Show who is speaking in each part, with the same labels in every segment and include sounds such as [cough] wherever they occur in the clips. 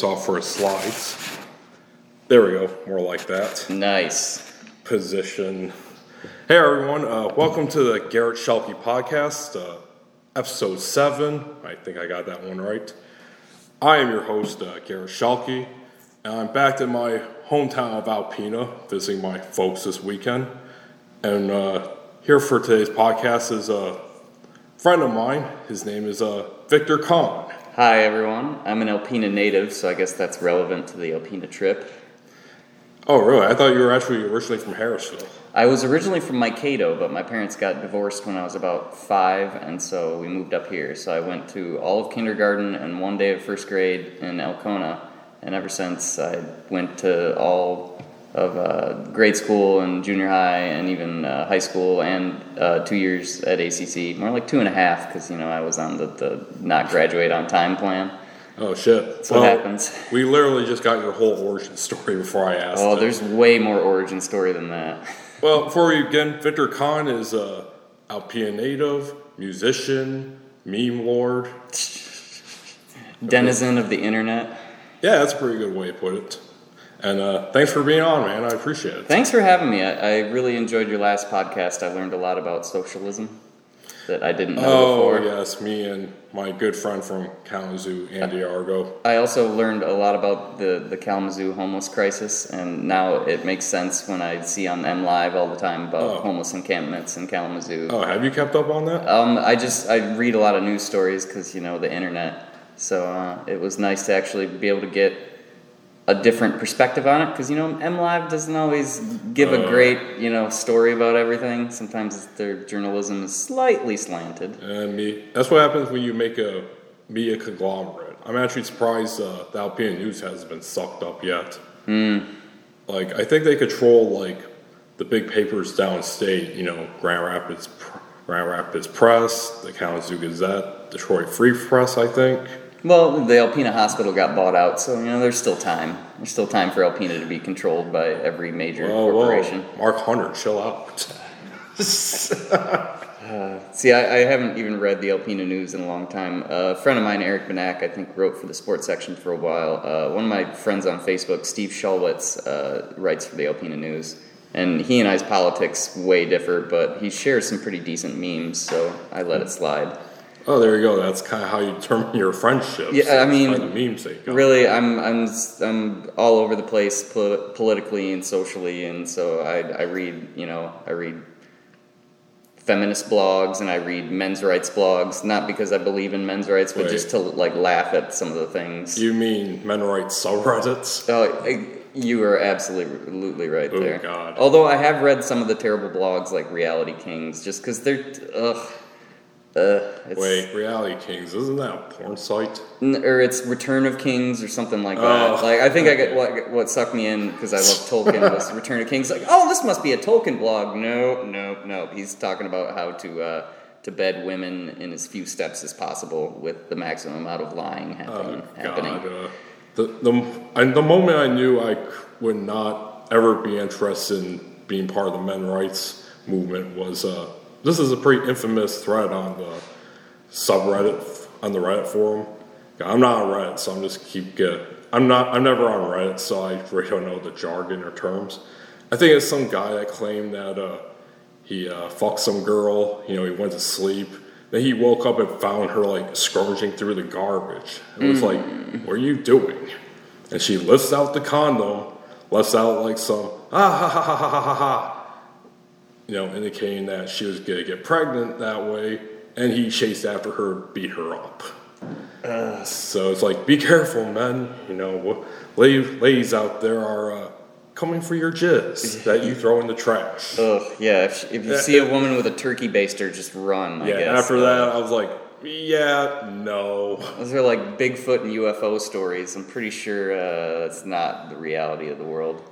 Speaker 1: this off for a slides. There we go, more like that.
Speaker 2: Nice.
Speaker 1: Position. Hey everyone, uh, welcome to the Garret Schuelke podcast, uh, episode 7. I think I got that one right. I am your host, uh, Garret Schuelke, and I'm back in my hometown of Alpena, visiting my folks this weekend. And uh, here for today's podcast is a friend of mine. His name is uh, Victor Kahn.
Speaker 2: Hi, everyone. I'm an Alpena native, so I guess that's relevant to the Alpena trip.
Speaker 1: Oh, really? I thought you were actually originally from Harrisville.
Speaker 2: I was originally from Mankato, but my parents got divorced when I was about five, and so we moved up here. So I went to all of kindergarten and one day of first grade in Elkona, and ever since I went to all of uh, grade school and junior high and even uh, high school and uh, two years at ACC, more like two and a half because you know I was on the, the not graduate on time plan.
Speaker 1: Oh shit!
Speaker 2: That's what happens.
Speaker 1: We literally just got your whole origin [laughs] story before I asked.
Speaker 2: Oh,
Speaker 1: it.
Speaker 2: there's way more origin story than that. [laughs]
Speaker 1: Well, before we begin, Victor Kahn is a Alpena native, musician, meme lord. [laughs]
Speaker 2: Denizen of the internet.
Speaker 1: Yeah, that's a pretty good way to put it. And uh, thanks for being on, man. I appreciate it.
Speaker 2: Thanks for having me. I, I really enjoyed your last podcast. I learned a lot about socialism that I didn't know
Speaker 1: Oh,
Speaker 2: before.
Speaker 1: yes, me and my good friend from Kalamazoo, Andy Argo.
Speaker 2: I also learned a lot about the, the Kalamazoo homeless crisis, and now it makes sense when I see on M Live all the time about
Speaker 1: Oh.
Speaker 2: homeless encampments in Kalamazoo.
Speaker 1: Oh, have you kept up on that?
Speaker 2: Um, I just I read a lot of news stories because you know the internet. So uh, it was nice to actually be able to get a different perspective on it because you know M Live doesn't always give a
Speaker 1: Uh.
Speaker 2: great you know story about everything. Sometimes their journalism is slightly slanted.
Speaker 1: And me, that's what happens when you make a media conglomerate. I'm actually surprised uh, the Alpena News hasn't been sucked up yet. Like, I think they control like the big papers downstate. You know, Grand Rapids, Grand Rapids Press, the Kalamazoo Gazette, Detroit Free Press. I think.
Speaker 2: Well, the Alpena Hospital got bought out, so you know there's still time. There's still time for Alpena to be controlled by every major
Speaker 1: Whoa,
Speaker 2: corporation.
Speaker 1: whoa, Mark Hunter, chill out. [laughs]
Speaker 2: See, I, I haven't even read the Alpena News in a long time. a friend of mine, Eric Benak, I think wrote for the sports section for a while. Uh, one of my friends on Facebook, Steve Schulwitz, uh, writes for the Alpena News. And he and I's politics way differ, but he shares some pretty decent memes, so I let it slide.
Speaker 1: Oh, there you go. That's kind of how you determine [laughs] your friendships.
Speaker 2: Yeah, I mean,
Speaker 1: the memes they.
Speaker 2: Really, I'm I'm I'm all over the place pol- politically and socially, and so I I read you know I read feminist blogs and I read men's rights blogs, not because I believe in men's rights, but just to like laugh at some of the things.
Speaker 1: You mean men's rights subreddits?
Speaker 2: Oh, I- you are absolutely right
Speaker 1: Oh,
Speaker 2: there.
Speaker 1: God.
Speaker 2: Although I have read some of the terrible blogs like Reality Kings, just because they're ugh. Uh, it's,
Speaker 1: Wait, Reality Kings, isn't that a porn site?
Speaker 2: N- or it's Return of Kings or something like
Speaker 1: Oh,
Speaker 2: that. Like I think I get what what sucked me in because I love Tolkien was [laughs] Return of Kings. Like oh, this must be a Tolkien blog. No, no, no. He's talking about how to uh, to bed women in as few steps as possible with the maximum amount of lying happening. happening.
Speaker 1: God, uh, the the and the moment I knew I would not ever be interested in being part of the men rights movement was uh, this is a pretty infamous thread on the subreddit on the Reddit forum. I'm not on Reddit, so I'm just keep get. I'm not. I'm never on Reddit, so I really don't know the jargon or terms. I think it's some guy that claimed that uh, he uh, fucked some girl. You know, he went to sleep. Then he woke up and found her like scrummaging through the garbage. It was like, "What are you doing?" And she lifts out the condom, lets out like some ah ha ha ha ha ha ha, you know, indicating that she was gonna get pregnant that way. And he chased after her, beat her up. So it's like, be careful, men. You know, ladies out there are uh, coming for your jizz that you throw in the trash.
Speaker 2: Ugh, yeah. If, if you see a woman with a turkey baster, just run. I
Speaker 1: yeah.
Speaker 2: guess.
Speaker 1: After
Speaker 2: Uh,
Speaker 1: that, I was like, yeah, no.
Speaker 2: Those are like Bigfoot and UFO stories. I'm pretty sure uh, it's not the reality of the world.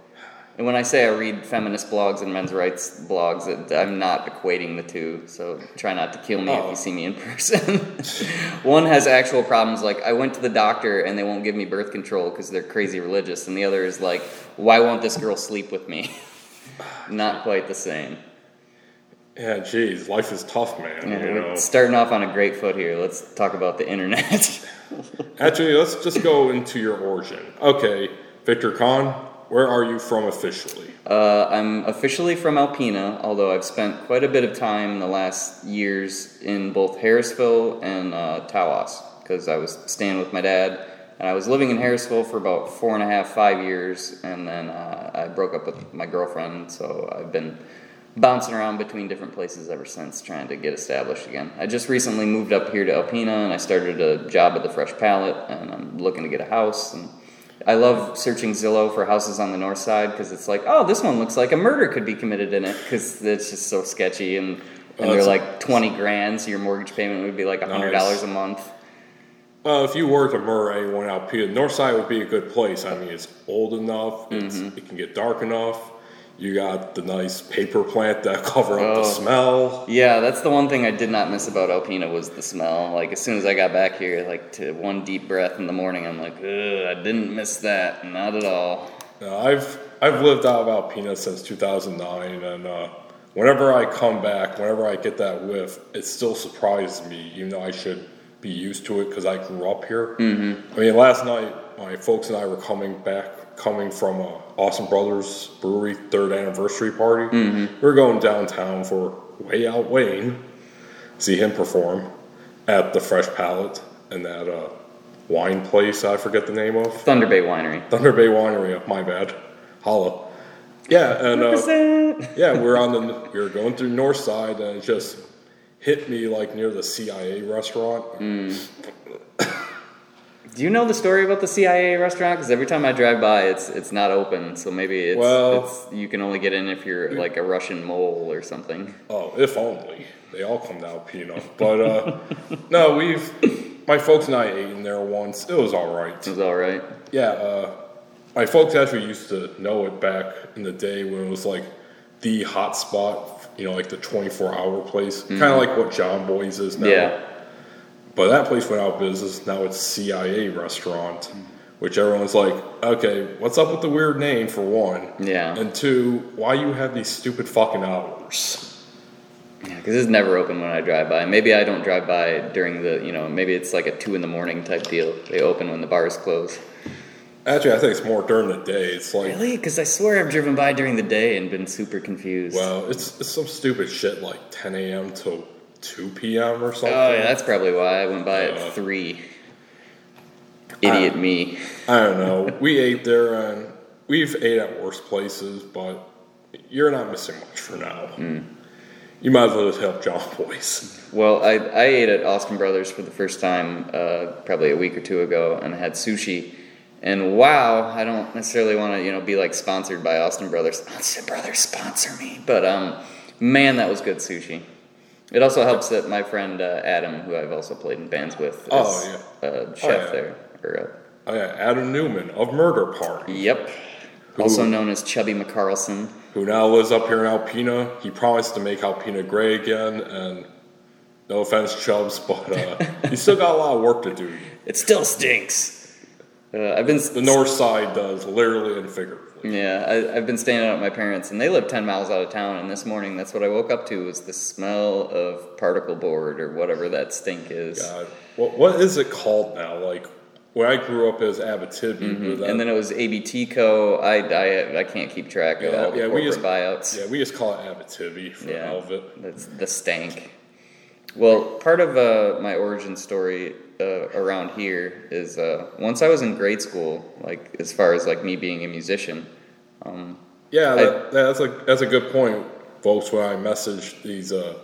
Speaker 2: And when I say I read feminist blogs and men's rights blogs, it, I'm not equating the two. So try not to kill me if
Speaker 1: Oh.
Speaker 2: you see me in person. [laughs] One has actual problems like I went to the doctor and they won't give me birth control because they're crazy religious, and the other is like, why won't this girl sleep with me? [laughs] not quite the same.
Speaker 1: Yeah, geez, life is tough, man.
Speaker 2: Yeah,
Speaker 1: you know.
Speaker 2: starting off on a great foot here. Let's talk about the internet. [laughs]
Speaker 1: Actually, let's just go into your origin. Okay, Victor Kahn, where are you from officially?
Speaker 2: uh, I'm officially from Alpena, although I've spent quite a bit of time in the last years in both Harrisville and uh, Tawas because I was staying with my dad. And I was living in Harrisville for about four and a half, five years, and then uh, I broke up with my girlfriend, so I've been bouncing around between different places ever since, trying to get established again. I just recently moved up here to Alpena, and I started a job at the Fresh Palette, and I'm looking to get a house. And I love searching Zillow for houses on the north side because it's like, oh, this one looks like a murder could be committed in it because it's just so sketchy, and and
Speaker 1: Oh,
Speaker 2: they're like twenty grand, so your mortgage payment would be like hundred dollars
Speaker 1: Nice.
Speaker 2: a month.
Speaker 1: Well, if you were to murder anyone out here, North Side would be a good place. I mean, it's old enough, it's,
Speaker 2: Mm-hmm.
Speaker 1: it can get dark enough. You got the nice paper plant that [laughs] cover up the
Speaker 2: Oh.
Speaker 1: smell.
Speaker 2: Yeah, that's the one thing I did not miss about Alpena was the smell. Like as soon as I got back here, like to one deep breath in the morning, I'm like, Ugh, I didn't miss that, not at all.
Speaker 1: Now, I've I've lived out of Alpena since 2009, and uh, whenever I come back, whenever I get that whiff, it still surprises me, even though I should be used to it because I grew up here. Mm-hmm. I mean, last night my folks and I were coming back, coming from uh, Austin Brothers Brewery third anniversary party. Mm-hmm. We are going downtown for Way Out Wayne, see him perform at the Fresh Palette and that uh, wine place I forget the name of.
Speaker 2: Thunder Bay Winery.
Speaker 1: Thunder Bay Winery. My bad. Holla. Yeah, and uh, yeah, we're on the we're going through North Side, and it just hit me like near the CIA restaurant. [laughs]
Speaker 2: Do you know the story about the CIA restaurant? Because every time I drive by, it's it's not open. So maybe it's,
Speaker 1: Well-
Speaker 2: it's you can only get in if you're like a Russian mole or something.
Speaker 1: Oh, if only they all come down Pino. But uh, [laughs] no, we've my folks and I ate in there once. It was all right.
Speaker 2: It was all right.
Speaker 1: Yeah, uh, my folks actually used to know it back in the day when it was like the hot spot. You know, like the twenty-four hour place, kind of like what John Boy's is now.
Speaker 2: Yeah.
Speaker 1: But that place went out of business. Now it's CIA restaurant, which everyone's like, okay, what's up with the weird name for one?
Speaker 2: Yeah.
Speaker 1: And two, why you have these stupid fucking hours?
Speaker 2: Yeah, because it's never open when I drive by. Maybe I don't drive by during the, you know, maybe it's like a two in the morning type deal. They open when the bars close.
Speaker 1: Actually, I think it's more during the day. It's like,
Speaker 2: Really? Because I swear I've driven by during the day and been super confused.
Speaker 1: well, it's it's some stupid shit like 10 a.m. to 2 p.m. or something.
Speaker 2: oh yeah, that's probably why I went by
Speaker 1: Uh,
Speaker 2: at three. Idiot me.
Speaker 1: I don't know. [laughs] we ate there and we've ate at worse places, but you're not missing much for now.
Speaker 2: Hmm.
Speaker 1: You might as well just help John [laughs] Boyce.
Speaker 2: Well, I, I ate at Austin Brothers for the first time uh, probably a week or two ago and had sushi. And wow, I don't necessarily want to you know be like sponsored by Austin Brothers. Austin Brothers sponsor me, but um, man, that was good sushi. It also helps that my friend uh, Adam, who I've also played in bands with, is
Speaker 1: Oh,
Speaker 2: a chef
Speaker 1: yeah.
Speaker 2: there. Or
Speaker 1: Oh yeah, Adam Newman of Murder
Speaker 2: a,
Speaker 1: Party.
Speaker 2: yep, also known as Chubby McCarlson.
Speaker 1: who now lives up here in Alpena. He promised to make Alpena gray again, and no offense, Chubbs, [laughs] but uh, he's still got a lot of work to do.
Speaker 2: It still stinks. Uh, I've been
Speaker 1: The north side does, literally and figuratively.
Speaker 2: Yeah, I, I've been staying out at my parents, and they live ten miles out of town. And this morning, that's what I woke up to was the smell of particle board or whatever that stink is.
Speaker 1: God, what, what is it called now? Like, where I grew up as Abitibi,
Speaker 2: Mm-hmm. And then it was ABT Co. I, I, I can't keep track of
Speaker 1: Yeah,
Speaker 2: all the
Speaker 1: yeah, we just-
Speaker 2: buyouts.
Speaker 1: yeah, we just call it Abitibi for
Speaker 2: Yeah.
Speaker 1: all of it.
Speaker 2: That's the stank. Well, part of uh, my origin story uh, around here is uh, once I was in grade school, like as far as like me being a musician. Um,
Speaker 1: Yeah, that, that's a that's a good point, folks. When I message these uh,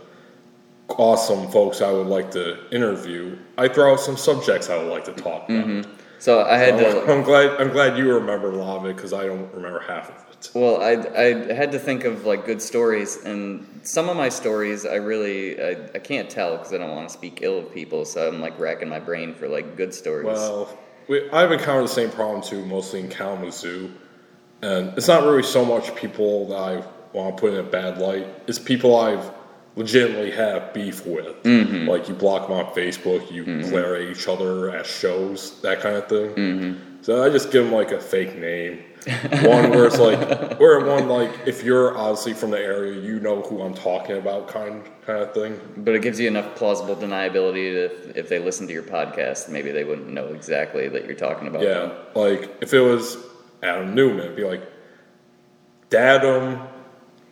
Speaker 1: awesome folks I would like to interview, I throw out some subjects I would like to talk about.
Speaker 2: so I had to.
Speaker 1: Oh, I'm glad. I'm glad you remember a lot of it because I don't remember half of it.
Speaker 2: Well, I, I had to think of like good stories, and some of my stories I really I, I can't tell because I don't want to speak ill of people. So I'm like racking my brain for like good stories.
Speaker 1: Well, we, I've encountered the same problem too, mostly in Kalamazoo, and it's not really so much people that I want to put in a bad light. It's people I've legitimately have beef with.
Speaker 2: Mm-hmm.
Speaker 1: Like you block them on Facebook, you glare at each other at shows, that kind of thing.
Speaker 2: Mm-hmm.
Speaker 1: So I just give them like a fake name. One where it's like, where one like, if you're obviously from the area, you know who I'm talking about, kind kind of thing.
Speaker 2: But it gives you enough plausible deniability that if they listen to your podcast, maybe they wouldn't know exactly that you're talking about.
Speaker 1: Yeah,
Speaker 2: them.
Speaker 1: like if it was Adam Newman, it'd be like Dadum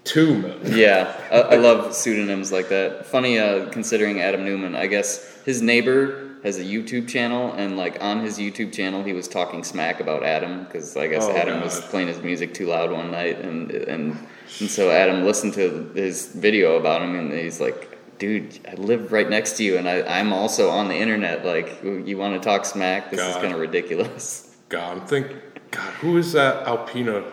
Speaker 1: Tuman.
Speaker 2: Yeah, I, I love pseudonyms like that. Funny, uh, considering Adam Newman, I guess his neighbor has a YouTube channel, and like on his YouTube channel, he was talking smack about Adam because I guess
Speaker 1: Oh,
Speaker 2: Adam was playing his music too loud one night, and and and so Adam listened to his video about him, and he's like, "Dude, I live right next to you, and I, I'm also on the internet. Like, you want to talk smack? This is kind of ridiculous." [laughs]
Speaker 1: God, I'm thinking, God, who is that Alpena?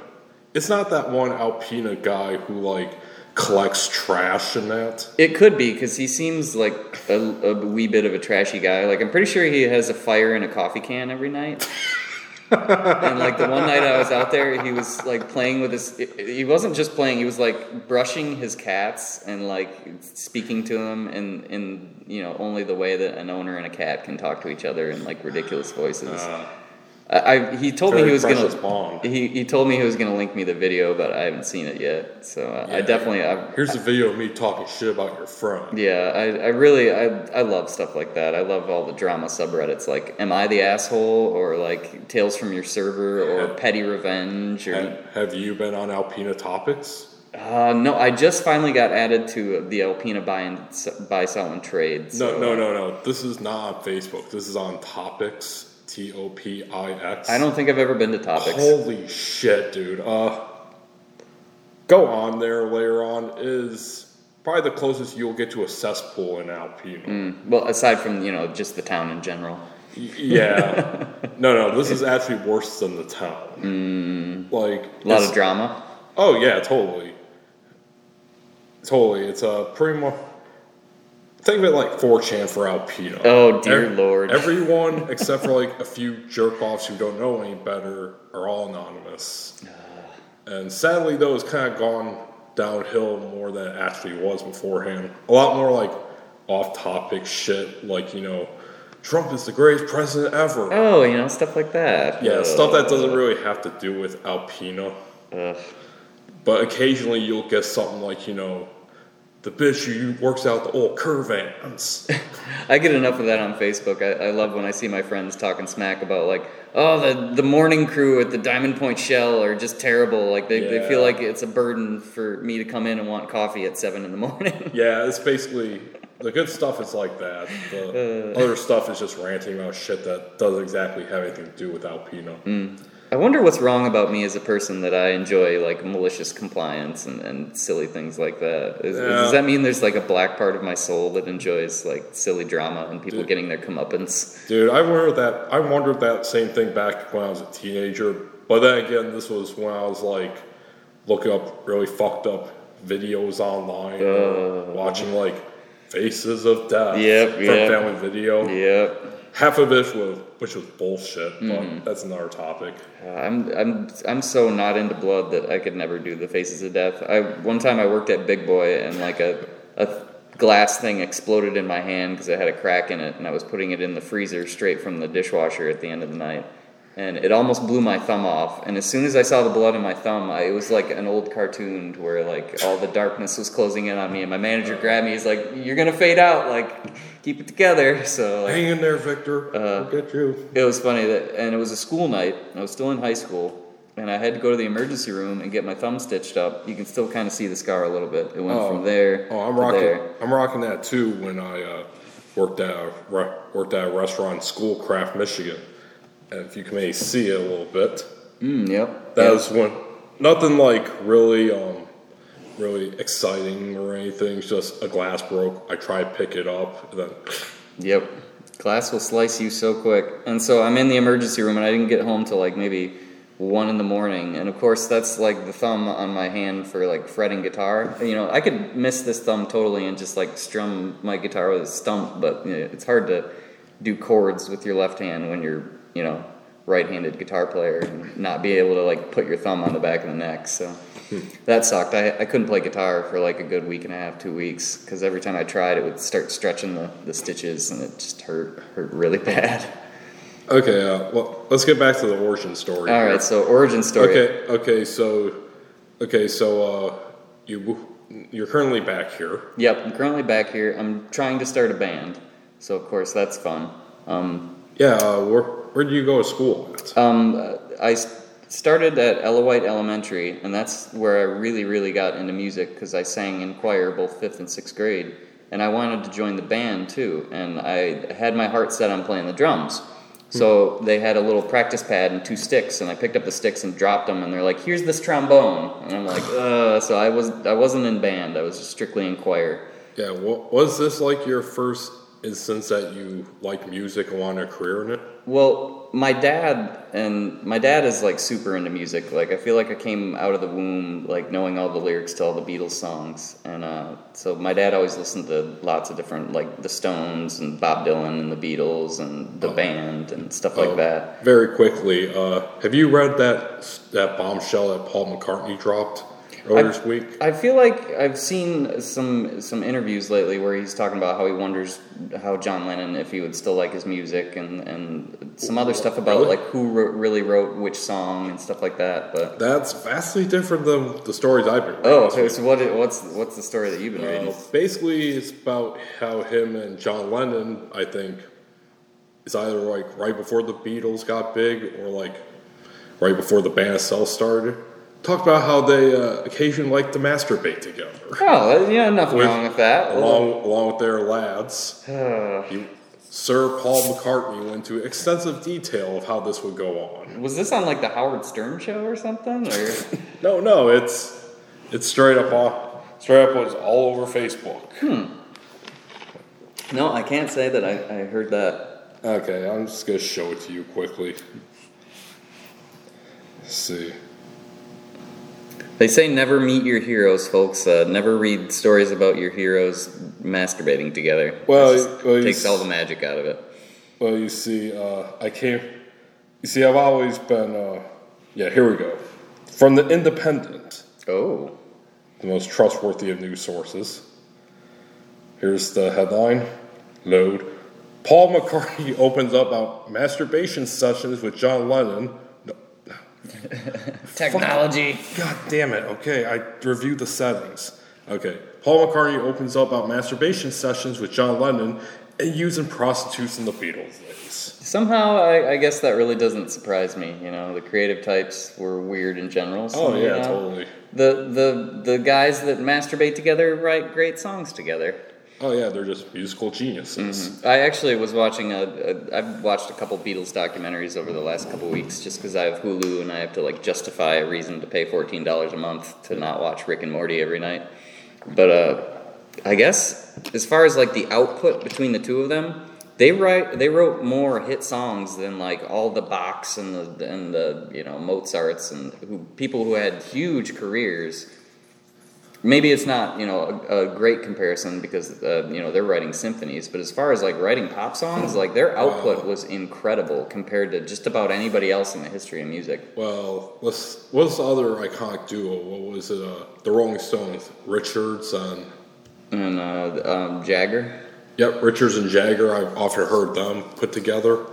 Speaker 1: It's not that one Alpena guy who like collects trash in that.
Speaker 2: It could be because he seems like a, a wee bit of a trashy guy. Like I'm pretty sure he has a fire in a coffee can every night. [laughs] and like the one night I was out there, he was like playing with his. He wasn't just playing; he was like brushing his cats and like speaking to them in in you know only the way that an owner and a cat can talk to each other in like ridiculous voices.
Speaker 1: Uh,
Speaker 2: I, he told me he was gonna. He, he told me he was gonna link me the video, but I haven't seen it yet. So uh, I definitely I,
Speaker 1: Here's a video of me talking shit about your friend.
Speaker 2: yeah, I, I really I, I love stuff like that. I love all the drama subreddits like Am I the asshole or like Tales from Your Server or
Speaker 1: Yeah.
Speaker 2: Petty Revenge or
Speaker 1: Have, have you been on Alpena Topix?
Speaker 2: uh, no, I just finally got added to the Alpina buy and buy sell and trade.
Speaker 1: No,
Speaker 2: so,
Speaker 1: no,
Speaker 2: uh,
Speaker 1: no, no. This is not on Facebook. This is on Topix. T O P I X.
Speaker 2: I don't think I've ever been to Topix.
Speaker 1: Holy shit, dude. Uh, go on there later on is probably the closest you'll get to a cesspool in Alpena.
Speaker 2: Mm, well, aside from you know just the town in general.
Speaker 1: Yeah. [laughs] no, no. This is actually worse than the town. Like
Speaker 2: Mm. A lot of drama.
Speaker 1: Oh yeah, totally. Totally. It's a pretty much. Think of it like 4chan for Alpena.
Speaker 2: Oh, dear lord. [laughs]
Speaker 1: Everyone except for like a few jerk offs who don't know any better are all anonymous. And sadly, though, it's kind of gone downhill more than it actually was beforehand. A lot more like off topic shit, like, you know, Trump is the greatest president ever.
Speaker 2: Oh, you know stuff like that.
Speaker 1: Yeah,
Speaker 2: Uh,
Speaker 1: stuff that doesn't really have to do with Alpena.
Speaker 2: ugh.
Speaker 1: But occasionally you'll get something like, you know, the bitch who works out the old curvans. [laughs]
Speaker 2: I get enough of that on Facebook. I, I love when I see my friends talking smack about like, oh, the the morning crew at the Diamond Point Shell are just terrible. Like they, they feel like it's a burden for me to come in and want coffee at seven in the morning. [laughs]
Speaker 1: yeah, it's basically the good stuff is like that. The
Speaker 2: Uh.
Speaker 1: other stuff is just ranting about shit that doesn't exactly have anything to do with Alpena.
Speaker 2: Mm. I wonder what's wrong about me as a person that I enjoy like malicious compliance and, and silly things like that. Is,
Speaker 1: Yeah.
Speaker 2: Does that mean there's like a black part of my soul that enjoys like silly drama and people
Speaker 1: Dude.
Speaker 2: getting their comeuppance?
Speaker 1: Dude, I wondered that I wondered that same thing back when I was a teenager. But then again, this was when I was like looking up really fucked up videos online, or watching like Faces of Death
Speaker 2: Yep,
Speaker 1: from
Speaker 2: yep.
Speaker 1: Family Video.
Speaker 2: Yep.
Speaker 1: Half of it was which was bullshit,
Speaker 2: Mm-hmm.
Speaker 1: that's another topic.
Speaker 2: Uh, I'm I'm I'm so not into blood that I could never do the faces of death. I one time I worked at Big Boy and like a a glass thing exploded in my hand because it had a crack in it and I was putting it in the freezer straight from the dishwasher at the end of the night. And it almost blew my thumb off. And as soon as I saw the blood in my thumb, I, it was like an old cartoon where like all the darkness was closing in on me. And my manager grabbed me. He's like, "You're gonna fade out. Like, keep it together." [laughs] So like,
Speaker 1: Hang in there, Victor.
Speaker 2: Uh,
Speaker 1: we'll get you.
Speaker 2: it was funny that, and it was a school night. I was still in high school, and I had to go to the emergency room and get my thumb stitched up. You can still kind of see the scar a little bit. It went
Speaker 1: Oh.
Speaker 2: from there
Speaker 1: Oh, I'm rocking.
Speaker 2: there.
Speaker 1: I'm rocking that too. When I uh, worked at a re- worked at a restaurant in Schoolcraft, Michigan, if you can maybe see it a little bit,
Speaker 2: Mm, yep.
Speaker 1: that
Speaker 2: yep.
Speaker 1: was when nothing like really, um, really exciting or anything. It's just a glass broke. I try to pick it up, and then
Speaker 2: Yep. Glass will slice you so quick. And so I'm in the emergency room and I didn't get home till like maybe one in the morning. And of course that's like the thumb on my hand for like fretting guitar. You know, I could miss this thumb totally and just like strum my guitar with a stump, but you know, it's hard to do chords with your left hand when you're, you know, right-handed guitar player and not be able to like put your thumb on the back of the neck. So that sucked. I, I couldn't play guitar for like a good week and a half, two weeks, because every time I tried, it would start stretching the, the stitches, and it just hurt hurt really [laughs] bad.
Speaker 1: Okay, uh, well, let's get back to the origin story.
Speaker 2: All right, so origin story.
Speaker 1: Okay, okay, so, okay, so uh, you you're currently back here.
Speaker 2: Yep, I'm currently back here. I'm trying to start a band, so of course that's fun. Um,
Speaker 1: Yeah, uh, where where do you go to school at?
Speaker 2: um, uh, I started at Ella White Elementary, and that's where I really, really got into music because I sang in choir both fifth and sixth grade, and I wanted to join the band too, and I had my heart set on playing the drums. So they had a little practice pad and two sticks, and I picked up the sticks and dropped them, and they're like, "Here's this trombone," and I'm like, [sighs] "Uh." So I was I wasn't in band; I was just strictly in choir.
Speaker 1: Yeah, was this like your first instance that you like music and wanted a career in it?
Speaker 2: Well, my dad and my dad is like super into music. Like I feel like I came out of the womb like knowing all the lyrics to all the Beatles songs, and uh, so my dad always listened to lots of different like the Stones and Bob Dylan and the Beatles and the band and stuff like
Speaker 1: Oh,
Speaker 2: that.
Speaker 1: Very quickly, uh, have you read that that bombshell that Paul McCartney dropped this week?
Speaker 2: I feel like I've seen some some interviews lately where he's talking about how he wonders how John Lennon if he would still like his music and and some other stuff about
Speaker 1: Really?
Speaker 2: like who wrote, really wrote which song and stuff like that. But
Speaker 1: That's vastly different than the stories I've been reading.
Speaker 2: Oh, okay. So what? What's what's the story that you've been reading?
Speaker 1: Uh, basically, it's about how him and John Lennon, I think, is either like right before the Beatles got big or like right before the band itself started. Talk about how they uh, occasionally like to masturbate together,
Speaker 2: Oh, yeah, nothing
Speaker 1: With-
Speaker 2: wrong with that.
Speaker 1: along along with their lads.
Speaker 2: Uh,
Speaker 1: You, Sir Paul McCartney went into extensive detail of how this would go on.
Speaker 2: was this on like the Howard Stern show or something? Or [laughs]
Speaker 1: No, no, it's it's straight up on straight up was all over Facebook.
Speaker 2: no, I can't say that I, I heard that.
Speaker 1: Okay, I'm just gonna show it to you quickly. Let's see.
Speaker 2: They say never meet your heroes, folks. Uh, never read stories about your heroes masturbating together.
Speaker 1: Well,
Speaker 2: It
Speaker 1: well,
Speaker 2: takes all the magic out of it.
Speaker 1: Well, you see, uh, I came. You see, I've always been. Uh, yeah, here we go. From the Independent,
Speaker 2: Oh,
Speaker 1: the most trustworthy of news sources. Here's the headline. Load. Paul McCartney [laughs] opens up about masturbation sessions with John Lennon. No, [laughs]
Speaker 2: technology.
Speaker 1: God damn it. Okay, I reviewed the settings. Okay. Paul McCartney opens up about masturbation sessions with John Lennon and using prostitutes in the Beatles days.
Speaker 2: Somehow, I, I guess that really doesn't surprise me. You know, the creative types were weird in general. so,
Speaker 1: Oh,
Speaker 2: you
Speaker 1: yeah,
Speaker 2: know,
Speaker 1: totally.
Speaker 2: The the the guys that masturbate together write great songs together.
Speaker 1: Oh, yeah, they're just musical geniuses.
Speaker 2: I actually was watching a, a. I've watched a couple Beatles documentaries over the last couple weeks, just because I have Hulu and I have to like justify a reason to pay fourteen dollars a month to not watch Rick and Morty every night. But uh, I guess as far as like the output between the two of them, they write they wrote more hit songs than like all the Bachs and the and the you know Mozarts and who people who had huge careers maybe it's not you know a, a great comparison because uh, you know they're writing symphonies but as far as like writing pop songs like their output was incredible compared to just about anybody else in the history of music
Speaker 1: Well, let's, what's the other iconic duo? What was it? Uh, the Rolling Stones, Richards and.
Speaker 2: and uh, um, jagger
Speaker 1: Yep, Richards and Jagger. I've often heard them put together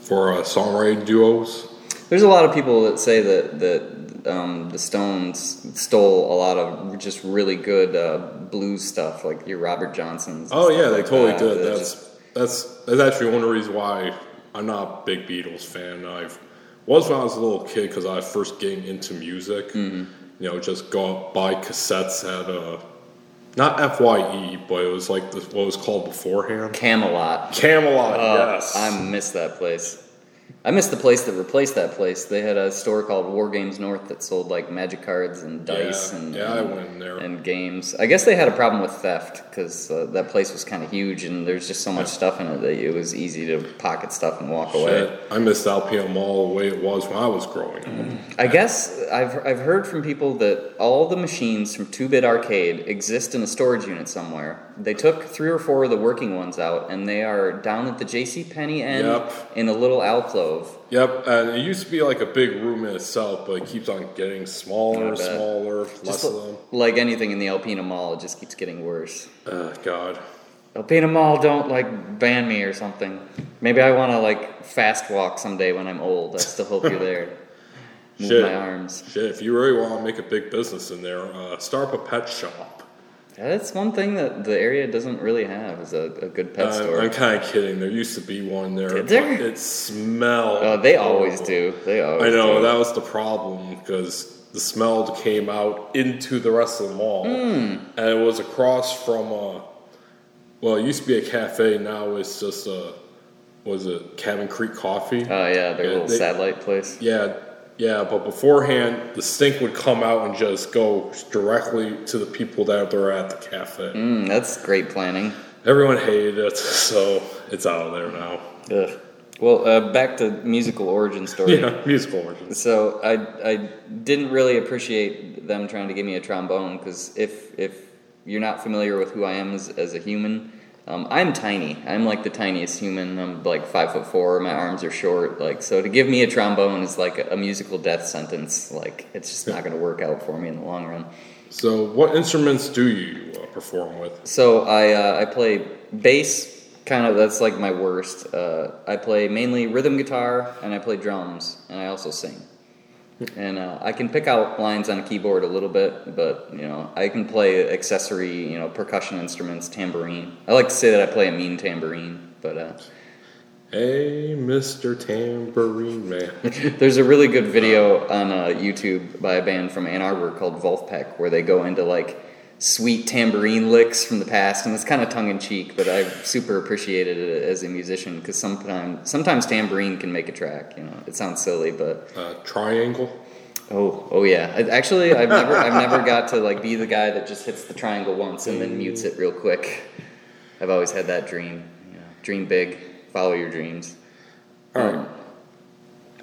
Speaker 1: for uh, songwriting duos.
Speaker 2: there's a lot of people that say that that um, the stones stole a lot of just really good uh, blues stuff like your robert johnsons
Speaker 1: Oh yeah, they
Speaker 2: like
Speaker 1: totally
Speaker 2: that.
Speaker 1: did. That's
Speaker 2: just-
Speaker 1: that's that's actually one of the reasons why I'm not a big Beatles fan. I've was when I was a little kid because I first getting into music.
Speaker 2: Mm-hmm.
Speaker 1: You know, just go out buy cassettes at uh, not Fye, but it was like the, what was called beforehand.
Speaker 2: camelot
Speaker 1: Camelot.
Speaker 2: Uh,
Speaker 1: yes,
Speaker 2: I miss that place. I miss the place that replaced that place. They had a store called War Games North that sold like magic cards and dice
Speaker 1: Yeah,
Speaker 2: and
Speaker 1: yeah, I went in there.
Speaker 2: and games. I guess they had a problem with theft because uh, that place was kind of huge and there's just so much stuff in it that it was easy to pocket stuff and walk away.
Speaker 1: I missed Alpena Mall the way it was when I was growing up.
Speaker 2: I guess I've, I've heard from people that all the machines from 2 Bit Arcade exist in a storage unit somewhere. They took three or four of the working ones out, and they are down at the J.C. Penney end
Speaker 1: Yep.
Speaker 2: in a little alcove.
Speaker 1: Yep, and it used to be like a big room in itself, but it keeps on getting smaller, smaller, less of them.
Speaker 2: like anything in the Alpena Mall, it just keeps getting worse.
Speaker 1: Oh, God.
Speaker 2: Alpena Mall don't like ban me or something. Maybe I want to like fast walk someday when I'm old. I still hope you're there. [laughs] Move
Speaker 1: Shit.
Speaker 2: my arms.
Speaker 1: Shit, if you really want to make a big business in there, uh, start up a pet shop.
Speaker 2: That's one thing that the area doesn't really have is a, a good pet
Speaker 1: Uh,
Speaker 2: store.
Speaker 1: I'm kind of kidding. There used to be one there.
Speaker 2: Did there?
Speaker 1: but It smelled.
Speaker 2: Oh, they always
Speaker 1: horrible.
Speaker 2: do. They always.
Speaker 1: I know
Speaker 2: do.
Speaker 1: that was the problem because the smell came out into the rest of the mall,
Speaker 2: Hmm.
Speaker 1: and it was across from. Uh, well, it used to be a cafe. Now it's just a. Was it Cabin Creek Coffee?
Speaker 2: Oh yeah, their
Speaker 1: Yeah,
Speaker 2: little
Speaker 1: they-
Speaker 2: satellite place.
Speaker 1: yeah, yeah. But beforehand, the stink would come out and just go directly to the people that are at the cafe.
Speaker 2: Mm, that's great planning.
Speaker 1: Everyone hated it, [laughs] so it's out of there now.
Speaker 2: Ugh. Well, uh, back to musical origin story.
Speaker 1: Yeah, [laughs] musical origins.
Speaker 2: So I I didn't really appreciate them trying to give me a trombone because if if you're not familiar with who I am as, as a human, um, I'm tiny. I'm like the tiniest human. I'm like five foot four. My arms are short. Like so, to give me a trombone is like a, a musical death sentence. Like it's just not going to work out for me in the long run.
Speaker 1: So, what instruments do you uh, perform with?
Speaker 2: So I uh, I play bass. Kind of that's like my worst. Uh, I play mainly rhythm guitar and I play drums and I also sing. And uh, I can pick out lines on a keyboard a little bit, but you know I can play accessory, you know, percussion instruments, tambourine. I like to say that I play a mean tambourine, but uh,
Speaker 1: Hey, Mr. Tambourine Man. [laughs]
Speaker 2: There's a really good video on uh, YouTube by a band from Ann Arbor called Wolfpack where they go into like sweet tambourine licks from the past, and it's kind of tongue in cheek, but I super appreciated it as a musician because sometimes sometimes tambourine can make a track. You know, it sounds silly, but
Speaker 1: Uh, triangle.
Speaker 2: oh oh yeah. I, actually, I've never I've never got to like be the guy that just hits the triangle once and then mutes it real quick. I've always had that dream. You know, dream big, follow your dreams.
Speaker 1: All right.
Speaker 2: Um,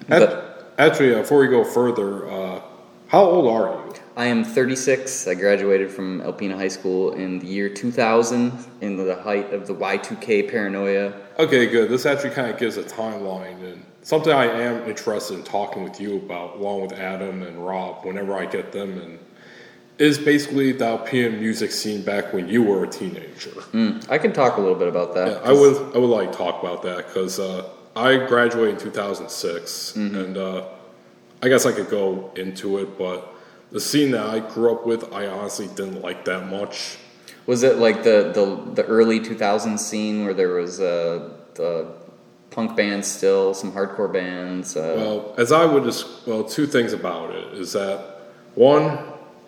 Speaker 2: but-
Speaker 1: Actually, uh, before we go further, uh, how old are you?
Speaker 2: I am 36. I graduated from Alpena High School in the year 2000, in the height of the Y2K paranoia.
Speaker 1: Okay, good. This actually kind of gives a timeline and something I am interested in talking with you about, along with Adam and Rob, whenever I get them, and is basically the Alpena music scene back when you were a teenager.
Speaker 2: Mm, I can talk a little bit about that.
Speaker 1: Yeah, I would I would like to talk about that because uh, I graduated in 2006,
Speaker 2: Mm-hmm.
Speaker 1: and uh, I guess I could go into it, but the scene that I grew up with, I honestly didn't like that much.
Speaker 2: Was it like the, the, the early 2000s scene where there was uh, the punk bands still, some hardcore bands? Uh,
Speaker 1: Well, as I would just well, two things about it is that one,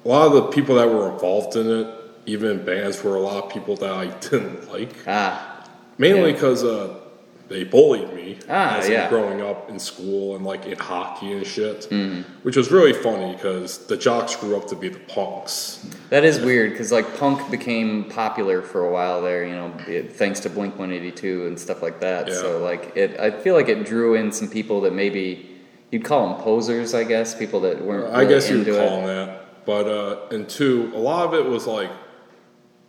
Speaker 1: a lot of the people that were involved in it, even in bands, were a lot of people that I [laughs] didn't like.
Speaker 2: ah,
Speaker 1: Mainly
Speaker 2: Yeah.
Speaker 1: because uh, they bullied me
Speaker 2: Ah,
Speaker 1: as
Speaker 2: yeah.
Speaker 1: Growing up in school and like in hockey and shit,
Speaker 2: Mm-hmm.
Speaker 1: which was really funny because the jocks grew up to be the punks.
Speaker 2: that is weird because like punk became popular for a while there, you know, it, thanks to Blink 182 and stuff like that.
Speaker 1: Yeah.
Speaker 2: So like it, I feel like it drew in some people that maybe you'd call them posers, I guess, people that weren't.
Speaker 1: I
Speaker 2: really
Speaker 1: guess you'd call
Speaker 2: it.
Speaker 1: them that, but uh, and two, a lot of it was like,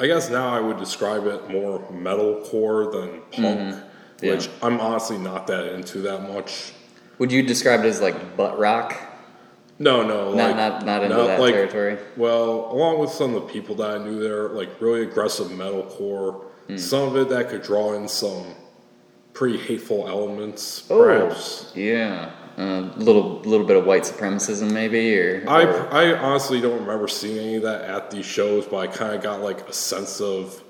Speaker 1: I guess now I would describe it more metalcore than punk,
Speaker 2: Mm-hmm. Yeah.
Speaker 1: which I'm honestly not that into that much.
Speaker 2: Would you describe it as like butt rock?
Speaker 1: No, no,
Speaker 2: Not
Speaker 1: like,
Speaker 2: not not into that
Speaker 1: like-
Speaker 2: territory.
Speaker 1: Well, along with some of the people that I knew there, like really aggressive metalcore,
Speaker 2: Hmm.
Speaker 1: some of it that could draw in some pretty hateful elements,
Speaker 2: Oh.
Speaker 1: perhaps.
Speaker 2: Yeah, a little little bit of white supremacism maybe, or,
Speaker 1: I, I honestly don't remember seeing any of that at these shows, but I kind of got like a sense of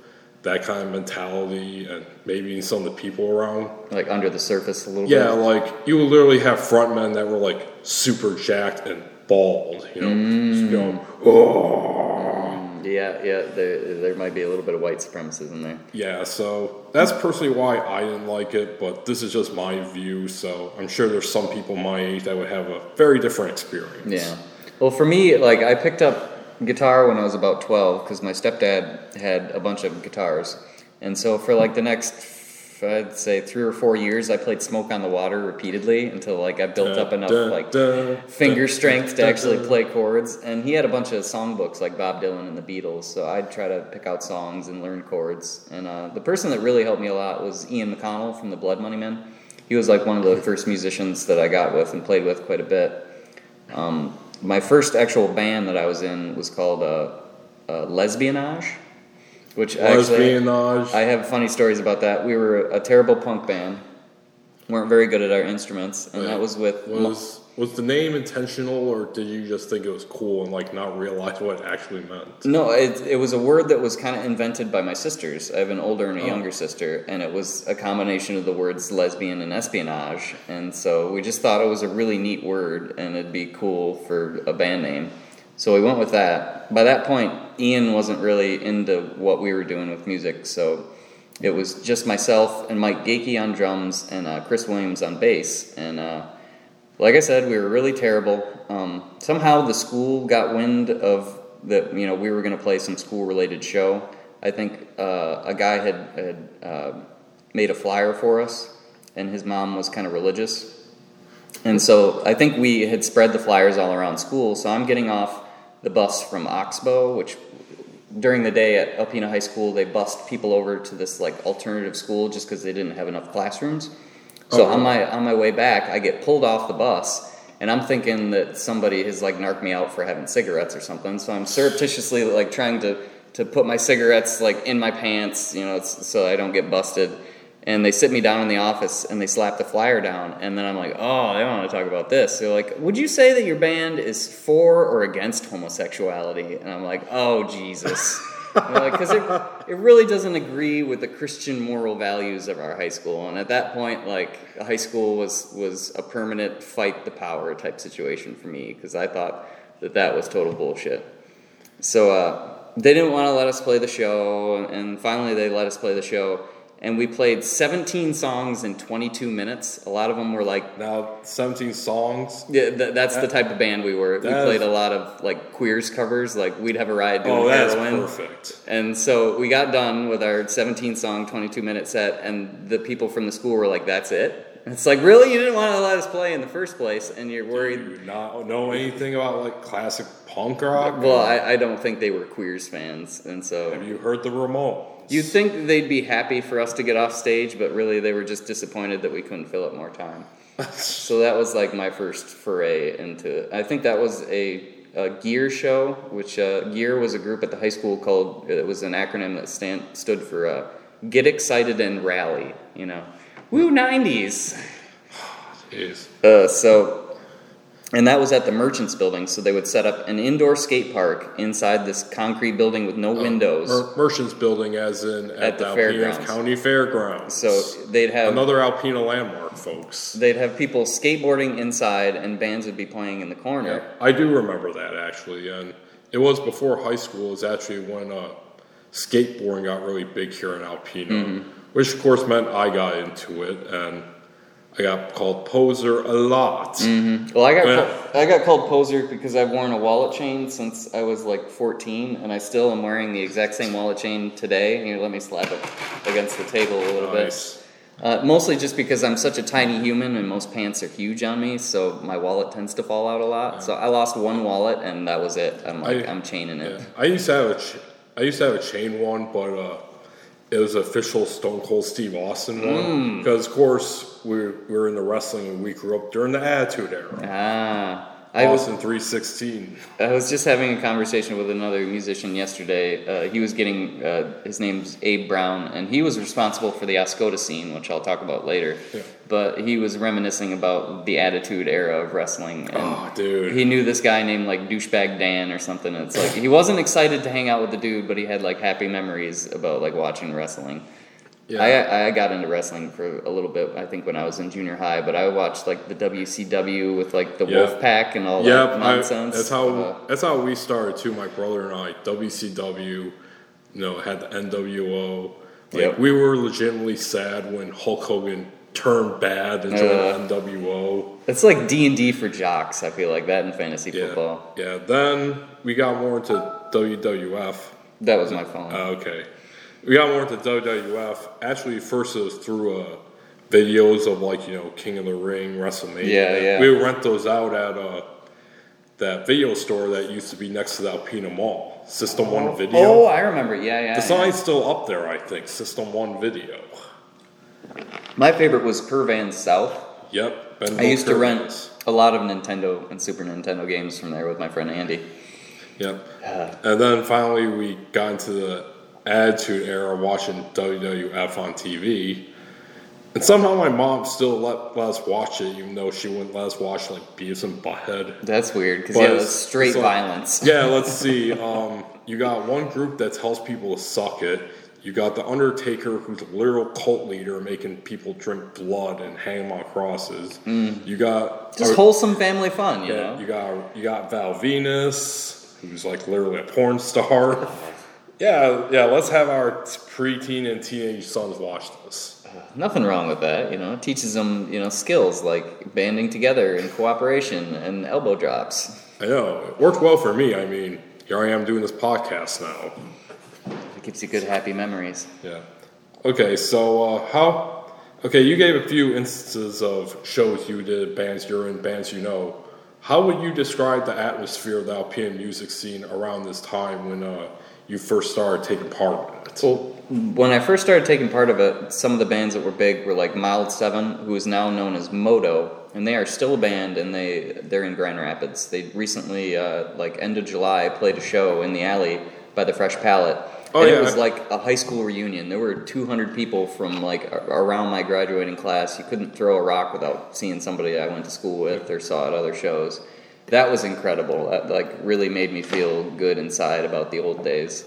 Speaker 1: that kind of mentality and maybe some of the people around.
Speaker 2: like under the surface a little
Speaker 1: Yeah,
Speaker 2: bit.
Speaker 1: like you would literally have frontmen that were like super jacked and bald, you know, just
Speaker 2: Mm.
Speaker 1: going, oh.
Speaker 2: Yeah, yeah. There there might be a little bit of white supremacism there.
Speaker 1: Yeah, so that's personally why I didn't like it, but this is just my view, so I'm sure there's some people my age that would have a very different experience.
Speaker 2: Yeah. Well, for me, like I picked up guitar when I was about twelve because my stepdad had a bunch of guitars, and so for like the next, I'd say three or four years, I played "Smoke on the Water" repeatedly until like I built up enough like finger strength to actually play chords. And he had a bunch of songbooks like Bob Dylan and the Beatles, so I'd try to pick out songs and learn chords. And uh, the person that really helped me a lot was Ian McConnell from the Blood Money Men. He was like one of the first musicians that I got with and played with quite a bit. Um, my first actual band that I was in was called uh, uh, Lesbianage, which actually
Speaker 1: Lesbianage.
Speaker 2: I have funny stories about that. We were a terrible punk band, weren't very good at our instruments, and that was with
Speaker 1: was was the name intentional, or did you just think it was cool and like not realize what it actually meant?
Speaker 2: No, it, it was a word that was kind of invented by my sisters. I have an older
Speaker 1: Oh.
Speaker 2: and a younger sister, and it was a combination of the words lesbian and espionage. And so we just thought it was a really neat word, and it'd be cool for a band name. So we went with that. By that point, Ian wasn't really into what we were doing with music, so it was just myself and Mike Gakey on drums and uh, Chris Williams on bass. And uh, like I said, we were really terrible. Um, somehow the school got wind of that. You know, we were going to play some school-related show. I think uh, a guy had had uh, made a flyer for us, and his mom was kind of religious, and so I think we had spread the flyers all around school. So I'm getting off the bus from Oxbow, which during the day at Alpena High School they bussed people over to this like alternative school just because they didn't have enough classrooms. So
Speaker 1: Oh.
Speaker 2: on my on my way back, I get pulled off the bus, and I'm thinking that somebody has like narked me out for having cigarettes or something. So I'm surreptitiously like trying to to put my cigarettes like in my pants, you know, so I don't get busted. And they sit me down in the office and they slap the flyer down, and then I'm like, oh, they want to talk about this. They're like, would you say that your band is for or against homosexuality? And I'm like, oh Jesus. because it, it really doesn't agree with the Christian moral values of our high school. And at that point, like high school was was a permanent fight the power type situation for me because I thought that that was total bullshit. So uh, they didn't want to let us play the show, and finally they let us play the show. And we played 17 songs in 22 minutes. A lot of them were like
Speaker 1: Now, 17 songs.
Speaker 2: yeah, th- that's the type of band we were. We played
Speaker 1: is-
Speaker 2: a lot of like queers covers, like we'd have a ride doing
Speaker 1: Oh, that's
Speaker 2: heroin.
Speaker 1: perfect.
Speaker 2: And so we got done with our 17 song, 22 minute set, and the people from the school were like, "That's it." And it's like, really, you didn't want to let us play in the first place, and you're
Speaker 1: Do
Speaker 2: worried.
Speaker 1: you not know anything about like classic punk rock?
Speaker 2: Well, I, I don't think they were queers fans, and so
Speaker 1: Have you heard the Ramones?
Speaker 2: You'd think they'd be happy for us to get off stage, but really they were just disappointed that we couldn't fill up more time. [laughs] so that was like my first foray into. I think that was a, a Gear show, which uh, Gear was a group at the high school called. It was an acronym that stand, stood for uh, Get Excited and Rally. You know, woo nineties.
Speaker 1: Jeez.
Speaker 2: Uh, so, and that was at the Merchants Building. So they would set up an indoor skate park inside this concrete building with no windows.
Speaker 1: Mer- Merchants Building, as in at,
Speaker 2: At the
Speaker 1: the,
Speaker 2: fairgrounds.
Speaker 1: County Fairgrounds.
Speaker 2: So they'd have
Speaker 1: another Alpena landmark, folks.
Speaker 2: They'd have people skateboarding inside, and bands would be playing in the corner.
Speaker 1: I do remember that actually, and it was before high school. It was actually when uh, skateboarding got really big here in Alpena,
Speaker 2: Mm-hmm.
Speaker 1: which of course meant I got into it, and I got called poser a lot.
Speaker 2: Mm-hmm. Well, I got called, I got called poser because I've worn a wallet chain since I was like 14, and I still am wearing the exact same wallet chain today. Here, let me slap it against the table a little
Speaker 1: Nice.
Speaker 2: bit. Uh, mostly just because I'm such a tiny human, and most pants are huge on me, so my wallet tends to fall out a lot. So I lost one wallet, and that was it. I'm like,
Speaker 1: I-
Speaker 2: I'm chaining it.
Speaker 1: Yeah. I used to have a ch- I used to have a chain one, but uh, it was official Stone Cold Steve Austin
Speaker 2: Mm.
Speaker 1: one because of course we we were in the wrestling and we grew up during the Attitude Era.
Speaker 2: Ah, I was
Speaker 1: Austin three sixteen.
Speaker 2: I was just having a conversation with another musician yesterday. Uh, he was getting uh, his name's Abe Brown, and he was responsible for the Oscoda scene, which I'll talk about later.
Speaker 1: Yeah.
Speaker 2: But he was reminiscing about the Attitude Era of wrestling, and
Speaker 1: Oh, dude.
Speaker 2: he knew this guy named like douchebag Dan or something. It's like he wasn't excited to hang out with the dude, but he had like happy memories about like watching wrestling.
Speaker 1: Yeah.
Speaker 2: I, I got into wrestling for a little bit, I think, when I was in junior high. But I watched like the WCW with like the
Speaker 1: Yeah.
Speaker 2: Wolf Pack and all
Speaker 1: Yeah,
Speaker 2: that
Speaker 1: I,
Speaker 2: nonsense.
Speaker 1: that's how
Speaker 2: Uh,
Speaker 1: that's how we started too. My brother and I, WCW, you know, had the NWO. Like
Speaker 2: Yep.
Speaker 1: we were legitimately sad when Hulk Hogan turned bad and joined
Speaker 2: Uh.
Speaker 1: NWO.
Speaker 2: It's like D and D for jocks. I feel like that in fantasy
Speaker 1: Yeah,
Speaker 2: football.
Speaker 1: yeah. Then we got more into WWF.
Speaker 2: That was my phone.
Speaker 1: Uh, okay, we got more into WWF. Actually, first it was through uh, videos of like you know King of the Ring, WrestleMania.
Speaker 2: Yeah, yeah.
Speaker 1: We would rent those out at uh, that video store that used to be next to the Alpena Mall. System One Video.
Speaker 2: oh, I remember. Yeah, yeah.
Speaker 1: the
Speaker 2: yeah.
Speaker 1: sign's still up there, I think. System One Video.
Speaker 2: My favorite was Curvan South.
Speaker 1: Yep. Ben
Speaker 2: I used to rent a lot of Nintendo and Super Nintendo games from there with my friend Andy.
Speaker 1: Yep.
Speaker 2: Uh,
Speaker 1: And then finally we got into the Attitude Era watching WWF on TV. And somehow my mom still let, let us watch it, even though she wouldn't let us watch like Beavis and Butthead.
Speaker 2: That's weird because yeah, that's straight violence. [laughs]
Speaker 1: Yeah, let's see. Um, you got one group that tells people to suck it. You got the Undertaker, who's a literal cult leader, making people drink blood and hang them on crosses. You got
Speaker 2: Mm. Just wholesome family fun, you
Speaker 1: yeah,
Speaker 2: know.
Speaker 1: you got you got Val Venis, who's like literally a porn star. [laughs] yeah, yeah. Let's have our preteen and teenage sons watch this.
Speaker 2: Nothing wrong with that, you know. It teaches them, you know, skills like banding together and cooperation and elbow drops.
Speaker 1: I know it worked well for me. I mean, here I am doing this podcast now.
Speaker 2: It gives you good, happy memories.
Speaker 1: Yeah. Okay, so uh, how? Okay, you gave a few instances of shows you did, bands you're in, bands you know. How would you describe the atmosphere of the Alpena music scene around this time when uh, you first started taking part in it?
Speaker 2: Well, when I first started taking part of it, some of the bands that were big were like Mild Seven, who is now known as Moto, and they are still a band, and they they're in Grand Rapids. They recently, uh, like end of July, played a show in the alley by the Fresh Palette.
Speaker 1: Oh,
Speaker 2: and
Speaker 1: yeah.
Speaker 2: it was like a high school reunion. There were 200 people from like around my graduating class. You couldn't throw a rock without seeing somebody I went to school with or saw at other shows. That was incredible. That like really made me feel good inside about the old days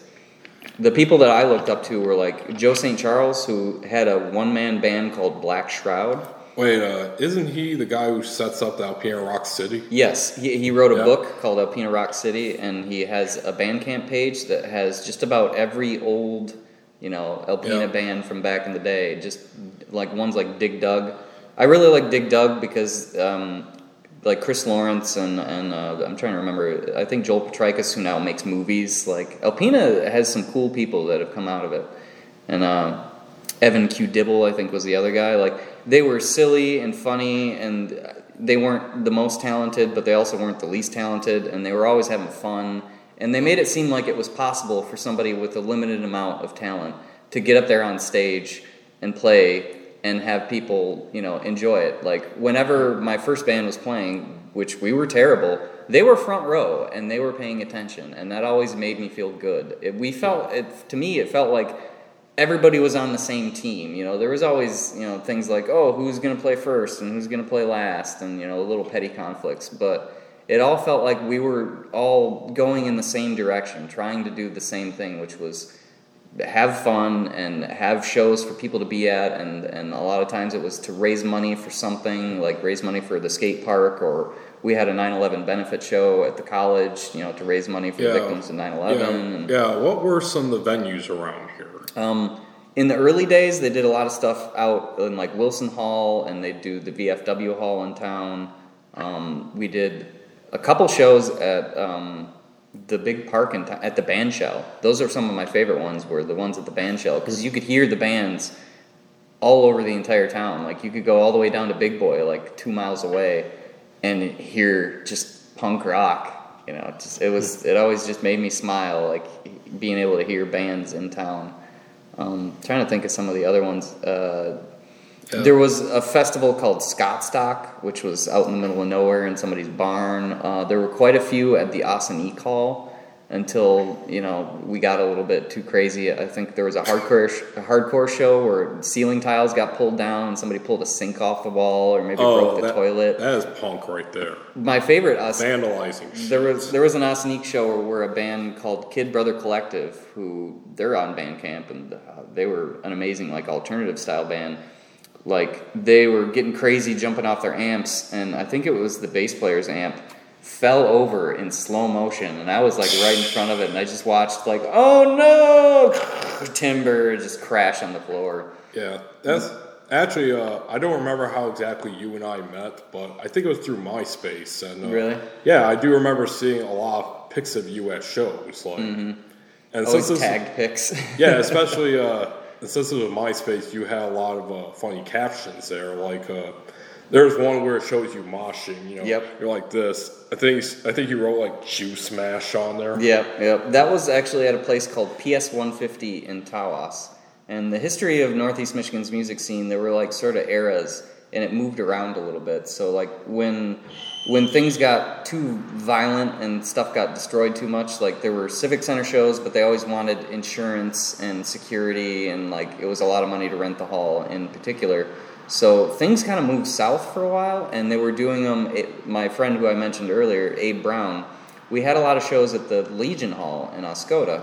Speaker 2: the people that I looked up to were like Joe St. Charles, who had a one man band called Black Shroud.
Speaker 1: Wait, uh, isn't he the guy who sets up the Alpena Rock City?
Speaker 2: Yes, he, he wrote a book called Alpena Rock City, and he has a Bandcamp page that has just about every old, you know, Alpena
Speaker 1: Yeah.
Speaker 2: band from back in the day. Just like ones like Dig Dug. I really like Dig Dug because, um, like Chris Lawrence and and uh, I'm trying to remember. I think Joel Petrikis, who now makes movies. Like Alpena has some cool people that have come out of it, and. Uh, Evan Q. Dibble, I think, was the other guy. Like they were silly and funny, and they weren't the most talented, but they also weren't the least talented, and they were always having fun. And they made it seem like it was possible for somebody with a limited amount of talent to get up there on stage and play and have people, you know, enjoy it. Like whenever my first band was playing, which we were terrible, they were front row and they were paying attention, and that always made me feel good. It, we felt, it, to me, it felt like everybody was on the same team. You know, there was always you know things like oh who's going to play first and who's going to play last, and you know little petty conflicts. But it all felt like we were all going in the same direction, trying to do the same thing, which was have fun and have shows for people to be at and and a lot of times it was to raise money for something like raise money for the skate park or we had a 9/11 benefit show at the college you know to raise money for the victims of 9/11
Speaker 1: Yeah,
Speaker 2: and
Speaker 1: yeah. What were some of the venues around here?
Speaker 2: um, in the early days, they did a lot of stuff out in like Wilson Hall, and they do the VFW Hall in town. Um, we did a couple shows at um, the big park in at the band shell. Those are some of my favorite ones. Were the ones at the band shell because you could hear the bands all over the entire town. Like you could go all the way down to Big Boy, like two miles away, and hear just punk rock. You know, it just it was it always just made me smile, like being able to hear bands in town. Um, trying to think of some of the other ones. Uh,
Speaker 1: Yeah.
Speaker 2: There was a festival called Scottstock, which was out in the middle of nowhere in somebody's barn. Uh, there were quite a few at the Ossineke Hall until you know we got a little bit too crazy. I think there was a hardcore sh- a hardcore show where ceiling tiles got pulled down and somebody pulled a sink off the wall or maybe broke the
Speaker 1: Oh, that,
Speaker 2: toilet.
Speaker 1: That is punk right there.
Speaker 2: My favorite Os-
Speaker 1: Vandalizing. shit.
Speaker 2: there was there was an Ossineke show where a band called Kid Brother Collective, who they're on Bandcamp, and uh, they were an amazing like alternative style band. Like they were getting crazy, jumping off their amps, and I think it was the bass player's amp fell over in slow motion, and I was like right in front of it, and I just watched like, oh no, [laughs] timber just crash on the floor.
Speaker 1: Yeah, that's actually. Uh, I don't remember how exactly you and I met, but I think it was through MySpace. And uh,
Speaker 2: Really?
Speaker 1: yeah, I do remember seeing a lot of pics of you at shows. Like, and
Speaker 2: Mm-hmm. Always
Speaker 1: since this,
Speaker 2: tagged pics.
Speaker 1: yeah, [laughs] especially uh, since it was MySpace, you had a lot of uh, funny captions there. Like, uh, there's one where it shows you moshing. You know,
Speaker 2: Yep.
Speaker 1: you're like this. I think I think you wrote like "Jew Smash" on there.
Speaker 2: Yep, yep. That was actually at a place called PS 150 in Tawas. And the history of Northeast Michigan's music scene, there were like sort of eras. and it moved around a little bit. So like when when things got too violent and stuff got destroyed too much, like there were civic center shows, but they always wanted insurance and security, and like it was a lot of money to rent the hall in particular. So things kind of moved south for a while, and they were doing them. It, my friend who I mentioned earlier, Abe Brown, we had a lot of shows at the Legion Hall in Oscoda.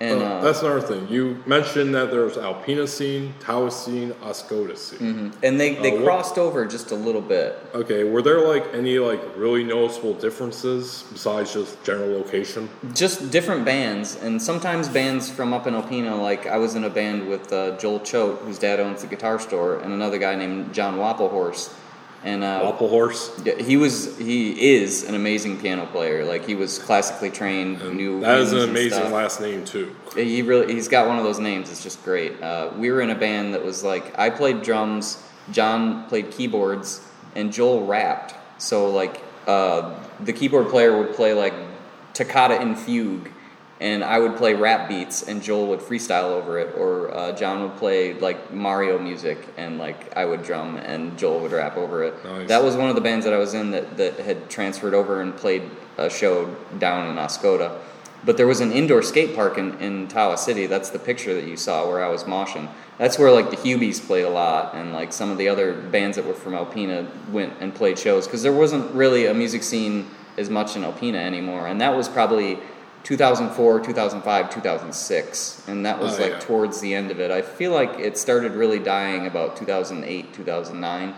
Speaker 2: And,
Speaker 1: Uh,
Speaker 2: uh,
Speaker 1: that's another thing. You mentioned that there's Alpena scene, Tawas scene, Oscoda scene.
Speaker 2: And they, they
Speaker 1: Oh, what-
Speaker 2: crossed over just a little bit.
Speaker 1: Okay, were there like any like really noticeable differences besides just general location?
Speaker 2: Just different bands, and sometimes bands from up in Alpena. Like I was in a band with uh, Joel Choate, whose dad owns the guitar store, and another guy named John Wapplehorse. And uh,
Speaker 1: Wapple horse.
Speaker 2: yeah, he was he is an amazing piano player. Like he was classically trained, And knew
Speaker 1: That is an amazing
Speaker 2: stuff.
Speaker 1: last name too.
Speaker 2: He really he's got one of those names. It's just great. Uh, we were in a band that was like I played drums, John played keyboards, and Joel rapped. So like uh, the keyboard player would play like Toccata in Fugue, and I would play rap beats, and Joel would freestyle over it, or uh, John would play like Mario music, and like I would drum, and Joel would rap over it.
Speaker 1: Nice.
Speaker 2: That was one of the bands that I was in that that had transferred over and played a show down in Oscoda. But there was an indoor skate park in, in Tawas City. That's the picture that you saw where I was moshing. That's where like the Hubies played a lot, and like some of the other bands that were from Alpena went and played shows because there wasn't really a music scene as much in Alpena anymore. And that was probably 2004, 2005, 2006, and that was
Speaker 1: Oh,
Speaker 2: like
Speaker 1: yeah.
Speaker 2: towards the end of it. I feel like it started really dying about 2008, 2009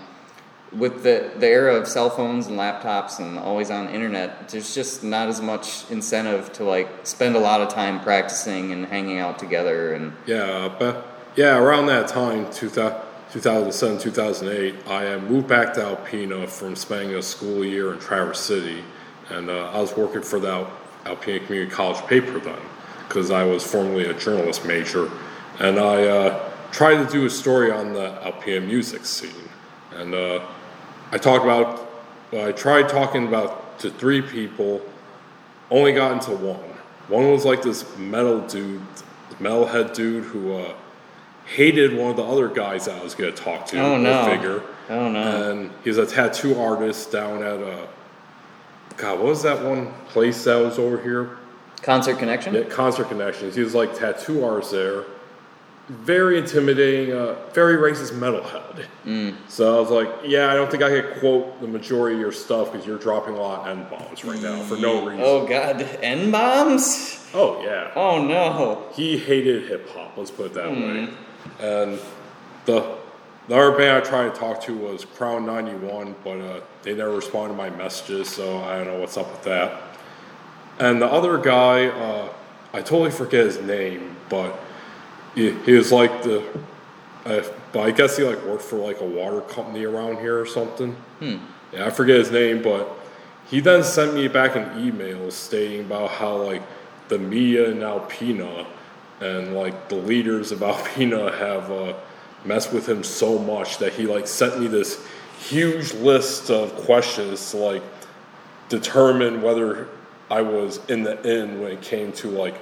Speaker 2: with the, the era of cell phones and laptops and always on internet, there's just not as much incentive to like spend a lot of time practicing and hanging out together and
Speaker 1: Yeah, but yeah, around that time, 2000 2007, 2008, I uh, moved back to Alpena from spending a school year in Traverse City, and uh, I was working for the Al- Alpena Community College paper then, because I was formerly a journalist major, and I uh, tried to do a story on the Alpena music scene, and uh, I talked about, I tried talking about to three people, only got into one. One was like this metal dude, metalhead dude who uh, hated one of the other guys that I was going to talk to.
Speaker 2: Oh, no.
Speaker 1: Figure.
Speaker 2: Oh, no.
Speaker 1: And he's a tattoo artist down at uh, God, what was that one place that was over here?
Speaker 2: concert connection.
Speaker 1: Yeah, Concert Connections. He was like tattoo artist there. Very intimidating, uh, very racist metalhead.
Speaker 2: Mm.
Speaker 1: So I was like, yeah, I don't think I could quote the majority of your stuff because you're dropping a lot of N bombs right now for no reason.
Speaker 2: Oh god, N bombs?
Speaker 1: oh yeah.
Speaker 2: Oh no.
Speaker 1: he hated hip hop. Let's put it that
Speaker 2: Hmm.
Speaker 1: way. And the the other band I tried to talk to was Crown ninety one, but uh, they never responded to my messages, so I don't know what's up with that. And the other guy, uh, I totally forget his name, but he, he was like the, uh, but I guess he like worked for like a water company around here or something.
Speaker 2: Hmm.
Speaker 1: Yeah, I forget his name, but he then sent me back an email stating about how like the media in Alpena and like the leaders of Alpena have uh, messed with him so much that he like sent me this huge list of questions to like determine whether I was in the in when it came to like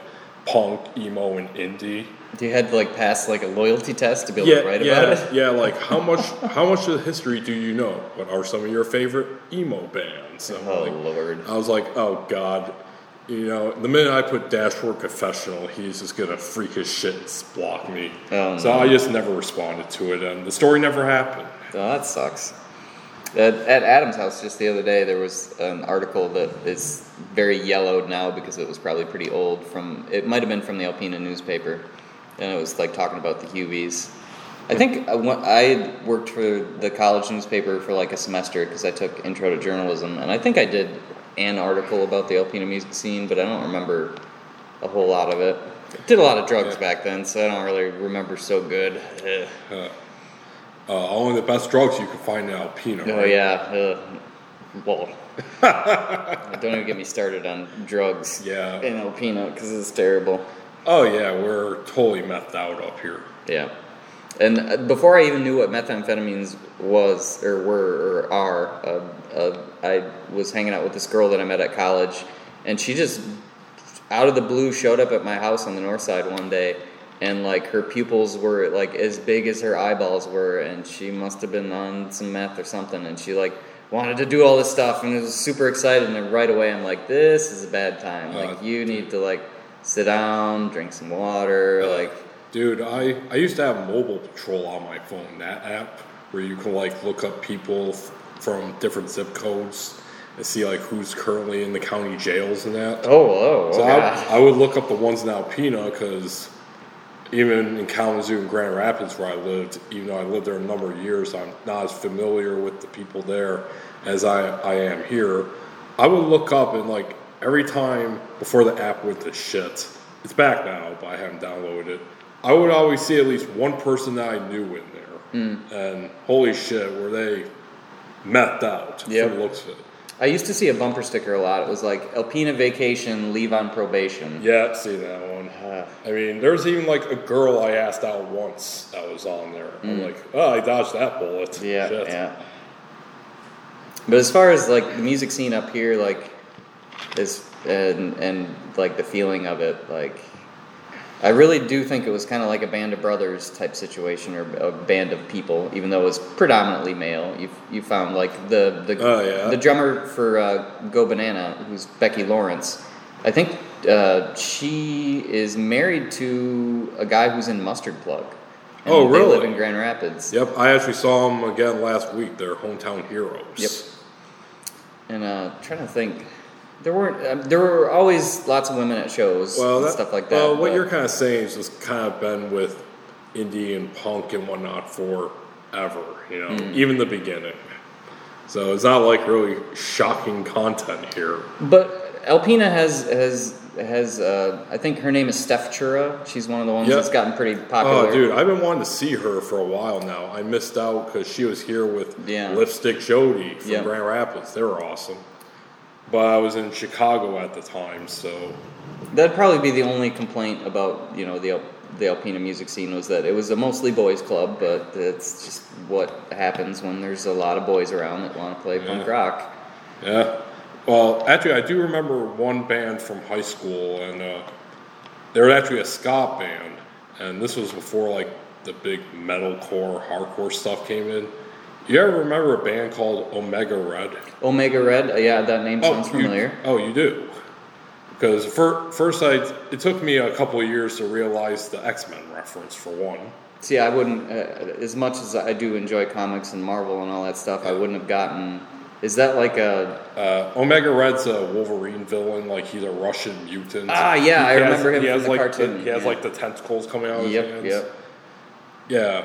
Speaker 1: punk, emo, and indie.
Speaker 2: You had to like pass like a loyalty test to be able
Speaker 1: Yeah,
Speaker 2: to write
Speaker 1: yeah,
Speaker 2: about it.
Speaker 1: yeah. Like how much? how much of the history do you know? What are some of your favorite emo bands? And,
Speaker 2: Oh
Speaker 1: like,
Speaker 2: lord.
Speaker 1: I was like, oh god. You know, the minute I put Dashboard Confessional, he's just gonna freak his shit and block me.
Speaker 2: Oh,
Speaker 1: so
Speaker 2: no.
Speaker 1: I just never responded to it, and the story never happened.
Speaker 2: Oh, that sucks. At, at Adam's house just the other day, there was an article that is very yellowed now because it was probably pretty old. From it might have been from the Alpena newspaper, and it was like talking about the Hubies. I think uh, I, I worked for the college newspaper for like a semester because I took intro to journalism, and I think I did an article about the Alpena music scene, but I don't remember a whole lot of it. Did a lot of drugs
Speaker 1: Yeah.
Speaker 2: back then, so I don't really remember so good. Ugh.
Speaker 1: Uh, only the best drugs you could find in Alpena.
Speaker 2: Oh
Speaker 1: right?
Speaker 2: yeah. Uh, well, [laughs] don't even get me started on drugs.
Speaker 1: Yeah.
Speaker 2: In Alpena because it's terrible.
Speaker 1: Oh yeah, we're totally methed out up here.
Speaker 2: Yeah. And uh, before I even knew what methamphetamines was or were or are, uh, uh, I was hanging out with this girl that I met at college, and she just out of the blue showed up at my house on the north side one day and like her pupils were like as big as her eyeballs were, and she must have been on some meth or something, and she like wanted to do all this stuff and was super excited, and then right away I'm like, this is a bad time. Like
Speaker 1: Uh,
Speaker 2: you need to like sit down, drink some water,
Speaker 1: Uh,
Speaker 2: like.
Speaker 1: Dude, I, I used to have Mobile Patrol on my phone, that app, where you can like look up people f- from different zip codes and see like who's currently in the county jails and that.
Speaker 2: Oh, oh,
Speaker 1: So
Speaker 2: oh
Speaker 1: I, I would look up the ones in Alpena because even in Kalamazoo and Grand Rapids where I lived, even though I lived there a number of years, I'm not as familiar with the people there as I, I am here. I would look up and like every time before the app went to shit, it's back now, but I haven't downloaded it. I would always see at least one person that I knew in there, and holy shit, were they methed out
Speaker 2: Yep.
Speaker 1: for the looks of it.
Speaker 2: I used to see a bumper sticker a lot. It was like Alpena vacation, leave on probation.
Speaker 1: Yeah, see that one.
Speaker 2: Uh,
Speaker 1: I mean, there's even like a girl I asked out once that was on there. I'm like, oh, I dodged that bullet.
Speaker 2: Mm. yeah,
Speaker 1: Shit.
Speaker 2: yeah. But as far as like the music scene up here, like is and and like the feeling of it, like I really do think it was kind of like a band of brothers type situation or a band of people, even though it was predominantly male. You you found like the the
Speaker 1: Oh, yeah.
Speaker 2: the drummer for uh, Go Banana, who's Becky Lawrence. I think uh, she is married to a guy who's in Mustard Plug. And
Speaker 1: Oh,
Speaker 2: They live in Grand Rapids.
Speaker 1: Yep, I actually saw them again last week. They're hometown heroes.
Speaker 2: Yep. And uh, trying to think, there weren't. Um, there were always lots of women at shows
Speaker 1: Well,
Speaker 2: and
Speaker 1: that,
Speaker 2: stuff like that.
Speaker 1: Well, what you're kind of saying is just kind of been with indie and punk and whatnot forever. You know,
Speaker 2: Mm.
Speaker 1: even the beginning. So it's not like really shocking content here.
Speaker 2: But Alpena has has has. Uh, I think her name is Steph Chura. She's one of the ones
Speaker 1: Yep.
Speaker 2: that's gotten pretty popular.
Speaker 1: Oh, dude, I've been wanting to see her for a while now. I missed out because she was here with
Speaker 2: Yeah.
Speaker 1: Lipstick Jody from
Speaker 2: Yeah.
Speaker 1: Grand Rapids. They were awesome. But I was in Chicago at the time, so
Speaker 2: That'd probably be the only complaint about you know the the Alpena music scene was that it was a mostly boys club, but it's just what happens when there's a lot of boys around that want to play punk rock.
Speaker 1: yeah. Well, actually, I do remember one band from high school, and uh, they were actually a ska band, and this was before like the big metalcore, hardcore stuff came in. You ever remember a band called Omega Red?
Speaker 2: Omega Red, uh, yeah, that name sounds
Speaker 1: you-
Speaker 2: familiar.
Speaker 1: oh, you do. Because fir- first, I it took me a couple of years to realize the X Men reference for one.
Speaker 2: See, I wouldn't, uh, as much as I do enjoy comics and Marvel and all that stuff, I wouldn't have gotten. Is that like a.
Speaker 1: Uh, Omega Red's a Wolverine villain, like he's a Russian mutant.
Speaker 2: Ah, yeah, I
Speaker 1: has-
Speaker 2: remember him
Speaker 1: he
Speaker 2: from
Speaker 1: has
Speaker 2: the
Speaker 1: like
Speaker 2: cartoon,
Speaker 1: he has
Speaker 2: yeah.
Speaker 1: like the tentacles coming out of
Speaker 2: Yep,
Speaker 1: his hands.
Speaker 2: yep.
Speaker 1: Yeah,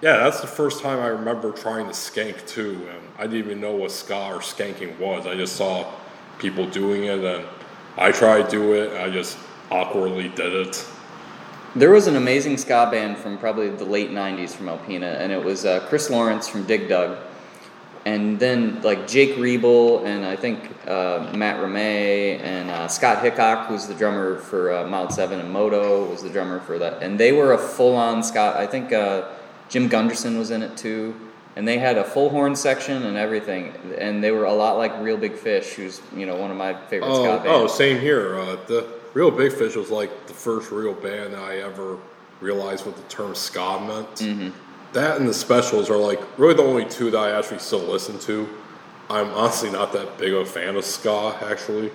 Speaker 1: yeah. That's the first time I remember trying to skank too, and I didn't even know what ska or skanking was. I just saw people doing it, and I tried to do it. And I just awkwardly did it.
Speaker 2: There was an amazing ska band from probably the late 90s from Alpena, and it was uh, Chris Lawrence from Dig Dug. And then, like, Jake Riebel, and I think uh, Matt Ramey, and uh, Scott Hickok, who's the drummer for uh, Mild 7 and Moto, was the drummer for that. And they were a full on ska. I think uh, Jim Gunderson was in it too. And they had a full horn section and everything. And they were a lot like Real Big Fish, who's, you know, one of my favorite ska
Speaker 1: Oh,
Speaker 2: bands.
Speaker 1: oh, same here. Uh, the Real Big Fish was like the first real band that I ever realized what the term ska meant.
Speaker 2: Mm-hmm.
Speaker 1: That and the Specials are like really the only two that I actually still listen to. I'm honestly not that big of a fan of ska, actually,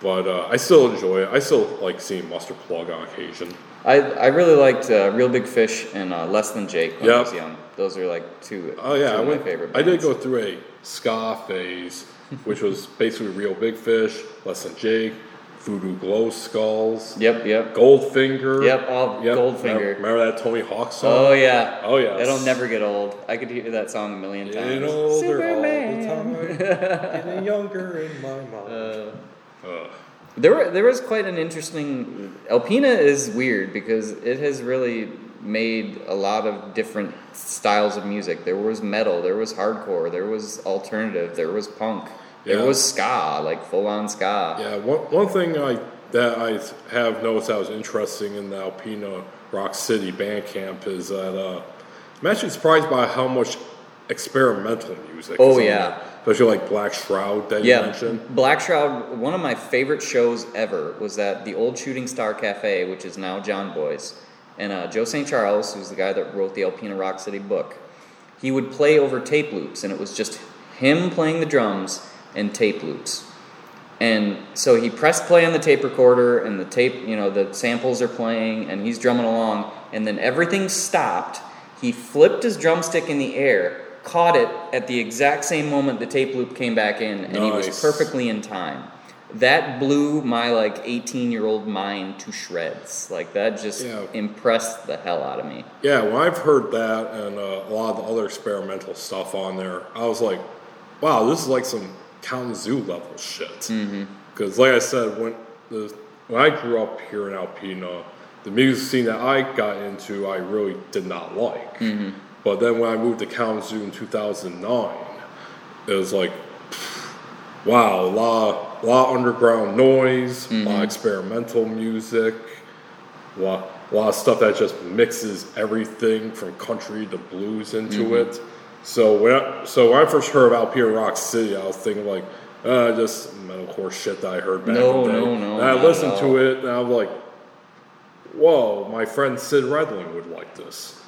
Speaker 1: but uh, I still enjoy it. I still like seeing Mustard Plug on occasion.
Speaker 2: I, I really liked uh, Real Big Fish and uh, Less Than Jake when I was young. Those are like two,
Speaker 1: Oh yeah,
Speaker 2: two
Speaker 1: I
Speaker 2: of
Speaker 1: went.
Speaker 2: my favorite
Speaker 1: I did go through a ska phase, which was basically Real Big Fish, Less Than Jake, Voodoo Glow Skulls,
Speaker 2: Yep, yep.
Speaker 1: Goldfinger.
Speaker 2: Yep, all yep. Goldfinger.
Speaker 1: Remember, remember that Tony Hawk song?
Speaker 2: Oh yeah.
Speaker 1: Oh, yeah.
Speaker 2: It'll never get old. I could hear that song a million times.
Speaker 1: Getting older
Speaker 2: Superman.
Speaker 1: all the time, [laughs] getting younger in my mind. Uh,
Speaker 2: There, were, there was quite an interesting. Alpena is weird because it has really made a lot of different styles of music. There was metal, there was hardcore, there was alternative, there was punk, there
Speaker 1: Yeah.
Speaker 2: was ska, like full on ska.
Speaker 1: yeah, one, one thing I that I have noticed that was interesting in the Alpena Rock City Bandcamp is that uh, I'm actually surprised by how much experimental music.
Speaker 2: Oh, yeah.
Speaker 1: especially like Black Shroud that you mentioned.
Speaker 2: Black Shroud. One of my favorite shows ever was at the old Shooting Star Cafe, which is now John Boy's, And uh, Joe St. Charles, who's the guy that wrote the Alpena Rock City book, he would play over tape loops, and it was just him playing the drums and tape loops. And so he pressed play on the tape recorder, and the tape, you know, the samples are playing, and he's drumming along, and then everything stopped. He flipped his drumstick in the air, caught it at the exact same moment the tape loop came back in, and he was perfectly in time. That blew my like 18 year old mind to shreds. Like that just
Speaker 1: Yeah.
Speaker 2: impressed the hell out of me.
Speaker 1: Yeah, when I've heard that and uh, a lot of the other experimental stuff on there, I was like, wow, this is like some K-Zoo level shit. Because, like I said, when the when I grew up here in Alpena, the music scene that I got into, I really did not like. But then when I moved to K-Zoo in 2009, it was like, wow, a lot, a lot of underground noise, a lot of experimental music, a lot, a lot of stuff that just mixes everything from country to blues into
Speaker 2: Mm-hmm.
Speaker 1: it. So when I, so when I first heard about Pier Rock City, I was thinking like, uh, just metalcore shit that I heard back
Speaker 2: No,
Speaker 1: in the day.
Speaker 2: no, no,
Speaker 1: And I listened to it, and I was like, whoa, my friend Sid Redling would like this.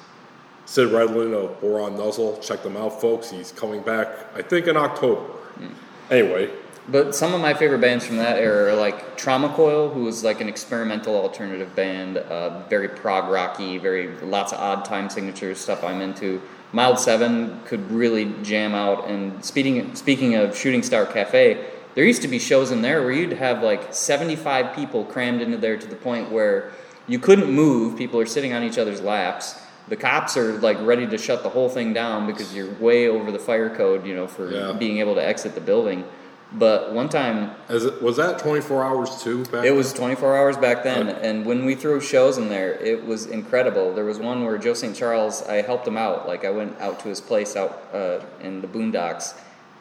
Speaker 1: Sid Redlin of Boron Nuzzle, check them out, folks. He's coming back, I think, in October.
Speaker 2: Hmm.
Speaker 1: Anyway,
Speaker 2: But some of my favorite bands from that era are like Trauma Coil, who was like an experimental alternative band, uh, very prog rocky, very lots of odd time signatures stuff I'm into. Mild Seven could really jam out. And speaking speaking of Shooting Star Cafe, there used to be shows in there where you'd have like 75 people crammed into there to the point where you couldn't move. People are sitting on each other's laps. The cops are like ready to shut the whole thing down because you're way over the fire code, you know, for
Speaker 1: Yeah.
Speaker 2: being able to exit the building. But one time,
Speaker 1: as it, was that 24 hours too? Back
Speaker 2: it was 24 hours back then, and when we threw shows in there, it was incredible. There was one where Joe St. Charles, I helped him out. Like I went out to his place out uh, in the boondocks,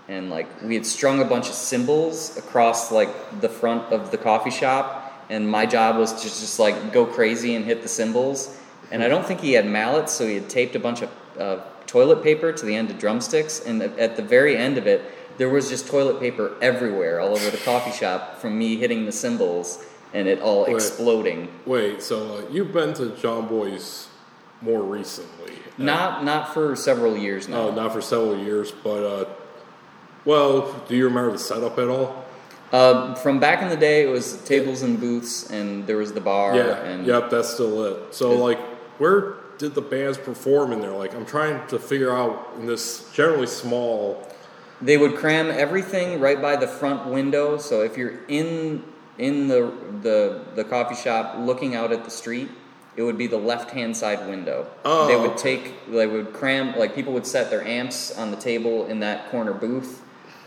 Speaker 2: and like we had strung a bunch of cymbals across like the front of the coffee shop, and my job was to just like go crazy and hit the cymbals. And I don't think he had mallets, so he had taped a bunch of uh, toilet paper to the end of drumsticks, and at the very end of it, there was just toilet paper everywhere, all over the coffee shop from me hitting the cymbals and it all
Speaker 1: Wait.
Speaker 2: exploding.
Speaker 1: Wait, so uh, you've been to John Boy's more recently?
Speaker 2: Not not for several years now.
Speaker 1: No, not for several years, but uh, well, do you remember the setup at all?
Speaker 2: Uh, from back in the day, it was tables and booths, and there was the bar.
Speaker 1: Yeah,
Speaker 2: and
Speaker 1: yep, that's still it. So, like, where did the bands perform in there? Like, I'm trying to figure out in this generally small.
Speaker 2: They would cram everything right by the front window. So if you're in in the the the coffee shop looking out at the street, it would be the left hand side window.
Speaker 1: Oh,
Speaker 2: they would take they would cram like people would set their amps on the table in that corner booth.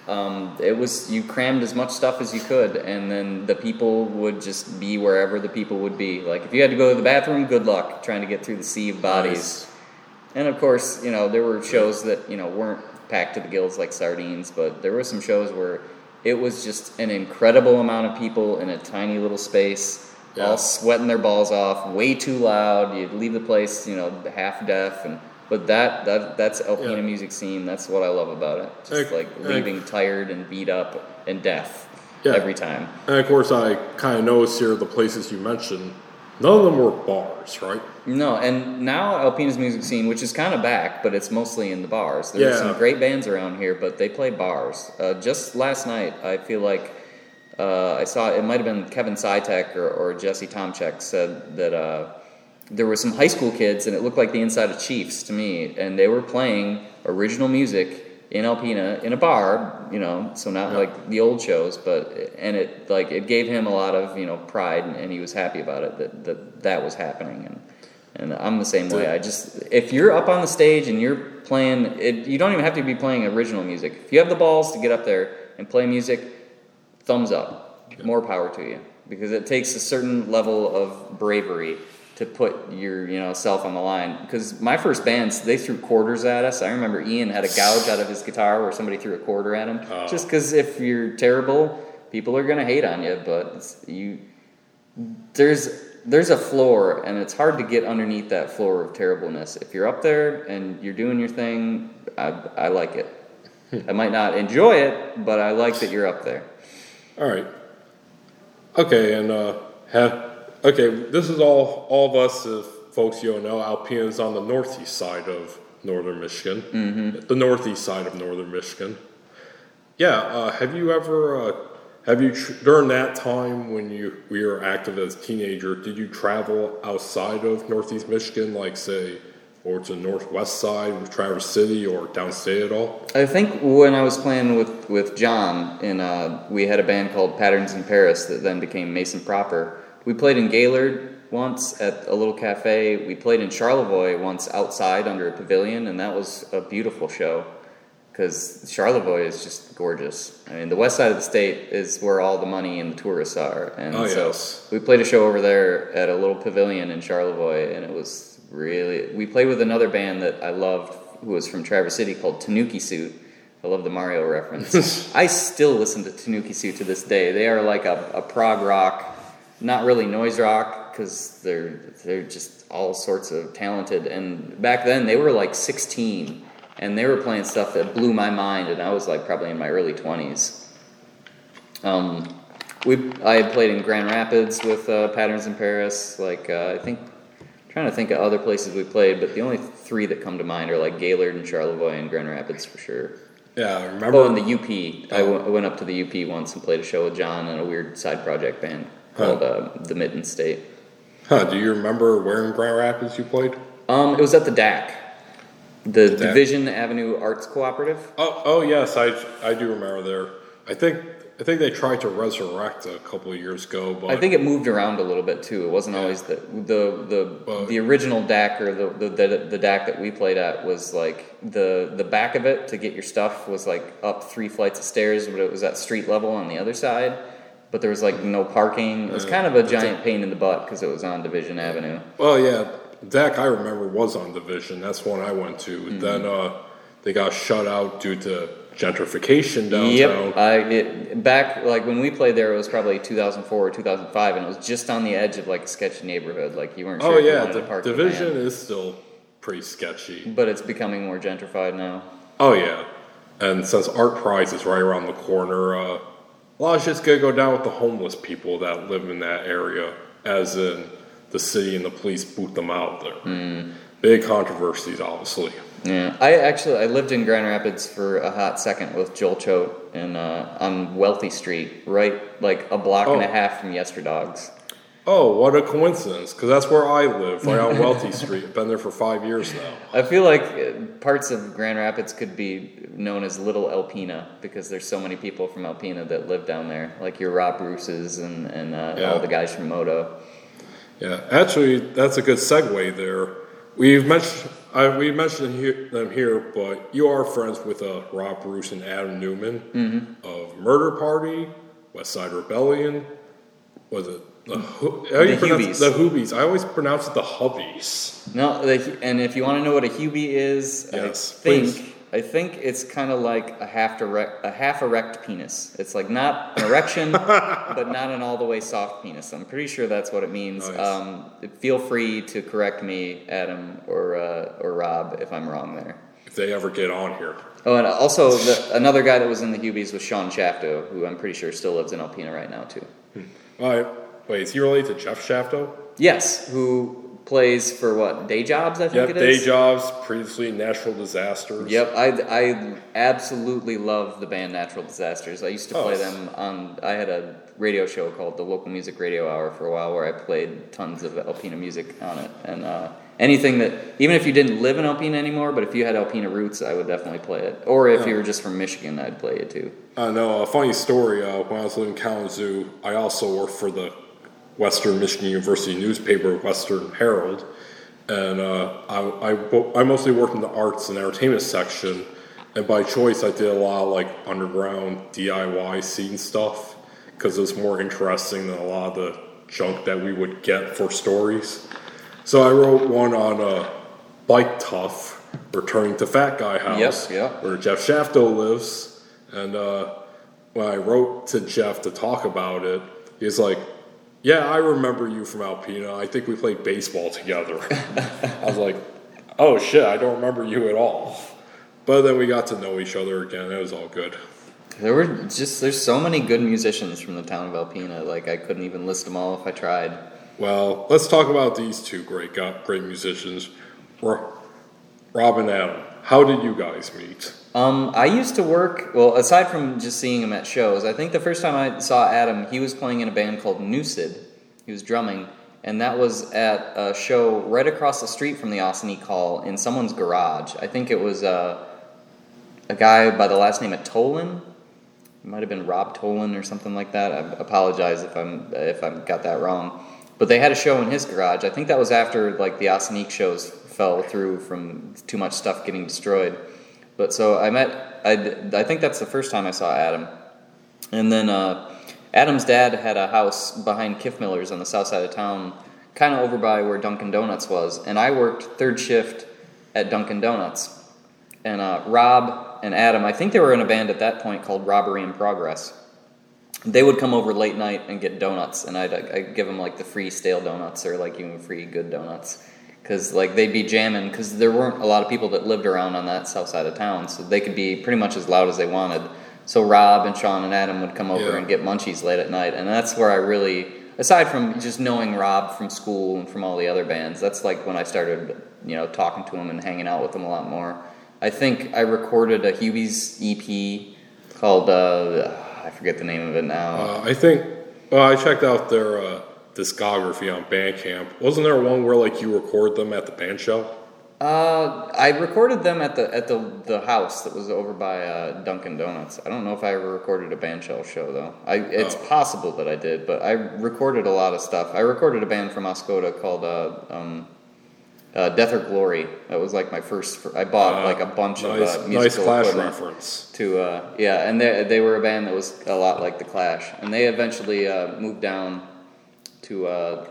Speaker 2: Um, it was you crammed as much stuff as you could, and then the people would just be wherever the people would be. Like if you had to go to the bathroom, good luck trying to get through the sea of bodies.
Speaker 1: Nice.
Speaker 2: And of course, you know, there were shows that, you know, weren't packed to the gills like sardines, but there were some shows where it was just an incredible amount of people in a tiny little space,
Speaker 1: Yeah.
Speaker 2: all sweating their balls off, way too loud. You'd leave the place, you know, half deaf and but that, that that's Alpena
Speaker 1: Yeah.
Speaker 2: music scene. That's what I love about it. Just like leaving tired and beat up and deaf
Speaker 1: Yeah.
Speaker 2: every time.
Speaker 1: And of course, I kind of noticed here the places you mentioned, none of them were bars, right?
Speaker 2: No, and now Alpena's music scene, which is kind of back, but it's mostly in the bars. There are
Speaker 1: Yeah.
Speaker 2: some great bands around here, but they play bars. Uh, just last night, I feel like uh, I saw it might have been Kevin Sitek or, or Jesse Tomchek said that uh, there were some high school kids, and it looked like the inside of Chiefs to me, and they were playing original music in Alpena in a bar, you know, so not
Speaker 1: Yeah.
Speaker 2: like the old shows, but and it like it gave him a lot of you know pride, and, and he was happy about it that that that was happening, and and I'm the same way. I just if you're up on the stage and you're playing, it, you don't even have to be playing original music. If you have the balls to get up there and play music, thumbs up, more power to you, because it takes a certain level of bravery to put your you know self on the line. Because my first bands, they threw quarters at us. I remember Ian had a gouge out of his guitar where somebody threw a quarter at him.
Speaker 1: Oh.
Speaker 2: Just because if you're terrible, people are gonna hate on you. But it's, you there's there's a floor and it's hard to get underneath that floor of terribleness if you're up there and you're doing your thing i, I like it i might not enjoy it but i like that you're up there
Speaker 1: All right. Okay, and uh, have okay. This is all. All of us folks you don't know, Alpena is on the northeast side of northern Michigan, mm-hmm. the northeast side of northern Michigan. Yeah, uh, have you ever, uh, have you, tr- during that time when you we were active as a teenager, did you travel outside of northeast Michigan, like say, or to the northwest side with Traverse City or downstate at all?
Speaker 2: I think when I was playing with, with John, in, uh, we had a band called Patterns in Paris that then became Mason Proper. We played in Gaylord once at a little cafe. We played in Charlevoix once outside under a pavilion, and that was a beautiful show because Charlevoix is just gorgeous. I mean, the west side of the state is where all the money and the tourists are, and
Speaker 1: Oh,
Speaker 2: so
Speaker 1: yes.
Speaker 2: we played a show over there at a little pavilion in Charlevoix, and it was really. We played with another band that I loved, who was from Traverse City, called Tanuki Suit. I love the Mario reference. [laughs] I still listen to Tanuki Suit to this day. They are like a, a prog rock, not really noise rock, because they're they're just all sorts of talented. And back then, they were like 16, and they were playing stuff that blew my mind, and I was like probably in my early 20s. Um, we I had played in Grand Rapids with uh, Patterns in Paris. Like uh, I think, trying to think of other places we played, but the only three that come to mind are like Gaylord and Charlevoix and Grand Rapids for sure.
Speaker 1: Yeah, I remember.
Speaker 2: Oh, and the UP. I w- I went up to the UP once and played a show with John and a weird side project band called uh, the Mitten State.
Speaker 1: Huh, do you remember where in Grand Rapids you played?
Speaker 2: Um, it was at the DAC, the
Speaker 1: DAC.
Speaker 2: Division Avenue Arts Cooperative.
Speaker 1: Oh, oh yes, I, I do remember there. I think I think they tried to resurrect a couple of years ago, but
Speaker 2: I think it moved around a little bit too. It wasn't always the the the,
Speaker 1: Well-
Speaker 2: the original DAC or the, the the the DAC that we played at was like the the back of it to get your stuff was like up three flights of stairs, but it was at street level on the other side. But there was like no parking. It was kind of a giant pain in the butt because it was on Division Avenue.
Speaker 1: well, yeah, DAC I remember was on Division. That's one I went to.
Speaker 2: Mm-hmm.
Speaker 1: Then uh, they got shut out due to gentrification downtown.
Speaker 2: Yep, I it, back like when we played there, it was probably 2004 or 2005, and it was just on the edge of like a sketchy neighborhood. Like you weren't sure
Speaker 1: Oh
Speaker 2: if you
Speaker 1: yeah, the
Speaker 2: to park
Speaker 1: Division is still pretty sketchy.
Speaker 2: but it's becoming more gentrified now.
Speaker 1: Oh yeah, and since ArtPrize is right around the corner, uh, a lot of shit's gonna go down with the homeless people that live in that area, as in the city and the police boot them out there.
Speaker 2: Hmm.
Speaker 1: Big controversies, obviously.
Speaker 2: Yeah, I actually I lived in Grand Rapids for a hot second with Joel Choate in uh, on Wealthy Street, right like a block and a
Speaker 1: Oh.
Speaker 2: half from Yesterdogs.
Speaker 1: Oh, what a coincidence! Because that's where I live, right on Wealthy Street. I've been there for five years now.
Speaker 2: I feel like uh, parts of Grand Rapids could be known as Little Alpena because there's so many people from Alpena that live down there, like your Rob Bruce's and and uh,
Speaker 1: Yeah.
Speaker 2: all the guys from Moto.
Speaker 1: Yeah, actually, that's a good segue there. We've mentioned I, we mentioned here, them here, but you are friends with uh, Rob Bruce and Adam Newman
Speaker 2: Mm-hmm.
Speaker 1: of Murder Party, West Side Rebellion. Was it the, how do you
Speaker 2: The
Speaker 1: pronounce
Speaker 2: Hubies.
Speaker 1: the Hubies? I always pronounce it the Hubbies.
Speaker 2: No, the, and if you want to know what a Hubie is,
Speaker 1: Yes,
Speaker 2: I think
Speaker 1: please.
Speaker 2: I think it's kind of like a half erect, a half erect penis. It's like not an erection, [laughs] but not an all the way soft penis. I'm pretty sure that's what it means.
Speaker 1: Nice.
Speaker 2: Um, feel free to correct me, Adam or uh, or Rob, if I'm wrong there.
Speaker 1: If they ever get on here,
Speaker 2: Oh, and also the, another guy that was in the Hubies was Sean Shafto, who I'm pretty sure still lives in Alpena right now too.
Speaker 1: all right. Wait, is he related to Jeff Shafto?
Speaker 2: Yes, who plays for what day jobs? I think
Speaker 1: Yep,
Speaker 2: it is.
Speaker 1: day jobs, previously natural disasters.
Speaker 2: Yep, I, I absolutely love the band Natural Disasters. I used to
Speaker 1: Oh,
Speaker 2: play them on. I had a radio show called the Local Music Radio Hour for a while, where I played tons of Alpena music on it, and uh, anything that even if you didn't live in Alpena anymore, but if you had Alpena roots, I would definitely play it. Or if you were just from Michigan, I'd play it too.
Speaker 1: I know a funny story. Uh, when I was living in Kalamazoo, I also worked for the Western Michigan University newspaper, Western Herald, and uh, I, I, I mostly worked in the arts and entertainment section. And by choice, I did a lot of like underground DIY scene stuff because it was more interesting than a lot of the junk that we would get for stories. So I wrote one on uh, Bike Tough, returning to Fat Guy House,
Speaker 2: yep.
Speaker 1: where Jeff Shafto lives. And uh, when I wrote to Jeff to talk about it, he's like, "Yeah, I remember you from Alpena. I think we played baseball together." [laughs] I was like, "Oh shit, I don't remember you at all." But then we got to know each other again. It was all good.
Speaker 2: There were just there's so many good musicians from the town of Alpena. Like I couldn't even list them all if I tried.
Speaker 1: Well, let's talk about these two great great musicians, Ro- Rob and Adam. How did you guys meet?
Speaker 2: Um, I used to work, well, aside from just seeing him at shows, I think the first time I saw Adam, he was playing in a band called Nucid. He was drumming, and that was at a show right across the street from the Austin Hall in someone's garage. I think it was uh, a guy by the last name of Tolan. It might have been Rob Tolan or something like that. I apologize if I'm if I got that wrong. But they had a show in his garage. I think that was after like the Austin shows fell through from too much stuff getting destroyed. But so I met. I, I think that's the first time I saw Adam, and then uh, Adam's dad had a house behind Kiffmiller's on the south side of town, kind of over by where Dunkin' Donuts was, and I worked third shift at Dunkin' Donuts. And uh, Rob and Adam, I think they were in a band at that point called Robbery in Progress. They would come over late night and get donuts, and I'd, I'd give them like the free stale donuts or like even free good donuts because like they'd be jamming because there weren't a lot of people that lived around on that south side of town, so they could be pretty much as loud as they wanted. So Rob and Sean and Adam would come over
Speaker 1: Yeah.
Speaker 2: and get munchies late at night, and that's where I really, aside from just knowing Rob from school and from all the other bands, that's like when I started, you know, talking to him and hanging out with him a lot more. I think I recorded a Hubie's EP called uh, I forget the name of it now.
Speaker 1: Uh, I think. Well, I checked out their uh, discography on Bandcamp. Wasn't there one where like you record them at the band show?
Speaker 2: Uh, I recorded them at the at the the house that was over by uh, Dunkin' Donuts. I don't know if I ever recorded a bandshell show though. I it's
Speaker 1: Oh.
Speaker 2: possible that I did, but I recorded a lot of stuff. I recorded a band from Oscoda called uh, um, uh, Death or Glory. That was like my first. I bought like a bunch
Speaker 1: Uh, nice,
Speaker 2: of uh,
Speaker 1: nice Clash reference.
Speaker 2: to uh, yeah, and they they were a band that was a lot like the Clash, and they eventually uh, moved down to uh,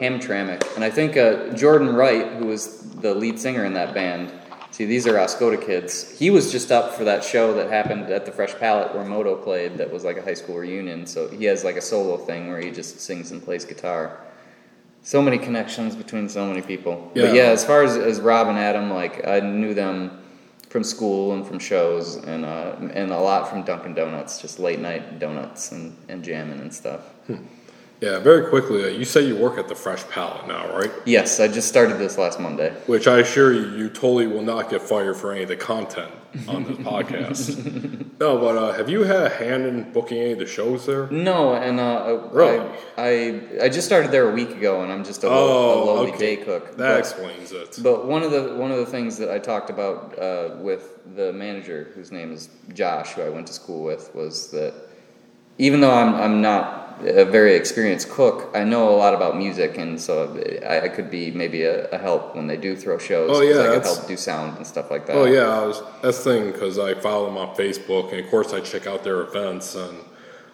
Speaker 2: Hamtramck, and I think uh, Jordan Wright, who was the lead singer in that band. See, these are Oscoda kids. He was just up for that show that happened at the Fresh Palette where Moto played. That was like a high school reunion. So he has like a solo thing where he just sings and plays guitar. So many connections between so many people. But
Speaker 1: Yeah.
Speaker 2: yeah, as far as, as Rob and Adam, like I knew them from school and from shows, and uh, and a lot from Dunkin' Donuts, just late night donuts and, and jamming and stuff.
Speaker 1: Yeah, very quickly. Uh, you say you work at the Fresh Palette now, right?
Speaker 2: Yes, I just started this last Monday.
Speaker 1: Which I assure you, you totally will not get fired for any of the content on this [laughs] podcast. No, but uh, have you had a hand in booking any of the shows there?
Speaker 2: No, and uh,
Speaker 1: Really?
Speaker 2: I, I I just started there a week ago, and I'm just a, low, a
Speaker 1: Oh,
Speaker 2: lowly
Speaker 1: okay.
Speaker 2: day cook.
Speaker 1: That
Speaker 2: But-
Speaker 1: explains it.
Speaker 2: But one of the one of the things that I talked about uh, with the manager, whose name is Josh, who I went to school with, was that even though I'm I'm not a very experienced cook, I know a lot about music, and so I, I could be maybe a, a help when they do throw shows.
Speaker 1: Oh yeah,
Speaker 2: I could help do sound and stuff like that.
Speaker 1: Oh yeah, I was, that's the thing because I follow them on Facebook, and of course I check out their events, and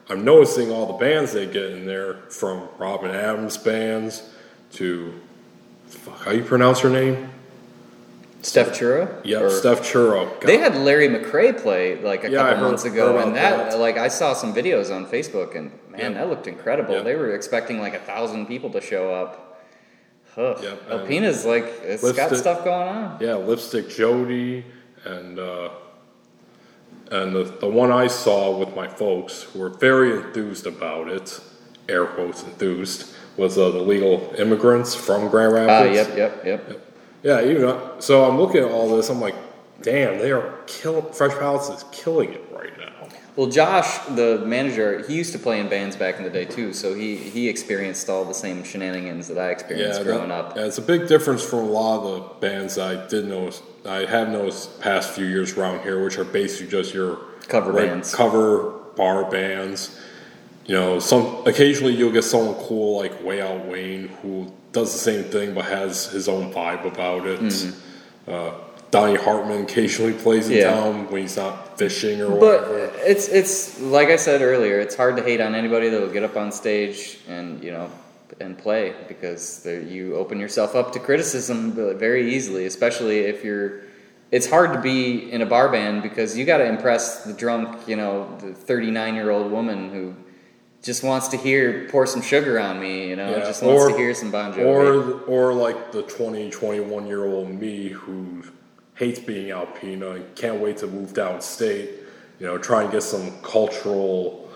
Speaker 1: I'm noticing all the bands they get in there, from Robin Adams bands to fuck, how you pronounce her name?
Speaker 2: Steph Chura.
Speaker 1: Yep,
Speaker 2: Or-
Speaker 1: Steph Churro. God,
Speaker 2: They had Larry McCray play like a
Speaker 1: Yeah,
Speaker 2: couple
Speaker 1: heard-
Speaker 2: months ago, and that,
Speaker 1: that.
Speaker 2: like I saw some videos on Facebook, and man,
Speaker 1: Yeah.
Speaker 2: that looked incredible.
Speaker 1: Yeah.
Speaker 2: They were expecting like a thousand people to show up. Ugh.
Speaker 1: Yep,
Speaker 2: Alpena's like it's got stuff going on.
Speaker 1: yeah, Lipstick Jody, and uh, and the, the one I saw with my folks who were very enthused about it, air quotes enthused, was uh, the legal immigrants from Grand
Speaker 2: Ah,
Speaker 1: Rapids.
Speaker 2: yep, yep, yep.
Speaker 1: Yeah, you know. So I'm looking at all this. I'm like, damn, they are killing. Fresh Palace is killing it right now.
Speaker 2: Well, Josh, the manager, he used to play in bands back in the day too, so he he experienced all the same shenanigans that I experienced
Speaker 1: Yeah,
Speaker 2: growing
Speaker 1: that-
Speaker 2: up.
Speaker 1: yeah, it's a big difference from a lot of the bands I did notice. I have noticed past few years around here, which are basically just your
Speaker 2: Cover
Speaker 1: reg-
Speaker 2: bands.
Speaker 1: cover bar bands. You know, some occasionally you'll get someone cool like Way Out Wayne who does the same thing but has his own vibe about it. Uh, Donnie Hartman occasionally plays in
Speaker 2: Mm-hmm. Yeah.
Speaker 1: town when he's not fishing or
Speaker 2: But
Speaker 1: whatever.
Speaker 2: it's it's like I said earlier, it's hard to hate on anybody that will get up on stage and you know and play because you open yourself up to criticism very easily, especially if you're. It's hard to be in a bar band because you got to impress the drunk, you know, the 39 year old woman who just wants to hear "Pour Some Sugar on Me," you know,
Speaker 1: Yeah,
Speaker 2: just wants
Speaker 1: or-
Speaker 2: to hear some Bon Jovi.
Speaker 1: Or, or like the 20, 21 year old me who hates being Alpena and can't wait to move downstate, you know, try and get some cultural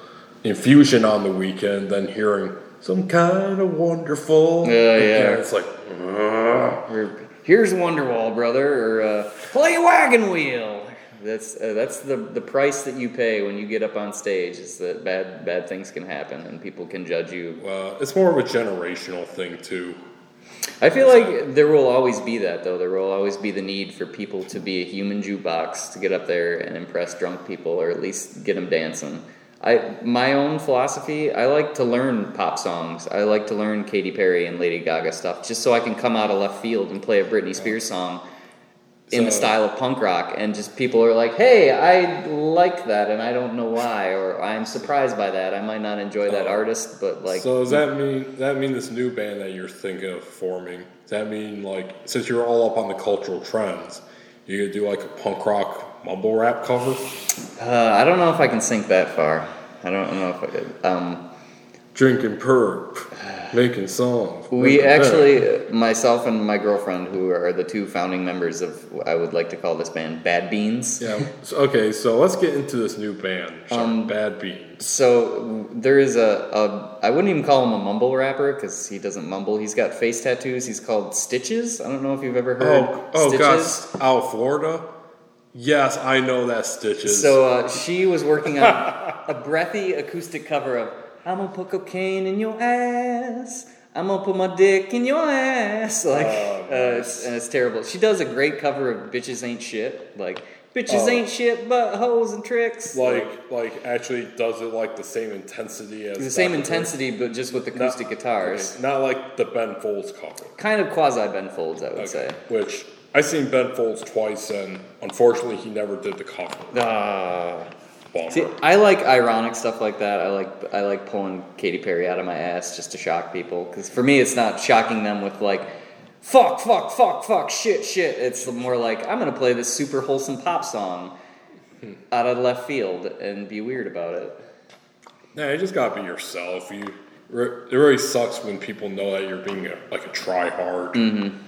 Speaker 1: infusion on the weekend, then hearing some kind of wonderful.
Speaker 2: Yeah, yeah.
Speaker 1: it's like,
Speaker 2: Or, Here's Wonderwall, brother, or uh, play wagon wheel. That's uh, that's the the price that you pay when you get up on stage. Is that bad bad things can happen and people can judge you.
Speaker 1: uh, it's more of a generational thing too.
Speaker 2: I feel like there will always be that though. There will always be the need for people to be a human jukebox to get up there and impress drunk people, or at least get them dancing. I my own philosophy. I like to learn pop songs. I like to learn Katy Perry and Lady Gaga stuff, just so I can come out of left field and play a Britney Spears song in the style of punk rock, and just people are like, "Hey, I like that, and I don't know why," or "I'm surprised by that. I might not enjoy that
Speaker 1: Oh.
Speaker 2: artist, but like."
Speaker 1: so does that mean does that mean this new band that you're thinking of forming? Does that mean like since you're all up on the cultural trends, you gonna do like a punk rock mumble rap cover?
Speaker 2: Uh, I don't know if I can sink that far. I don't know if I could. Um,
Speaker 1: Drinking perp, making songs.
Speaker 2: we
Speaker 1: making
Speaker 2: actually, myself and my girlfriend, who are the two founding members of, I would like to call this band Bad Beans.
Speaker 1: Yeah. So, okay, so let's get into this new band,
Speaker 2: Um,
Speaker 1: Bad Beans.
Speaker 2: So there is a, a I wouldn't even call him a mumble rapper because he doesn't mumble. He's got face tattoos. He's called Stitches. I don't know if you've ever heard
Speaker 1: Oh, oh,
Speaker 2: Stitches.
Speaker 1: gosh, out of Florida. Yes, I know that Stitches.
Speaker 2: So uh, she was working on a breathy acoustic cover of "I'm gonna put cocaine in your ass." I'm gonna put my dick in your ass, like,
Speaker 1: Oh,
Speaker 2: uh, it's, and it's terrible. She does a great cover of "Bitches Ain't Shit," like "Bitches
Speaker 1: Oh.
Speaker 2: Ain't Shit but hoes and tricks."
Speaker 1: like, like actually does it like the same intensity as
Speaker 2: the same intensity, but just with acoustic
Speaker 1: Not-
Speaker 2: guitars.
Speaker 1: okay, not like the Ben Folds cover.
Speaker 2: Kind of quasi Ben Folds, I would
Speaker 1: Okay,
Speaker 2: say.
Speaker 1: Which I seen Ben Folds twice, and unfortunately, he never did the cover.
Speaker 2: Ah.
Speaker 1: Bummer.
Speaker 2: See, I like ironic stuff like that. I like I like pulling Katy Perry out of my ass just to shock people. Because for me, it's not shocking them with like, fuck, fuck, fuck, fuck, shit, shit. It's more like I'm gonna play this super wholesome pop song out of left field and be weird about it.
Speaker 1: Yeah, you just gotta be yourself. You, it really sucks when people know that you're being a, like a try hard.
Speaker 2: Mm.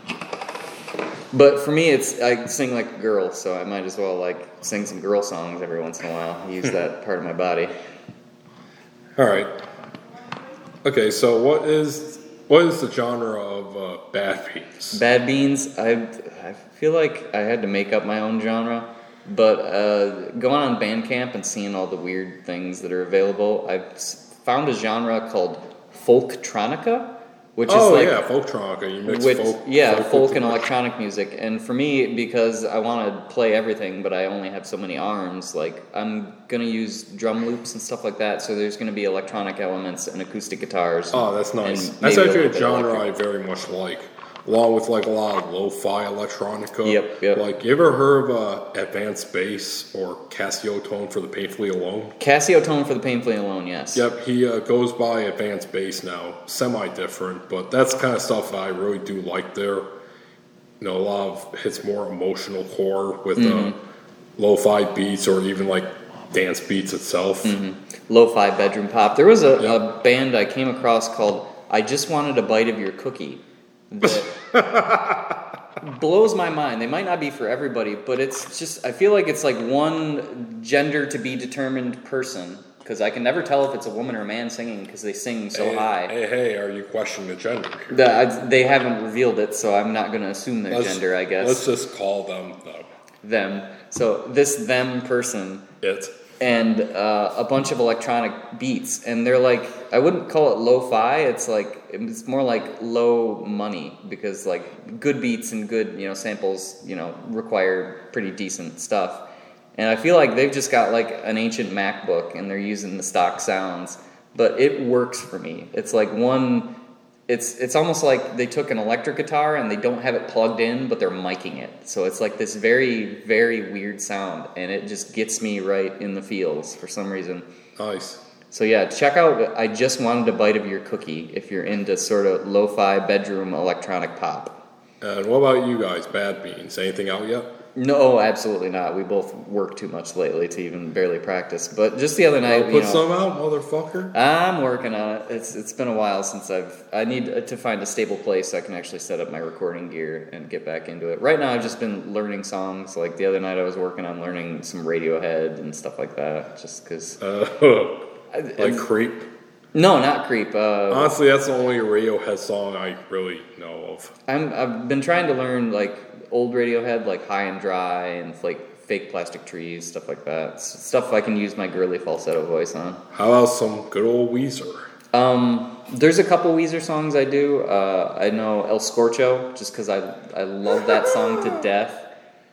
Speaker 2: But for me, it's I sing like a girl, so I might as well like sing some girl songs every once in a while. Use that part of my body.
Speaker 1: All right. Okay, so what is what is the genre of uh, Bad Beans?
Speaker 2: Bad Beans, I, I feel like I had to make up my own genre, but uh, going on Bandcamp and seeing all the weird things that are available, I've found a genre called folktronica, which
Speaker 1: oh
Speaker 2: is like
Speaker 1: yeah, folktronica. You mix
Speaker 2: with
Speaker 1: folk,
Speaker 2: yeah folk,
Speaker 1: with
Speaker 2: and electronic music and for me because i want to play everything but i only have so many arms like i'm gonna use drum loops and stuff like that so there's gonna be electronic elements and acoustic guitars
Speaker 1: Oh, that's nice. That's actually
Speaker 2: little
Speaker 1: a genre I very much like, along with like a lot of lo-fi electronica.
Speaker 2: Yep, yep.
Speaker 1: Like, you ever heard of uh, Advance Base or Casiotone for the Painfully Alone?
Speaker 2: casiotone for the painfully alone yes
Speaker 1: Yep, he uh, goes by Advance Base now. Semi-different, but that's kind of stuff that I really do like there. You know, a lot of hits more emotional core with
Speaker 2: Mm-hmm.
Speaker 1: uh, lo-fi beats or even like dance beats itself.
Speaker 2: lo-fi bedroom pop there was a,
Speaker 1: Yep.
Speaker 2: a band i came across called i just wanted a bite of your cookie that [laughs] blows my mind. They might not be for everybody but it's just i feel like it's like one gender to be determined person because i can never tell if it's a woman or a man singing because they sing so
Speaker 1: hey,
Speaker 2: high.
Speaker 1: Hey, hey, are you questioning the gender?
Speaker 2: The- I- they haven't revealed it so i'm not going to assume their
Speaker 1: Let's-
Speaker 2: gender i guess.
Speaker 1: Let's just call them the,
Speaker 2: them. So this them person
Speaker 1: it.
Speaker 2: and uh, a bunch of electronic beats and they're like i wouldn't call it lo-fi it's like it's more like low money because like good beats and good you know samples you know require pretty decent stuff and i feel like they've just got like an ancient macbook and they're using the stock sounds but it works for me it's like one it's it's almost like they took an electric guitar and they don't have it plugged in, but they're miking it. So it's like this very very weird sound, and it just gets me right in the feels for some reason.
Speaker 1: Nice.
Speaker 2: So yeah, check out. I just wanted a bite of your cookie if you're into sort of lo-fi bedroom electronic pop.
Speaker 1: And what about you guys, Bad Beans? Anything out yet?
Speaker 2: No, absolutely not. We both work too much lately to even barely practice. But just the other night, you
Speaker 1: put
Speaker 2: know,
Speaker 1: some out, motherfucker.
Speaker 2: I'm working on it. It's it's been a while since I've I need to find a stable place so I can actually set up my recording gear and get back into it. Right now I've just been learning songs. Like the other night I was working on learning some Radiohead and stuff like that just cuz
Speaker 1: Uh, [laughs] like Creep.
Speaker 2: No, not Creep. Uh,
Speaker 1: Honestly, that's the only Radiohead song I really know of.
Speaker 2: I'm I've been trying to learn like old Radiohead, like High and Dry, and like fake plastic trees, stuff like that. S- Stuff I can use my girly falsetto voice on.
Speaker 1: How about some good old Weezer?
Speaker 2: Um, there's a couple Weezer songs I do. Uh, I know El Scorcho, just because I I love that song to [laughs] death,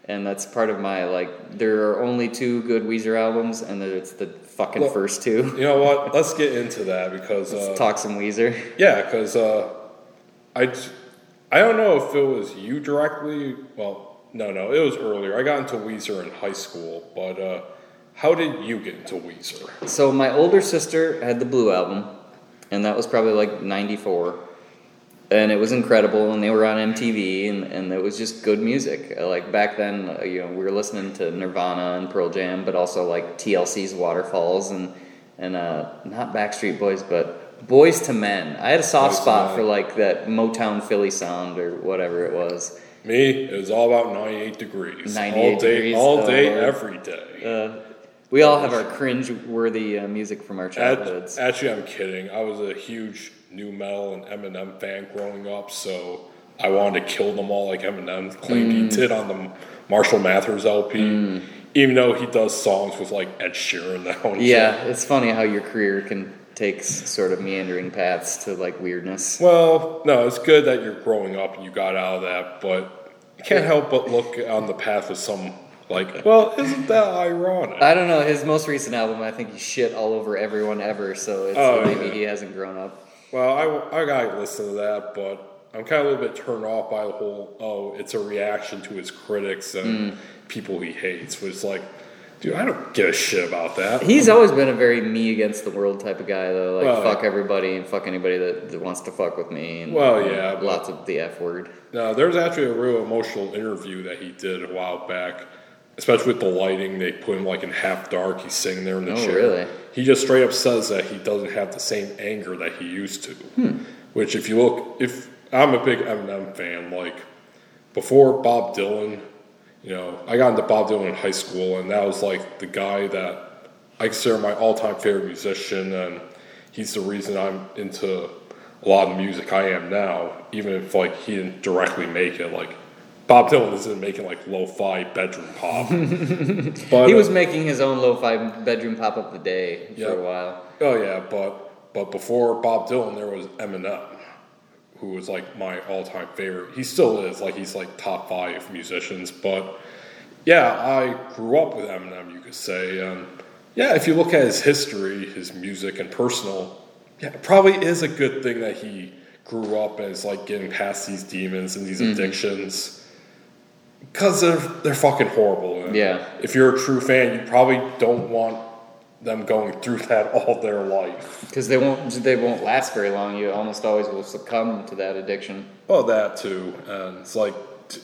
Speaker 2: and that's part of my like. There are only two good Weezer albums, and it's the fucking first two.
Speaker 1: You know what? Let's get into that because uh,
Speaker 2: Let's talk some Weezer.
Speaker 1: yeah, because uh, I I don't know if it was you directly. Well, no, no, it was earlier. I got into Weezer in high school, but uh, how did you get into Weezer?
Speaker 2: So my older sister had the Blue album, and that was probably like '94, and it was incredible. And they were on MTV, and, and it was just good music. Uh, Like back then, uh, you know, we were listening to Nirvana and Pearl Jam, but also like TLC's Waterfalls and and uh, not Backstreet Boys, but Boyz II Men. I had a soft
Speaker 1: Boyz II
Speaker 2: spot for like that Motown Philly sound or whatever it was.
Speaker 1: Me, it was all about 98 degrees.
Speaker 2: 98
Speaker 1: all day,
Speaker 2: degrees,
Speaker 1: all day, every day.
Speaker 2: Uh, we all have our cringe-worthy uh, music from our childhoods.
Speaker 1: Actually, I'm kidding. I was a huge nu metal and Eminem fan growing up, so I wanted to kill them all like Eminem claimed
Speaker 2: Mm.
Speaker 1: he did on the Marshall Mathers LP. Even though he does songs with like Ed Sheeran now.
Speaker 2: Yeah, it's funny how your career can take sort of meandering paths to like weirdness.
Speaker 1: Well, no, it's good that you're growing up and you got out of that, but you can't help but look on the path of some like, well, isn't that ironic?
Speaker 2: I don't know. His most recent album, I think he shit all over everyone ever. So it's,
Speaker 1: Oh,
Speaker 2: maybe
Speaker 1: yeah.
Speaker 2: he hasn't grown up.
Speaker 1: Well, I, I gotta listen to that, but I'm kind of a little bit turned off by the whole, oh, it's a reaction to his critics and hmm. people he hates, which is like, dude, I don't give a shit about that.
Speaker 2: He's always been a very me against the world type of guy, though. Like
Speaker 1: Well,
Speaker 2: fuck everybody and fuck anybody that, that wants to fuck with me. And,
Speaker 1: Well, yeah,
Speaker 2: lots of the f word.
Speaker 1: No, there's actually a real emotional interview that he did a while back, especially with the lighting. They put him like in half dark. He's sitting there in the
Speaker 2: Oh,
Speaker 1: chair.
Speaker 2: really?
Speaker 1: He just straight up says that he doesn't have the same anger that he used to.
Speaker 2: Hmm.
Speaker 1: Which, if you look, if I'm a big Eminem fan, like before Bob Dylan, you know, I got into Bob Dylan in high school, and that was like the guy that I consider my all-time favorite musician, and he's the reason I'm into a lot of the music I am now. Even if like he didn't directly make it, like Bob Dylan isn't making like lo-fi bedroom pop. [laughs] but
Speaker 2: He
Speaker 1: uh,
Speaker 2: was making his own lo-fi bedroom pop up the day for a while.
Speaker 1: Oh yeah, but but before Bob Dylan, there was Eminem, who was like my all-time favorite. He still is like he's like top five musicians. But yeah, I grew up with Eminem, you could say. And yeah, if you look at his history, his music and personal, yeah, it probably is a good thing that he grew up and is like getting past these demons and these addictions. Because they're they're fucking horrible. And
Speaker 2: Yeah.
Speaker 1: If you're a true fan, you probably don't want them going through [laughs] that all their life.
Speaker 2: Because they won't, they won't last very long. You almost always will succumb to that addiction.
Speaker 1: Well, that too. And it's like,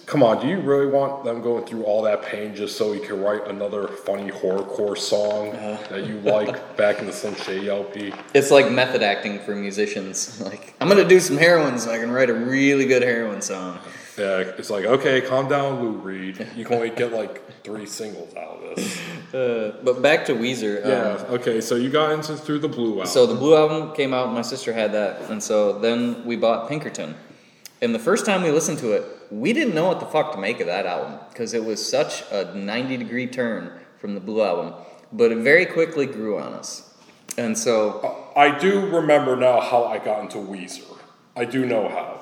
Speaker 1: come on, do you really want them going through all that pain just so you can write another funny horrorcore song uh-huh. that you like [laughs] back in the Slim Shady LP?
Speaker 2: It's like method acting for musicians. [laughs] Like, I'm gonna do some heroin so I can write a really good heroin song.
Speaker 1: Yeah, it's like, okay, calm down, Lou Reed. You can only get like three singles out of this. [laughs]
Speaker 2: Uh, but back to Weezer. um,
Speaker 1: Yeah, okay, so you got into through the Blue album.
Speaker 2: So the Blue album came out, my sister had that, and so then we bought Pinkerton. And the first time we listened to it, we didn't know what the fuck to make of that album because it was such a 90 degree turn from the Blue album, but it very quickly grew on us. And so,
Speaker 1: I do remember now how I got into Weezer. I do know how.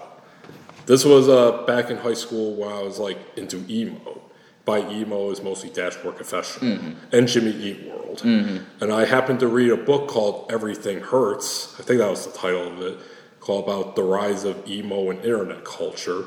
Speaker 1: This was uh, back in high school when I was like into emo. By emo is mostly Dashboard Confessional mm-hmm. and Jimmy Eat World. Mm-hmm. And I happened to read a book called Everything Hurts. I think that was the title of it, called about the rise of emo and internet culture.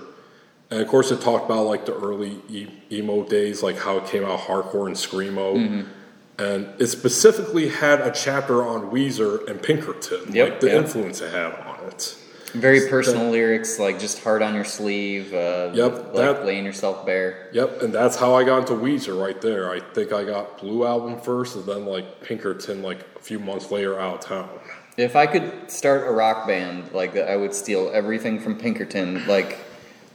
Speaker 1: And of course, it talked about like the early e- emo days, like how it came out hardcore and screamo. Mm-hmm. And it specifically had a chapter on Weezer and Pinkerton,
Speaker 2: Yep,
Speaker 1: like the
Speaker 2: yep.
Speaker 1: influence it had on it.
Speaker 2: Very personal lyrics, like just hard on your sleeve, uh,
Speaker 1: Yep,
Speaker 2: like
Speaker 1: that-
Speaker 2: laying yourself bare.
Speaker 1: Yep, and that's how I got into Weezer right there. I think I got Blue Album first, and then like Pinkerton like a few months later out of town.
Speaker 2: If I could start a rock band, like I would steal everything from Pinkerton, like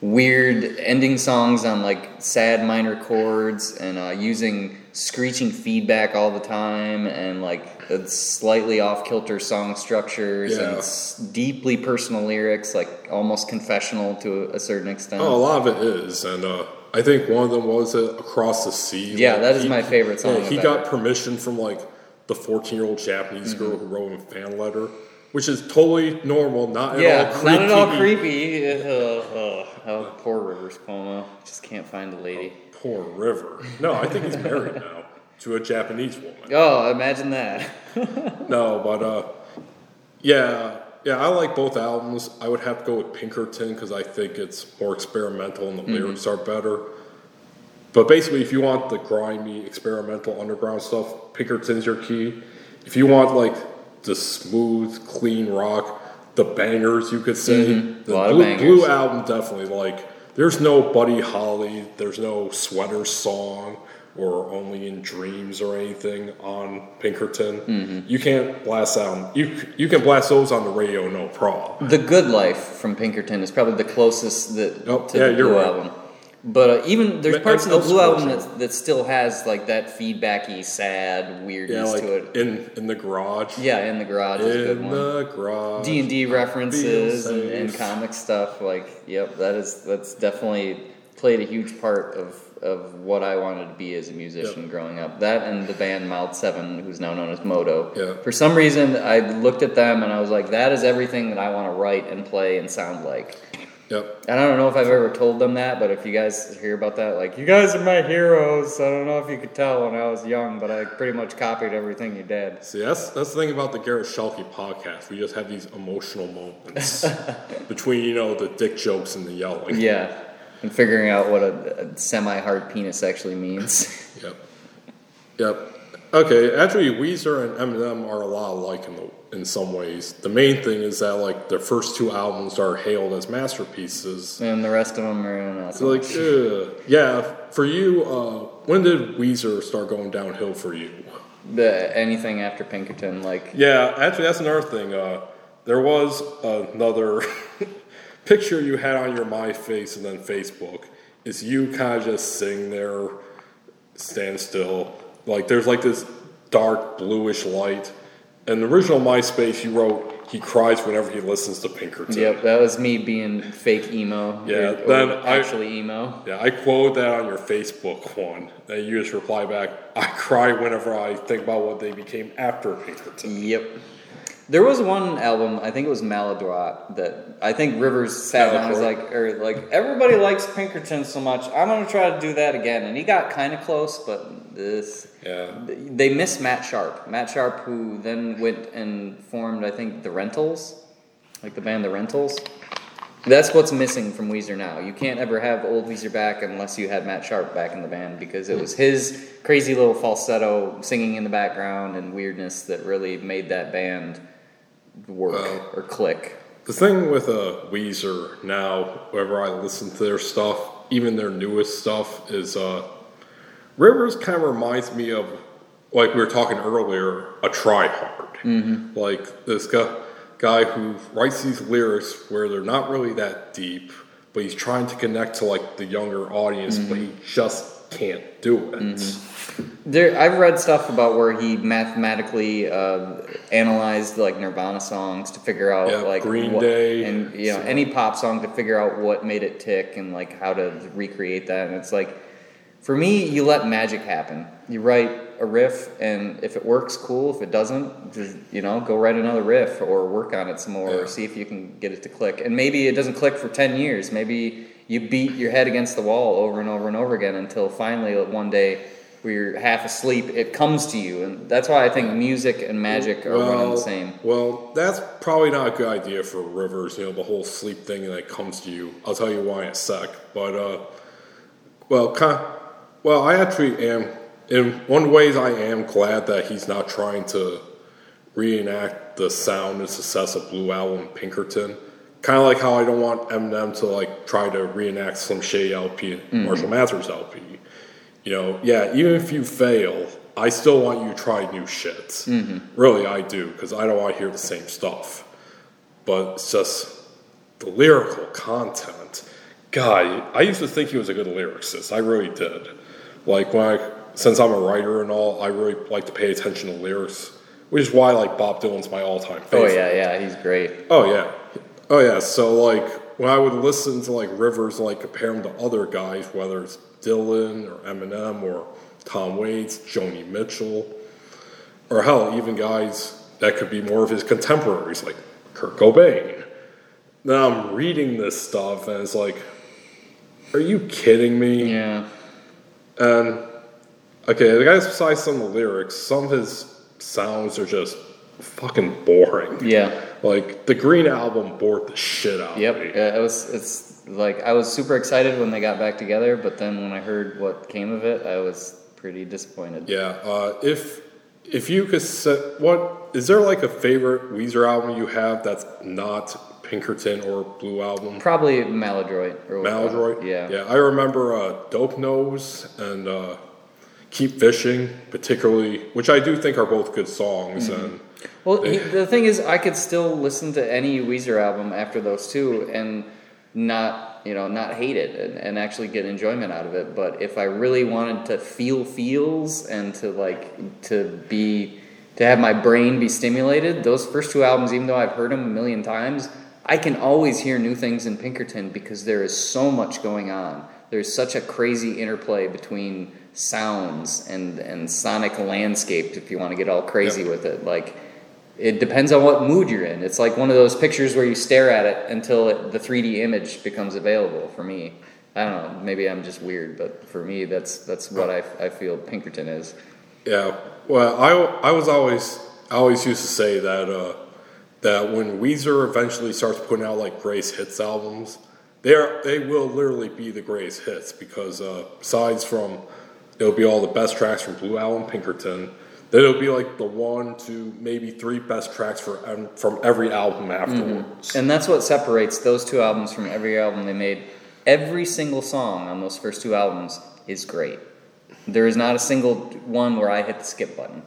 Speaker 2: weird ending songs on like sad minor chords and uh, using screeching feedback all the time and like uh, slightly off kilter song structures
Speaker 1: Yeah.
Speaker 2: and deeply personal lyrics, like almost confessional to a, certain extent.
Speaker 1: Oh, a lot of it is, and uh, I think one of them was uh, "Across the Sea."
Speaker 2: Yeah,
Speaker 1: Like,
Speaker 2: that is
Speaker 1: he-
Speaker 2: my favorite song
Speaker 1: Yeah, he got permission from like the fourteen-year-old Japanese
Speaker 2: Mm-hmm.
Speaker 1: girl who wrote him a fan letter, which is totally normal, not at
Speaker 2: yeah,
Speaker 1: all creepy.
Speaker 2: not at all creepy. Uh, oh, poor Rivers Cuomo. Just can't find a lady.
Speaker 1: Poor River. No, I think he's married now to a Japanese woman.
Speaker 2: Oh, imagine that. [laughs]
Speaker 1: No, but uh, yeah, yeah, I like both albums. I would have to go with Pinkerton because I think it's more experimental and the
Speaker 2: Mm-hmm.
Speaker 1: lyrics are better. But basically, if you want the grimy, experimental, underground stuff, Pinkerton's your key. If you want like the smooth, clean rock, the bangers, you could say, the
Speaker 2: Mm-hmm. Lot
Speaker 1: Blue. Blue album definitely like. There's no Buddy Holly. There's no Sweater song or Only in Dreams or anything on Pinkerton.
Speaker 2: Mm-hmm.
Speaker 1: You can't blast out. You you can blast those on the radio, no problem.
Speaker 2: The Good Life from Pinkerton is probably the closest that
Speaker 1: Oh,
Speaker 2: to
Speaker 1: yeah,
Speaker 2: the Blue
Speaker 1: right.
Speaker 2: album. But uh, even there's
Speaker 1: Ma-
Speaker 2: parts of the Blue album that, that still has like that feedbacky, sad
Speaker 1: Yeah,
Speaker 2: weirdness
Speaker 1: like
Speaker 2: to it.
Speaker 1: in in the garage.
Speaker 2: Yeah, in the garage is a good
Speaker 1: in
Speaker 2: one.
Speaker 1: the garage.
Speaker 2: D and D references and, and comic stuff. Like, yep, that is that's definitely played a huge part of of what I wanted to be as a musician
Speaker 1: Yep.
Speaker 2: growing up. That and the band Mild Seven, who's now known as Moto. For some reason, I looked at them and I was like, that is everything that I want to write and play and sound like.
Speaker 1: Yep.
Speaker 2: And I don't know if I've ever told them that, but if you guys hear about that, like, you guys are my heroes. I don't know if you could tell when I was young, but I pretty much copied everything you did.
Speaker 1: See, that's that's the thing about the Garret Schuelke podcast. We just have these emotional moments [laughs] between you know the dick jokes and the yelling.
Speaker 2: Yeah. And figuring out what a, a semi hard penis actually means. [laughs]
Speaker 1: Yep. Yep. Okay. Actually, Weezer and Eminem are a lot alike in the in some ways. The main thing is that like their first two albums are hailed as masterpieces.
Speaker 2: and the rest of them are not
Speaker 1: so like, ugh. yeah. For you, uh, when did Weezer start going downhill for you?
Speaker 2: the, anything after Pinkerton. Like,
Speaker 1: Yeah, actually, that's another thing. Uh, there was another [laughs] picture you had on your MySpace and then Facebook. Is you kind of just sitting there, stand still. Like there's like this dark bluish light. And the original MySpace, you wrote he cries whenever he listens to Pinkerton.
Speaker 2: yep, that was me being fake emo.
Speaker 1: Yeah,
Speaker 2: or, or
Speaker 1: then I-
Speaker 2: actually emo.
Speaker 1: Yeah, I quoted that on your Facebook one. And you just reply back, I cry whenever I think about what they became after Pinkerton.
Speaker 2: Yep. There was one album, I think it was Maladroit, that I think Rivers sat down and was like, or like, everybody likes Pinkerton so much, I'm gonna try to do that again. And he got kind of close, but this.
Speaker 1: Yeah.
Speaker 2: They miss Matt Sharp. Matt Sharp, who then went and formed, I think, the Rentals, like the band The Rentals. That's what's missing from Weezer now. You can't ever have old Weezer back unless you had Matt Sharp back in the band because it hmm. was his crazy little falsetto singing in the background and weirdness that really made that band work
Speaker 1: Well-
Speaker 2: or click.
Speaker 1: The thing with uh, Weezer now, whenever I listen to their stuff, even their newest stuff, is uh, Rivers kind of reminds me of, like we were talking earlier, a tryhard. Mm-hmm. Like this guy, guy who writes these lyrics where they're not really that deep, but he's trying to connect to like the younger audience, but he just can't do it.
Speaker 2: There, I've read stuff about where he mathematically uh, analyzed like Nirvana songs to figure out
Speaker 1: Yeah,
Speaker 2: like
Speaker 1: Green
Speaker 2: what-
Speaker 1: Day,
Speaker 2: and you know
Speaker 1: so-
Speaker 2: any pop song to figure out what made it tick and like how to recreate that. And it's like, for me, you let magic happen. You write a riff, and if it works, cool. If it doesn't, just you know, go write another riff or work on it some more,
Speaker 1: Yeah.
Speaker 2: or see if you can get it to click. And maybe it doesn't click for ten years. Maybe you beat your head against the wall over and over and over again until finally one day where you're half asleep, it comes to you, and that's why I think music and magic are one and the same.
Speaker 1: Well, that's probably not a good idea for Rivers, you know, the whole sleep thing that comes to you. I'll tell you why in a sec. But, uh, well, kind well, I actually am, in one ways, I am glad that he's not trying to reenact the sound and success of Blue Album and Pinkerton. Kind of like how I don't want Eminem to like try to reenact Slim Shady LP and Marshall Mathers LP. You know, yeah, even if you fail, I still want you to try new shit. Mm-hmm. Really, I do, because I don't want to hear the same stuff. But it's just the lyrical content. God, I used to think he was a good lyricist. I really did. Like when I, since I'm a writer and all, I really like to pay attention to lyrics, which is why like Bob Dylan's my all-time favorite.
Speaker 2: Oh yeah, yeah, he's great.
Speaker 1: Oh yeah, oh yeah. So like when I would listen to like Rivers, like compare him to other guys, whether it's Dylan or Eminem or Tom Waits, Joni Mitchell, or hell, even guys that could be more of his contemporaries, like Kurt Cobain. Now I'm reading this stuff and it's like, are you kidding me?
Speaker 2: Yeah.
Speaker 1: And okay, the guys besides some of the lyrics, some of his sounds are just fucking boring.
Speaker 2: Yeah.
Speaker 1: Like the Green album bored the shit out
Speaker 2: Yep.
Speaker 1: of me.
Speaker 2: Yeah, it was. It's like I was super excited when they got back together, but then when I heard what came of it, I was pretty disappointed.
Speaker 1: Yeah. Uh, if if you could set what is there like a favorite Weezer album you have that's not Pinkerton or Blue Album?
Speaker 2: Probably Maladroit. Or
Speaker 1: Maladroit.
Speaker 2: Yeah.
Speaker 1: Yeah. I remember uh, Dope Nose and uh, Keep Fishing, particularly, which I do think are both good songs.
Speaker 2: Mm-hmm.
Speaker 1: And
Speaker 2: Well, he, the thing is, I could still listen to any Weezer album after those two and not, you know, not hate it and, and actually get enjoyment out of it. But if I really wanted to feel feels and to like to be to have my brain be stimulated, those first two albums, even though I've heard them a million times, I can always hear new things in Pinkerton because there is so much going on. There's such a crazy interplay between sounds and and sonic landscape if you want to get all crazy
Speaker 1: Yep.
Speaker 2: with it like it depends on what mood you're in. It's like one of those pictures where you stare at it until it, the 3d image becomes available for me. I don't know maybe i'm just weird but for me that's that's what i, I feel pinkerton is.
Speaker 1: Yeah, well, I, I was always I always used to say that uh, that when Weezer eventually starts putting out like greatest hits albums, they are they will literally be the greatest hits because uh, besides from it'll be all the best tracks from Blue Album, Pinkerton. Then it'll be like the one to maybe three best tracks for um, from every album afterwards.
Speaker 2: and that's what separates those two albums from every album they made every single song on those first two albums is great there is not a single one where i hit the skip button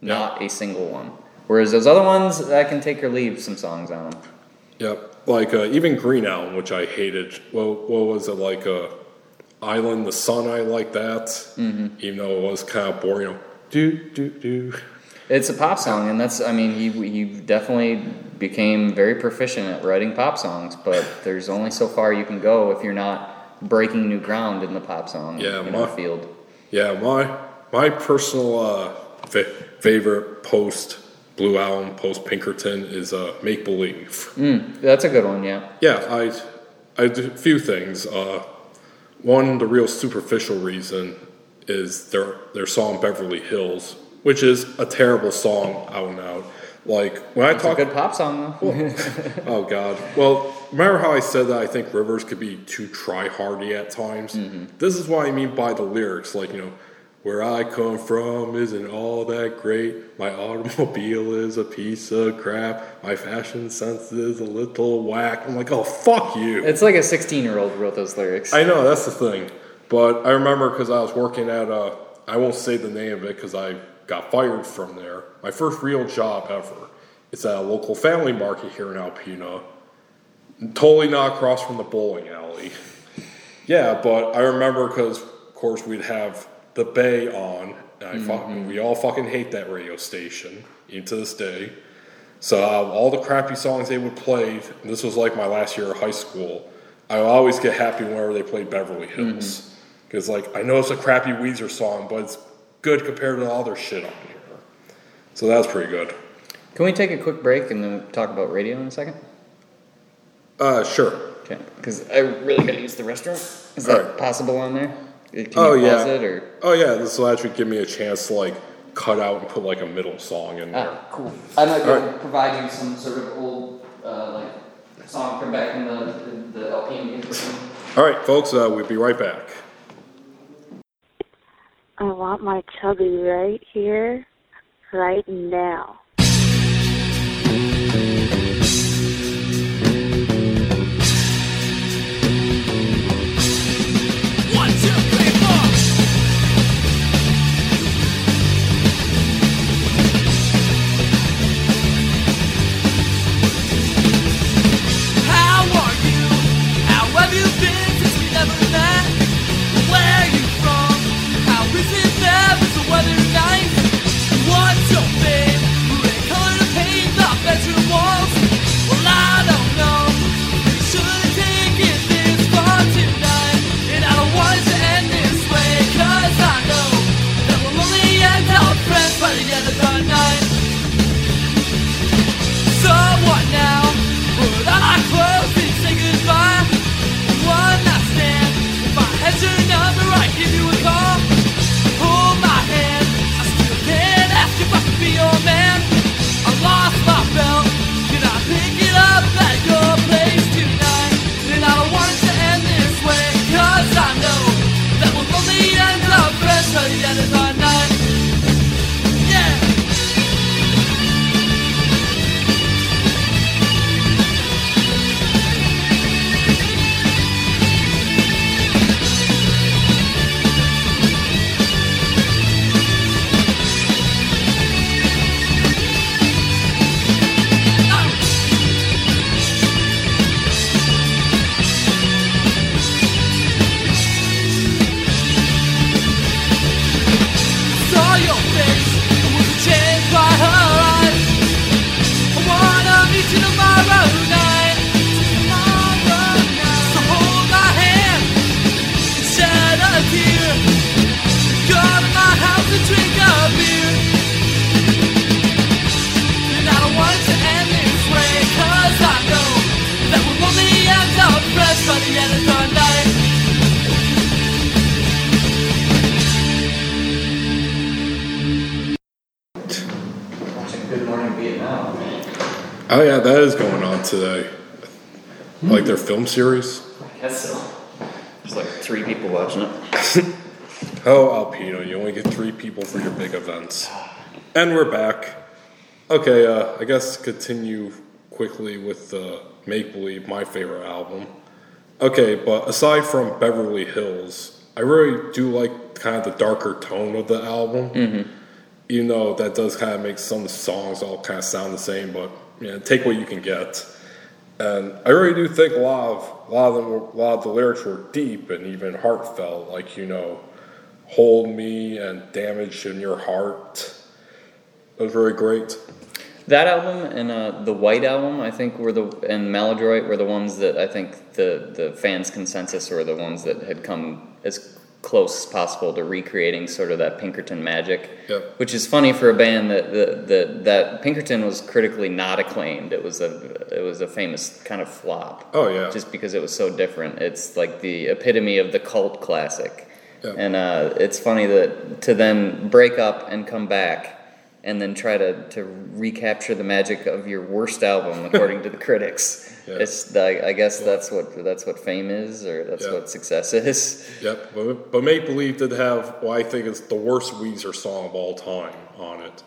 Speaker 2: not a single one whereas those other ones i can take or leave some songs on them
Speaker 1: Yep, like uh, even Green Album, which I hated. Well, what was it like? Uh, Island, the Sun. I like that, mm-hmm. even though it was kind of boring. Do do do.
Speaker 2: It's a pop song, and that's, I mean, he, he definitely became very proficient at writing pop songs, but there's only so far you can go if you're not breaking new ground in the pop song
Speaker 1: Yeah, my-
Speaker 2: field.
Speaker 1: Yeah, my my personal uh, fa- favorite post Blue Album, post Pinkerton is uh, Make Believe.
Speaker 2: That's a good one, yeah.
Speaker 1: Yeah, I I do a few things. Uh, one, the real superficial reason is their their song Beverly Hills, which is a terrible song out and out. Like when I
Speaker 2: It's a
Speaker 1: talk
Speaker 2: good pop song, though. [laughs]
Speaker 1: Oh God. Well, remember how I said that I think Rivers could be too try hardy at times? Mm-hmm. This is what I mean by the lyrics, like, you know, where I come from isn't all that great. My automobile is a piece of crap. My fashion sense is a little whack. I'm like, oh fuck you.
Speaker 2: it's like a 16 year old wrote those lyrics.
Speaker 1: I know that's the thing, but I remember because I was working at a. I won't say the name of it because I got fired from there. My first real job ever. It's at a local family market here in Alpena. Totally not across from the bowling alley. [laughs] Yeah, but I remember because of course we'd have the Bay on, and I fucking, we all fucking hate that radio station even to this day. So uh, all the crappy songs they would play, and this was like my last year of high school. I would always get happy whenever they played Beverly Hills, because like I know it's a crappy Weezer song, but it's good compared to the other shit on here. So that's pretty good.
Speaker 2: Can we take a quick break and then talk about radio in a second?
Speaker 1: Uh, sure.
Speaker 2: Okay. Because I really gotta use the restroom. Is that
Speaker 1: Alright.
Speaker 2: possible on there? Can
Speaker 1: Oh,
Speaker 2: pause
Speaker 1: yeah.
Speaker 2: it or?
Speaker 1: Oh yeah, this will actually give me a chance to like cut out and put like a middle song in there.
Speaker 2: Ah, cool. I might
Speaker 1: All
Speaker 2: to provide you some sort of old, uh, like, song from back in the, the LP.
Speaker 1: All right, folks, uh, we'll be right back.
Speaker 3: I want my chubby right here, right now.
Speaker 1: show. Series.
Speaker 2: I guess so. There's like three people watching it. [laughs]
Speaker 1: Oh, Alpena, you only get three people for your big events. And we're back. Okay, uh, I guess continue quickly with uh, Make Believe, my favorite album. Okay, but aside from Beverly Hills, I really do like kind of the darker tone of the album. You know, that does kind of make some of the songs all kind of sound the same, but you know, take what you can get. And I really do think a lot of a lot of them, a lot of the lyrics were deep and even heartfelt. Like you know, hold me and damage in your heart. It was very great.
Speaker 2: That album and uh, the White album, I think, were the and Maladroit were the ones that I think the the fans' consensus were the ones that had come as close as possible to recreating sort of that Pinkerton magic.
Speaker 1: Yep.
Speaker 2: Which is funny for a band that that that, that Pinkerton was critically not acclaimed. It was a it was a famous kind of flop.
Speaker 1: Oh, yeah.
Speaker 2: Just because it was so different. It's like the epitome of the cult classic.
Speaker 1: Yeah.
Speaker 2: And uh, it's funny that to then break up and come back and then try to, to recapture the magic of your worst album [laughs] according to the critics.
Speaker 1: Yeah.
Speaker 2: It's I, I guess that's what that's what fame is or that's
Speaker 1: Yeah.
Speaker 2: what success [laughs] is.
Speaker 1: Yep, but, but Make Believe did have what I think is the worst Weezer song of all time on it.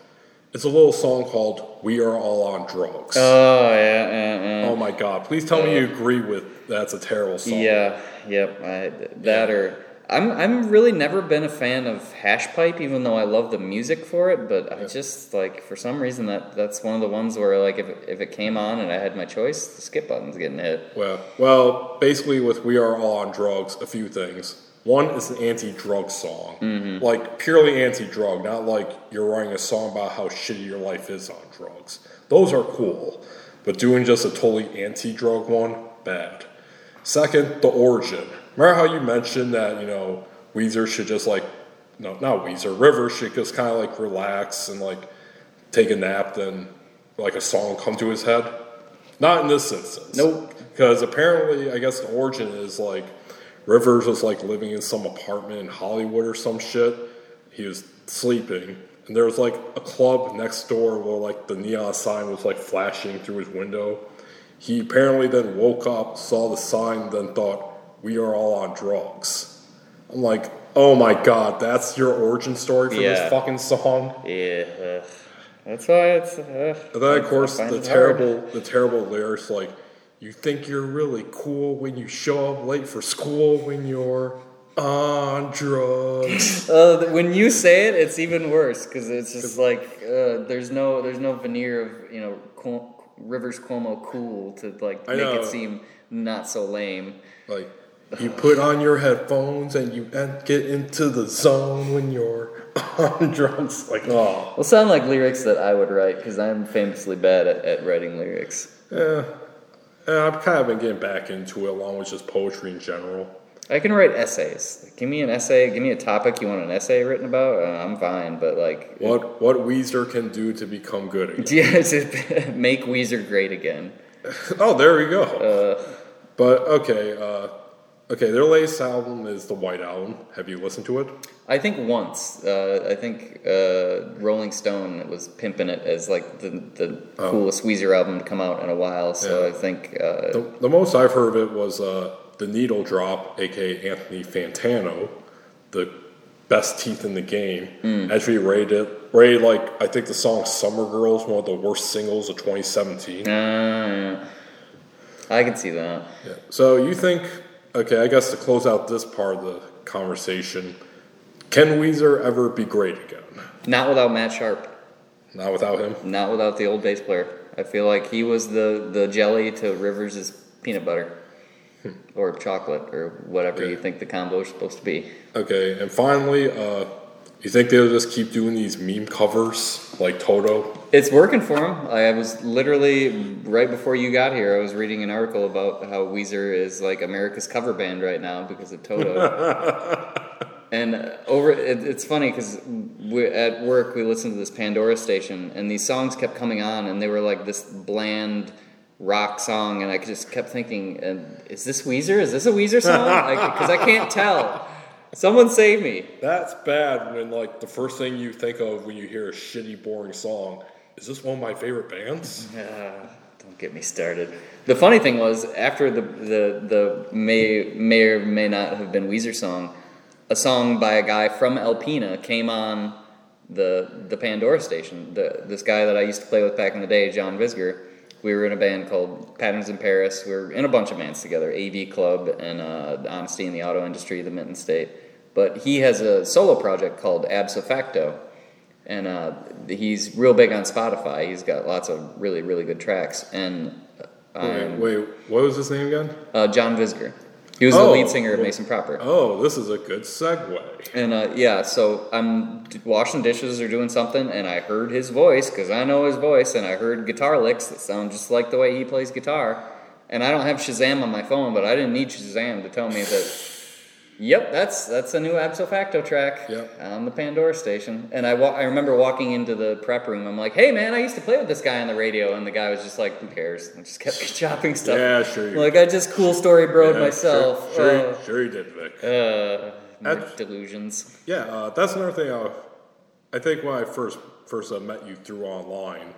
Speaker 1: It's a little song called "We Are All on Drugs."
Speaker 2: Oh yeah,
Speaker 1: oh my God! Please tell me uh, you agree with that's a terrible song.
Speaker 2: Yeah, yep. I, that or I'm I'm really never been a fan of Hash Pipe, even though I love the music for it. But I just like for some reason that that's one of the ones where like if if it came on and I had my choice, the skip button's getting hit.
Speaker 1: Well, well, basically, with "We Are All on Drugs," a few things. One is an anti-drug song,
Speaker 2: Mm-hmm.
Speaker 1: like purely anti-drug, not like you're writing a song about how shitty your life is on drugs. Those are cool, but doing just a totally anti-drug one, bad. Second, the origin. Remember how you mentioned that you know Weezer should just like, no, not Weezer, River should just kind of like relax and like take a nap, then like a song come to his head. Not in this instance.
Speaker 2: Nope.
Speaker 1: Because apparently, I guess the origin is like Rivers was like living in some apartment in Hollywood or some shit. He was sleeping, and there was like a club next door where like the neon sign was like flashing through his window. He apparently then woke up, saw the sign, then thought, "We are all on drugs." I'm like, "Oh my god, that's your origin story for
Speaker 2: Yeah.
Speaker 1: this fucking song."
Speaker 2: Yeah, ugh. that's why it's. Uh,
Speaker 1: And then, of
Speaker 2: I
Speaker 1: course,
Speaker 2: find
Speaker 1: the
Speaker 2: it hard.
Speaker 1: terrible, the terrible lyrics like, "You think you're really cool when you show up late for school when you're on drugs." [laughs]
Speaker 2: Uh, th- when you say it, it's even worse because it's just like uh, there's no there's no veneer of you know Cu- Rivers Cuomo cool to like
Speaker 1: I
Speaker 2: make
Speaker 1: know.
Speaker 2: it seem not so lame.
Speaker 1: like, you put on your headphones and you get into the zone when you're [laughs] on drugs. Like, oh,
Speaker 2: Will sound like lyrics that I would write because I'm famously bad at, at writing lyrics.
Speaker 1: yeah. And I've kind of been getting back into it, along with just poetry in general.
Speaker 2: I can write essays. Like, give me an essay. Give me a topic you want an essay written about. Uh, I'm fine, but like,
Speaker 1: What what Weezer can do to become good [laughs] again?
Speaker 2: yeah, to [laughs] make Weezer great again.
Speaker 1: Oh, there we go.
Speaker 2: Uh,
Speaker 1: But okay, uh, okay, their latest album is the White Album. Have you listened to it?
Speaker 2: I think once. Uh, I think uh, Rolling Stone was pimping it as like the the coolest Weezer album to come out in a while. So
Speaker 1: Oh. Yeah.
Speaker 2: I think uh,
Speaker 1: The, the most I've heard of it was uh, the Needle Drop, aka Anthony Fantano, the best teeth in the game.
Speaker 2: Hmm.
Speaker 1: Actually rated rated like I think the song "Summer Girls" one of the worst singles of 2017.
Speaker 2: uh, I can see that.
Speaker 1: Yeah. So you think? Okay, I guess to close out this part of the conversation, can Weezer ever be great again?
Speaker 2: Not without Matt Sharp.
Speaker 1: Not without him.
Speaker 2: Not without the old bass player. I feel like he was the, the jelly to Rivers' peanut butter. or chocolate, or whatever
Speaker 1: Yeah.
Speaker 2: you think the combo is supposed to be.
Speaker 1: Okay, and finally, uh, you think they'll just keep doing these meme covers like Toto?
Speaker 2: It's working for them. I was literally right before you got here. I was reading an article about how Weezer is like America's cover band right now because of Toto. [laughs] and uh, over, it, it's funny because at work we listened to this Pandora station, and these songs kept coming on, and they were like this bland rock song, and I just kept thinking, "Is this Weezer? Is this a Weezer song?" Because I can't tell. [laughs] Someone save me.
Speaker 1: That's bad when like the first thing you think of when you hear a shitty, boring song is this one of my favorite bands? [laughs]
Speaker 2: Uh, don't get me started. The funny thing was, after the the the may may or may not have been Weezer song, a song by a guy from Alpena came on the the Pandora station. The this guy that I used to play with back in the day, John Visger. We were in a band called Patterns in Paris. We were in a bunch of bands together, AV Club and uh, Honesty in the Auto Industry, the Minton State. But he has a solo project called Absofacto, and uh, he's real big on Spotify. He's got lots of really, really good tracks. And
Speaker 1: Wait,
Speaker 2: um,
Speaker 1: wait, what was his name again?
Speaker 2: uh, John Visger, he was the
Speaker 1: Oh.
Speaker 2: lead singer of Mason Proper.
Speaker 1: Oh, this is a good segue.
Speaker 2: And uh, yeah, so I'm washing dishes or doing something, and I heard his voice because I know his voice, and I heard guitar licks that sound just like the way he plays guitar. And I don't have Shazam on my phone, but I didn't need Shazam to tell me that. Yep, that's that's a new Absofacto track
Speaker 1: Yep.
Speaker 2: on the Pandora station. And I wa- I remember walking into the prep room. I'm like, "Hey man, I used to play with this guy on the radio," and the guy was just like, "Who cares?" And just kept [laughs] chopping stuff.
Speaker 1: Yeah, sure
Speaker 2: Like I just cool [laughs] story broed
Speaker 1: Yeah,
Speaker 2: myself.
Speaker 1: Sure, sure,
Speaker 2: Uh,
Speaker 1: sure you did, Vic.
Speaker 2: uh,
Speaker 1: That's-
Speaker 2: delusions.
Speaker 1: Yeah, uh, that's another thing. I, I think when I first first uh, met you through online,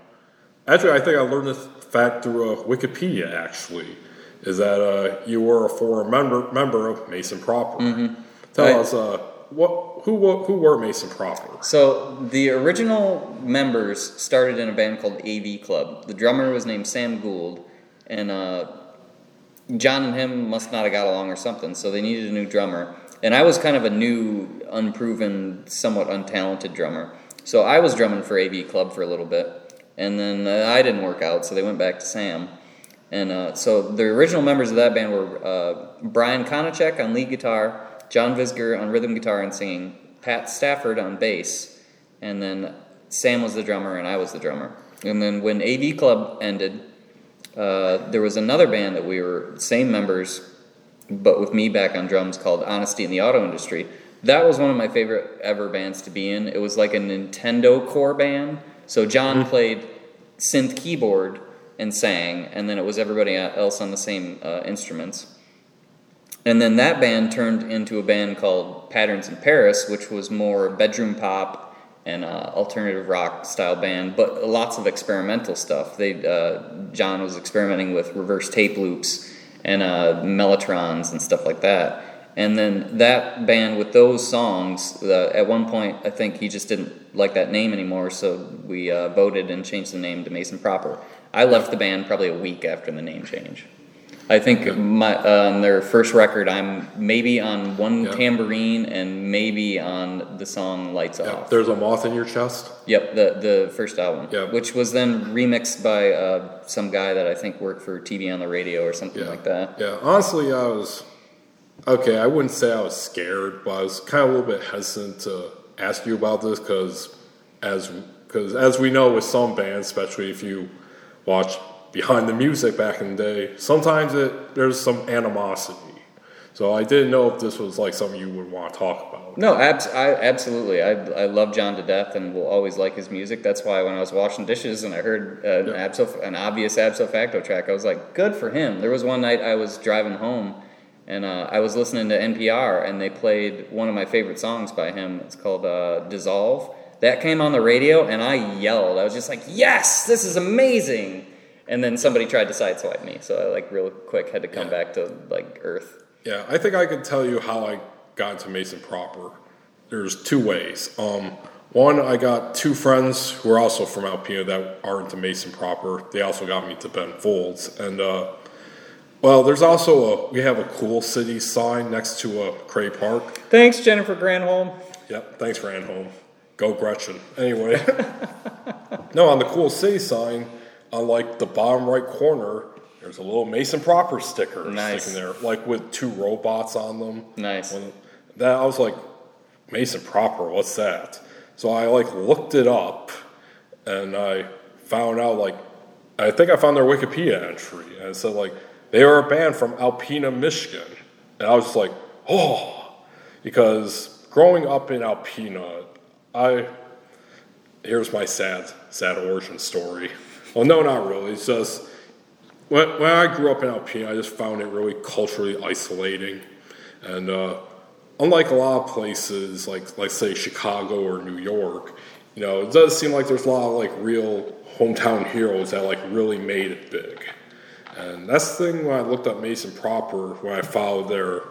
Speaker 1: actually, I think I learned this fact through uh, Wikipedia. Actually, is that uh, you were a former member member of Mason Proper. Tell
Speaker 2: Right.
Speaker 1: us uh, what who who were Mason Proper?
Speaker 2: So the original members started in a band called AV Club. The drummer was named Sam Gould, and uh, John and him must not have got along or something. So they needed a new drummer, and I was kind of a new, unproven, somewhat untalented drummer. So I was drumming for AV Club for a little bit, and then uh, I didn't work out, so they went back to Sam. And uh, so the original members of that band were uh, Brian Konachek on lead guitar, John Visger on rhythm guitar and singing, Pat Stafford on bass, and then Sam was the drummer and I was the drummer. And then when AV Club ended, uh, there was another band that we were same members, but with me back on drums called Honesty in the Auto Industry. That was one of my favorite ever bands to be in. It was like a Nintendo core band. So John played synth keyboard and sang, and then it was everybody else on the same uh, instruments. And then that band turned into a band called Patterns in Paris, which was more bedroom pop and uh, alternative rock style band, but lots of experimental stuff. They uh, John was experimenting with reverse tape loops and uh, mellotrons and stuff like that. And then that band with those songs, uh, at one point, I think he just didn't like that name anymore, so we uh, voted and changed the name to Mason Proper. I left the band probably a week after the name change. I think my on their first record, I'm maybe on one
Speaker 1: Yeah.
Speaker 2: tambourine and maybe on the song "Lights
Speaker 1: Yeah,
Speaker 2: Off."
Speaker 1: there's a moth in your chest.
Speaker 2: Yep, the the first album,
Speaker 1: Yeah.
Speaker 2: which was then remixed by uh, some guy that I think worked for TV on the radio or something
Speaker 1: Yeah,
Speaker 2: like that.
Speaker 1: Yeah, honestly, I was okay. I wouldn't say I was scared, but I was kind of a little bit hesitant to ask you about this because, as because as we know with some bands, especially if you watch behind the music back in the day, sometimes it there's some animosity. So I didn't know if this was like something you would want to talk about.
Speaker 2: No, abs- I, absolutely. I, I love John to death and will always like his music. That's why when I was washing dishes and I heard uh, an,
Speaker 1: Yeah.
Speaker 2: abso, an obvious Absofacto track, I was like, good for him. There was one night I was driving home and uh, I was listening to NPR, and they played one of my favorite songs by him. It's called uh, "Dissolve." That came on the radio, and I yelled. I was just like, "Yes, this is amazing!" And then somebody tried to sideswipe me, so I like real quick had to come
Speaker 1: Yeah.
Speaker 2: back to like earth.
Speaker 1: Yeah, I think I could tell you how I got to Mason proper. There's two ways. Um, one, I got two friends who are also from Alpena that are into Mason proper. They also got me to Ben Folds, and uh, well, there's also a we have a cool city sign next to a Cray Park.
Speaker 2: Thanks, Jennifer Granholm.
Speaker 1: Yep, thanks home. Go Gretchen. Anyway, [laughs] no, on the cool city sign, on like the bottom right corner, there's a little Mason proper sticker
Speaker 2: Nice.
Speaker 1: sticking there, like with two robots on them.
Speaker 2: Nice.
Speaker 1: When that I was like, Mason proper, what's that? So I like looked it up, and I found out like, I think I found their Wikipedia entry, and it said like they are a band from Alpena, Michigan, and I was just like, oh, because growing up in Alpena, I here's my sad, sad origin story. Well, no, not really. It's just when, when I grew up in Alpena, I just found it really culturally isolating, and uh, unlike a lot of places, like like say Chicago or New York, you know, it does seem like there's a lot of like real hometown heroes that like really made it big. And that's the thing when I looked up Mason proper, when I followed their,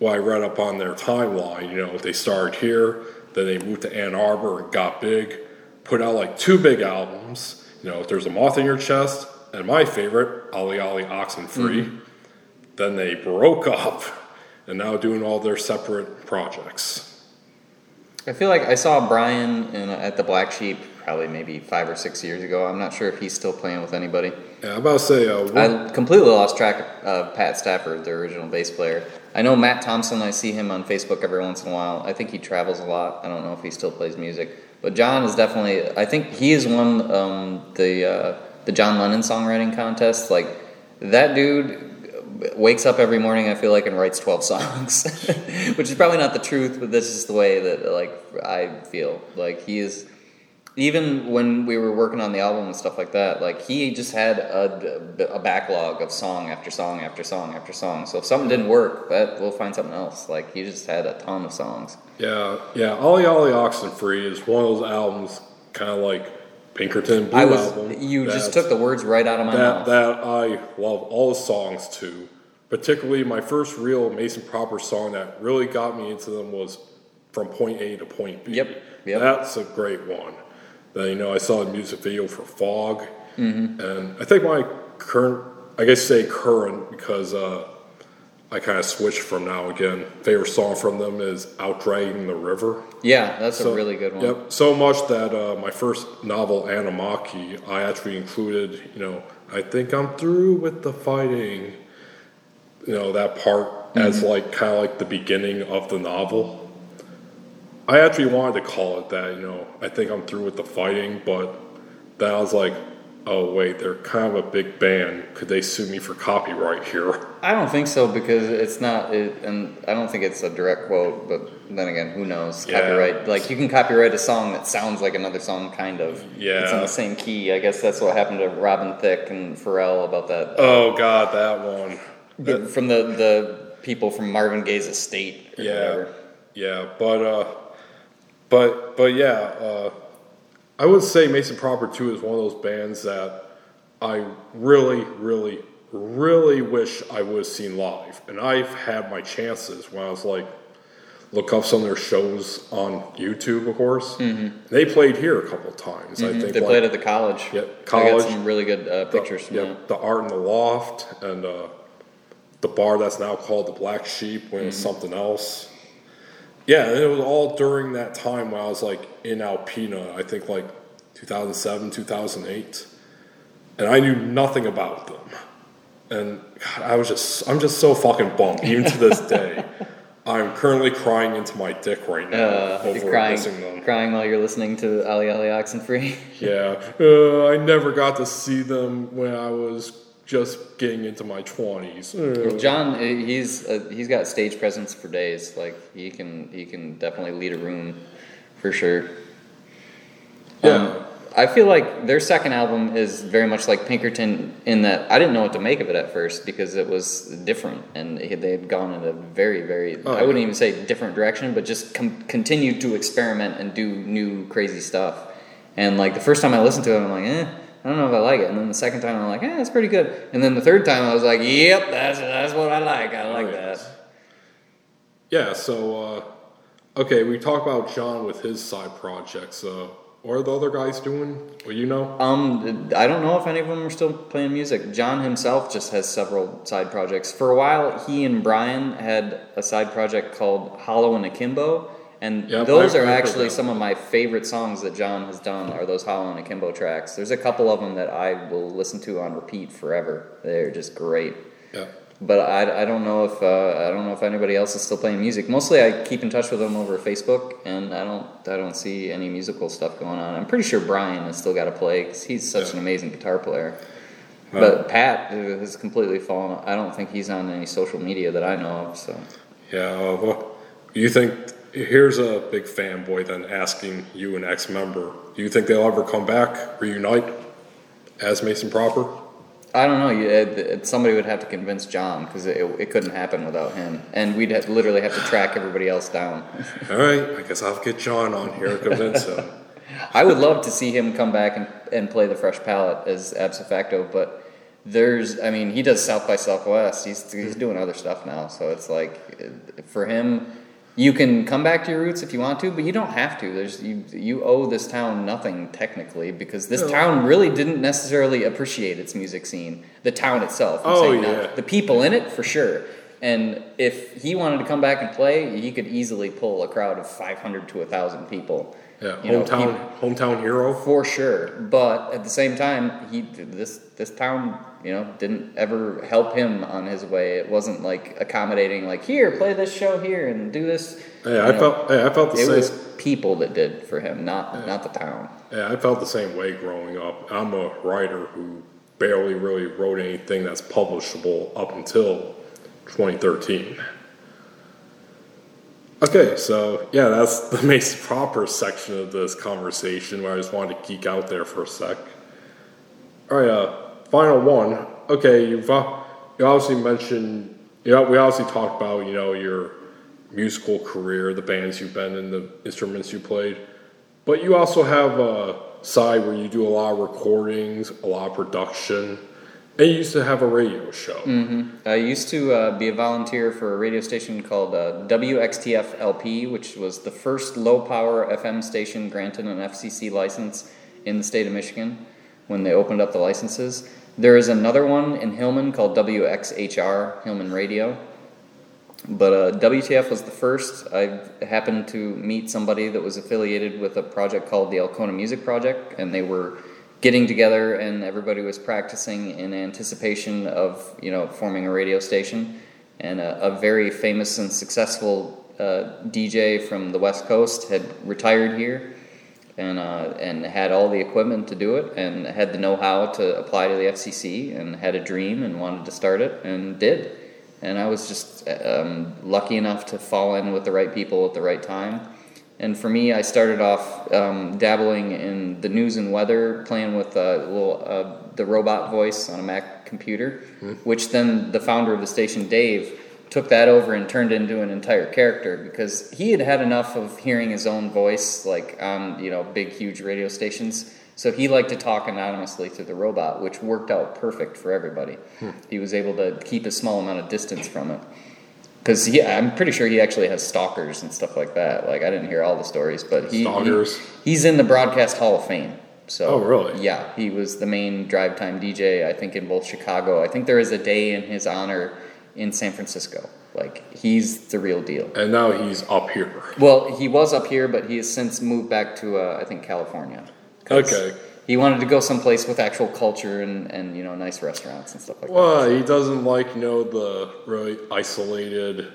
Speaker 1: what I read up on their timeline, you know, they started here, then they moved to Ann Arbor and got big, put out like two big albums, you know, if There's a Moth in Your Chest, and my favorite, Olly Olly Oxen Free. Then they broke up, and now doing all their separate projects.
Speaker 2: I feel like I saw Brian in, at the Black Sheep probably maybe five or six years ago. I'm not sure if he's still playing with anybody.
Speaker 1: Yeah, I'm about to say, uh,
Speaker 2: I completely lost track of Pat Stafford, the original bass player. I know Matt Thompson. I see him on Facebook every once in a while. I think he travels a lot. I don't know if he still plays music, but John is definitely. I think he has won um, the uh, the John Lennon songwriting contest. Like that dude wakes up every morning. I feel like and writes twelve [laughs] songs, which is probably not the truth, but this is the way that like I feel. Like he is even when we were working on the album and stuff like that, like he just had a, a backlog of song after song after song after song. So if something didn't work, that we'll find something else. Like he just had a ton of songs.
Speaker 1: yeah, yeah, Olly Olly Oxen Free is one of those albums, kind of like Pinkerton Blue
Speaker 2: I was
Speaker 1: album.
Speaker 2: you just took the words right out of my
Speaker 1: that
Speaker 2: mouth.
Speaker 1: that I love all the songs too. Particularly, my first real Mason Proper song that really got me into them was "From Point A to Point B."
Speaker 2: Yep, yep.
Speaker 1: That's a great one. Then you know I saw a music video for Fog,
Speaker 2: Mm-hmm.
Speaker 1: and I think my current, I guess say current because uh, I kind of switched from now again. Favorite song from them is "Outdragging the River."
Speaker 2: yeah, that's
Speaker 1: So-
Speaker 2: a really good one.
Speaker 1: Yep. So much that uh, my first novel, Animaki, I actually included, you know, I think I'm through with the fighting. You know, that part as like kind of like the beginning of the novel. I actually wanted to call it that, you know, I think I'm through with the fighting, but then I was like, oh, wait, they're kind of a big band. Could they sue me for copyright here?
Speaker 2: I don't think so because it's not, it, and I don't think it's a direct quote. But then again, who knows?
Speaker 1: Yeah.
Speaker 2: Copyright, like you can copyright a song that sounds like another song, kind of. Yeah. It's in the same key. I guess that's what happened to Robin Thicke and Pharrell about that.
Speaker 1: Oh, God, that one.
Speaker 2: The- from the the people from Marvin Gaye's estate or
Speaker 1: Yeah,
Speaker 2: whatever.
Speaker 1: yeah, but uh, but but yeah, uh, I would say Mason Proper Two is one of those bands that I really, really, really wish I would have seen live, and I've had my chances when I was like, look up some of their shows on YouTube, of course. They played here a couple of times. I think
Speaker 2: Mm-hmm. They
Speaker 1: like,
Speaker 2: played at the college.
Speaker 1: Yeah, college.
Speaker 2: some really good uh, pictures from
Speaker 1: yeah, the art in the loft and uh, the bar that's now called the Black Sheep when
Speaker 2: Mm-hmm.
Speaker 1: something else. Yeah, and it was all during that time when I was like in Alpena, I think like 2007, 2008. And I knew nothing about them. And God, I was just, I'm just so fucking bummed, even to this day. [laughs] I'm currently crying into my dick right now
Speaker 2: Uh,
Speaker 1: over
Speaker 2: you're crying,
Speaker 1: missing them.
Speaker 2: crying while you're listening to Olly Olly Oxen Free.
Speaker 1: Yeah, uh, I never got to see them when I was just getting into my twenties.
Speaker 2: Well, John, uh, he's uh, he's got stage presence for days. Like he can he can definitely lead a room, for sure.
Speaker 1: Yeah.
Speaker 2: Um, I feel like their second album is very much like Pinkerton in that I didn't know what to make of it at first because it was different and they they had gone in a very, very,
Speaker 1: Oh,
Speaker 2: I wouldn't
Speaker 1: yeah.
Speaker 2: even say different direction, but just com- continued to experiment and do new crazy stuff. And like the first time I listened to it, I'm like, eh, I don't know if I like it. And then the second time, I'm like, eh, it's pretty good. And then the third time, I was like, yep, that's that's what I like. I like
Speaker 1: Oh,
Speaker 2: that.
Speaker 1: Yeah, so, uh, okay, we talked about John with his side projects. Uh, what are the other guys doing? Well, you know?
Speaker 2: Um, I don't know if any of them are still playing music. John himself just has several side projects. For a while, he and Brian had a side project called Hollow and Akimbo, and
Speaker 1: Yep,
Speaker 2: those
Speaker 1: I've-
Speaker 2: are
Speaker 1: I've
Speaker 2: actually some of my favorite songs that John has done. Are those Hollow and Akimbo tracks? There's a couple of them that I will listen to on repeat forever. They're just great.
Speaker 1: Yeah.
Speaker 2: But I, I don't know if uh, I don't know if anybody else is still playing music. Mostly, I keep in touch with them over Facebook, and I don't I don't see any musical stuff going on. I'm pretty sure Brian has still got to play because he's such
Speaker 1: Yeah.
Speaker 2: an amazing guitar player. But Pat has completely fallen. I don't think he's on any social media that I know of. So
Speaker 1: Yeah, well, you think, here's a big fanboy then asking you, an ex member, do you think they'll ever come back, reunite as Mason Proper?
Speaker 2: I don't know. You, uh, it, it- uh, somebody would have to convince John because it, it couldn't happen without him, and we'd have, literally have to track everybody else down. [laughs]
Speaker 1: All right, I guess I'll get John on here and convince him. [laughs]
Speaker 2: I would love to see him come back and, and play the Fresh Palette as Absofacto, but there's, I mean, he does South by Southwest. He's he's mm-hmm. doing other stuff now, so it's like uh, for him, you can come back to your roots if you want to, but you don't have to. There's you you owe this town nothing technically because this
Speaker 1: No.
Speaker 2: town really didn't necessarily appreciate its music scene. The town itself. I'm
Speaker 1: Oh, yeah.
Speaker 2: the people in it for sure. And if he wanted to come back and play, he could easily pull a crowd of 500 to 1,000 people.
Speaker 1: Yeah,
Speaker 2: You know,
Speaker 1: hometown, hometown hero.
Speaker 2: for sure. But at the same time, he this this town, you know, didn't ever help him on his way. It wasn't like accommodating, like here, play this show here and do this.
Speaker 1: Yeah,
Speaker 2: You
Speaker 1: I
Speaker 2: know,
Speaker 1: felt, yeah, I felt the
Speaker 2: it
Speaker 1: same.
Speaker 2: was people that did for him, not not the town.
Speaker 1: Yeah, I felt the same way growing up. I'm a writer who barely really wrote anything that's publishable up until 2013. Okay, so yeah, that's the [laughs] Mason Proper section of this conversation where I just wanted to geek out there for a sec. All right, uh, final one. Okay, you've uh, you obviously mentioned, you know, we obviously talked about you know your musical career, the bands you've been in, the instruments you played, but you also have a side where you do a lot of recordings, a lot of production, and you used to have a radio show.
Speaker 2: I used to uh, be a volunteer for a radio station called uh, WXTF LP, which was the first low power FM station granted an FCC license in the state of Michigan when they opened up the licenses. There is another one in Hillman called WXHR, Hillman Radio. But uh, WTF was the first. I happened to meet somebody that was affiliated with a project called the Alcona Music Project, and they were getting together, and everybody was practicing in anticipation of you know forming a radio station. And a, a very famous and successful uh, DJ from the West Coast had retired here, and uh, and had all the equipment to do it, and had the know-how to apply to the FCC, and had a dream and wanted to start it, and did and I was just um, lucky enough to fall in with the right people at the right time. And for me, I started off um, dabbling in the news and weather, playing with a little uh, the robot voice on a Mac computer, which then the founder of the station, Dave, took that over and turned into an entire character because he had had enough of hearing his own voice, like on you know big, huge radio stations. So he liked to talk anonymously to the robot, which worked out perfect for everybody. Hmm. He was able to keep a small amount of distance from it. Because yeah, I'm pretty sure he actually has stalkers and stuff like that. Like I didn't hear all the stories, but he, he-
Speaker 1: Stalkers?
Speaker 2: he's in the Broadcast Hall of Fame. So
Speaker 1: Oh, really?
Speaker 2: Yeah, he was the main drive time DJ. I think in both Chicago. I think there is a day in his honor in San Francisco. Like he's the real deal.
Speaker 1: And now he's up here.
Speaker 2: Well, he was up here, but he has since moved back to uh, I think California.
Speaker 1: Okay.
Speaker 2: He wanted to go someplace with actual culture and, and you know nice restaurants and stuff like that.
Speaker 1: Well, he doesn't like, you know, the really isolated.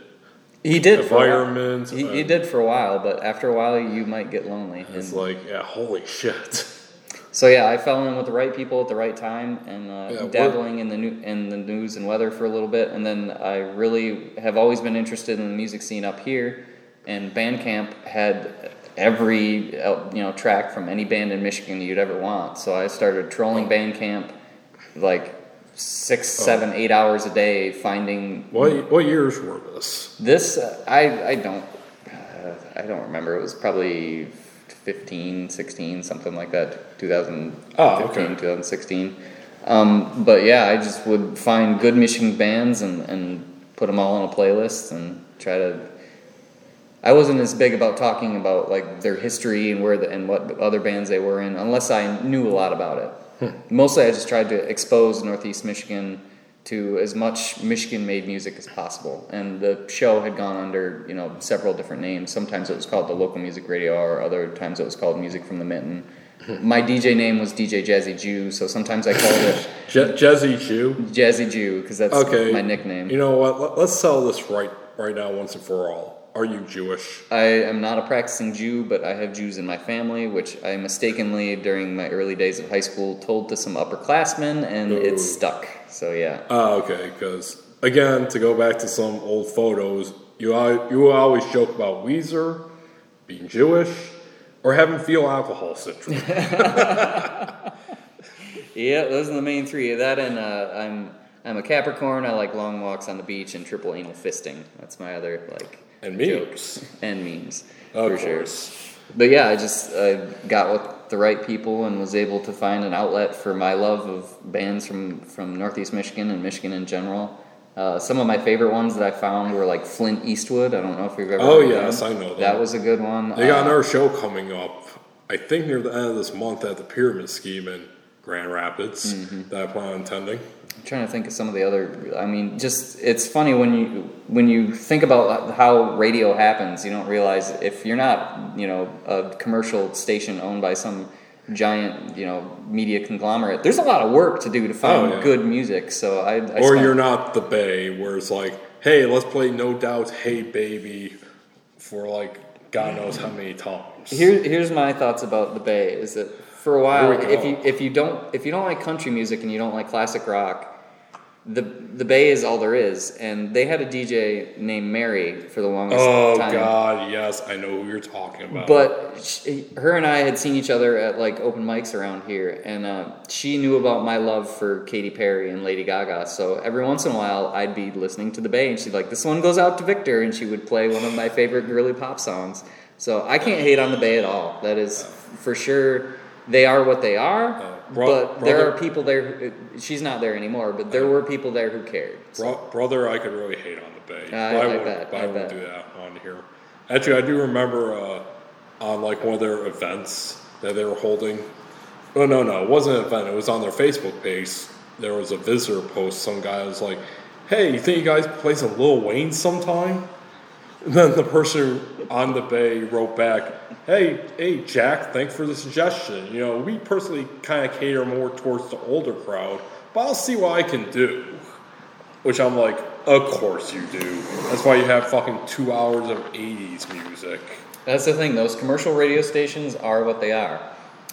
Speaker 2: He did for a while.
Speaker 1: environment,
Speaker 2: He, he did for a while, but after a while you might get lonely.
Speaker 1: It's
Speaker 2: And-
Speaker 1: like, yeah, holy shit.
Speaker 2: So yeah, I fell in with the right people at the right time, and uh,
Speaker 1: Yeah,
Speaker 2: dabbling in the new, in the news and weather for a little bit, and then I really have always been interested in the music scene up here. and Bandcamp had every uh, you know track from any band in Michigan you'd ever want. So I started trolling Bandcamp like six, seven, eight hours a day, finding
Speaker 1: What what years were this?
Speaker 2: this. Uh, I I don't uh, I don't remember. It was probably 15, 16, something like that. 2015,
Speaker 1: Oh, okay.
Speaker 2: 2016. Um, but yeah, I just would find good Michigan bands and, and put them all on a playlist and try to. I wasn't as big about talking about like their history and where the, and what other bands they were in, unless I knew a lot about it. Mostly, I just tried to expose Northeast Michigan to as much Michigan-made music as possible. And the show had gone under you know several different names. Sometimes it was called the Local Music Radio or Other times it was called Music from the Mitten. [laughs] My DJ name was DJ Jazzy Jew, so sometimes I called it [laughs]
Speaker 1: Je- Jezzy Jew.
Speaker 2: Jazzy Jew because that's
Speaker 1: Okay.
Speaker 2: my nickname.
Speaker 1: You know what? Let, let's settle this right right now once and for all. Are you Jewish?
Speaker 2: I am not a practicing Jew, but I have Jews in my family, which I mistakenly, during my early days of high school, told to some upperclassmen, and
Speaker 1: Ooh.
Speaker 2: it stuck. So yeah.
Speaker 1: Ah, okay. Because again, to go back to some old photos, you you always joke about Weezer being Jewish or having fetal alcohol syndrome. [laughs]
Speaker 2: Yeah, those are the main three. That and uh, I'm I'm a Capricorn. I like long walks on the beach and triple anal fisting. That's my other like
Speaker 1: and
Speaker 2: jokes
Speaker 1: memes.
Speaker 2: and memes
Speaker 1: Of
Speaker 2: for sure. But yeah, I just I got with the right people and was able to find an outlet for my love of bands from from Northeast Michigan and Michigan in general. Uh, some of my favorite ones that I found were like Flint Eastwood. I don't know if you've ever.
Speaker 1: Oh, yes,
Speaker 2: them.
Speaker 1: I know them.
Speaker 2: That was a good one.
Speaker 1: They got
Speaker 2: Uh,
Speaker 1: another show coming up. I think near the end of this month at the Pyramid Scheme in Grand Rapids
Speaker 2: Mm-hmm.
Speaker 1: that I plan on attending.
Speaker 2: I'm trying to think of some of the other. I mean, just it's funny when you when you think about how radio happens. You don't realize if you're not, you know, a commercial station owned by some giant, you know, media conglomerate. There's a lot of work to do to find
Speaker 1: Oh, yeah.
Speaker 2: good music. So I, I
Speaker 1: or you're not the Bay, where it's like, hey, let's play No Doubt's Hey Baby for like God knows how many times.
Speaker 2: Here, here's my thoughts about the Bay. Is that for a while, if you if you don't if you don't like country music and you don't like classic rock, the the Bay is all there is. And they had a DJ named Mary for the longest
Speaker 1: Oh
Speaker 2: time.
Speaker 1: Oh God, yes, I know who you're talking about.
Speaker 2: But she, her and I had seen each other at like open mics around here, and uh, she knew about my love for Katy Perry and Lady Gaga. So every once in a while, I'd be listening to the Bay, and she'd like, "This one goes out to Victor," and she would play one of my favorite girly pop songs. So I can't hate on the Bay at all. That is for sure. They are what they are,
Speaker 1: Uh, bro-
Speaker 2: but there
Speaker 1: brother-
Speaker 2: are people there. Who, she's not there anymore, but there were people there who cared. So.
Speaker 1: Bro- brother, I could really hate on the Bay.
Speaker 2: I-
Speaker 1: but
Speaker 2: I
Speaker 1: won't,
Speaker 2: bet, I
Speaker 1: I, won't do that on here. Actually, I do remember uh, on like one of their events that they were holding. Oh no, no, it wasn't an event. It was on their Facebook page. There was a visitor post. Some guy was like, "Hey, you think you guys play some Lil Wayne sometime?" And then the person on the bay wrote back, "Hey, hey, Jack, thanks for the suggestion. You know, we personally kind of cater more towards the older crowd, but I'll see what I can do." Which I'm like, of course you do. That's why you have fucking two hours of '80s music.
Speaker 2: That's the thing, those commercial radio stations are what they are.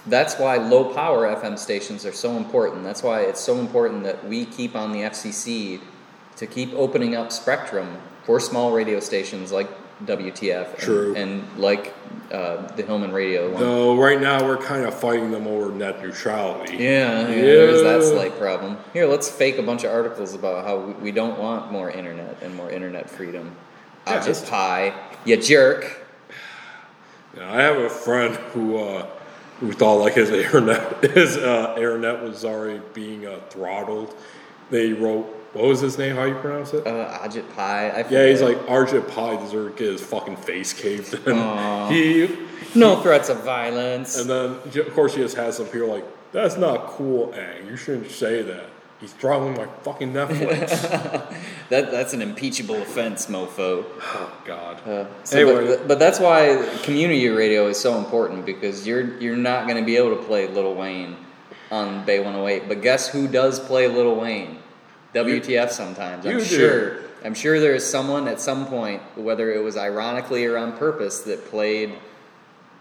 Speaker 2: That's why low power FM stations are so important. That's why it's so important that we keep on the FCC to keep opening up spectrum for small radio stations like WTF and,
Speaker 1: True.
Speaker 2: and like uh, the Hillman Radio one.
Speaker 1: Though right now we're kind of fighting them over net neutrality.
Speaker 2: Yeah, yeah, there's that slight problem. Here, let's fake a bunch of articles about how we, don't want more internet and more internet freedom.
Speaker 1: Yeah, it's-
Speaker 2: Pai, you jerk.
Speaker 1: Yeah, I have a friend who uh, who thought like his [laughs] internet his uh, internet was already being uh, throttled. They wrote what was his name? How you pronounce it?
Speaker 2: Uh, Ajit Pai. I
Speaker 1: yeah, he's like Ajit Pai deserved to get his fucking face caved in. [laughs] He
Speaker 2: no threats of violence.
Speaker 1: and then of course he just has some people like that's not cool, Ang. You shouldn't say that. He's throttling my fucking Netflix. [laughs]
Speaker 2: That that's an impeachable offense, mofo.
Speaker 1: oh God.
Speaker 2: Uh, so
Speaker 1: Anyway.
Speaker 2: but, but that's why community radio is so important because you're you're not going to be able to play Little Wayne on Bay 108. But guess who does play Little Wayne? WTF sometimes. I'm sure. I'm sure there is someone at some point, whether it was ironically or on purpose, that played.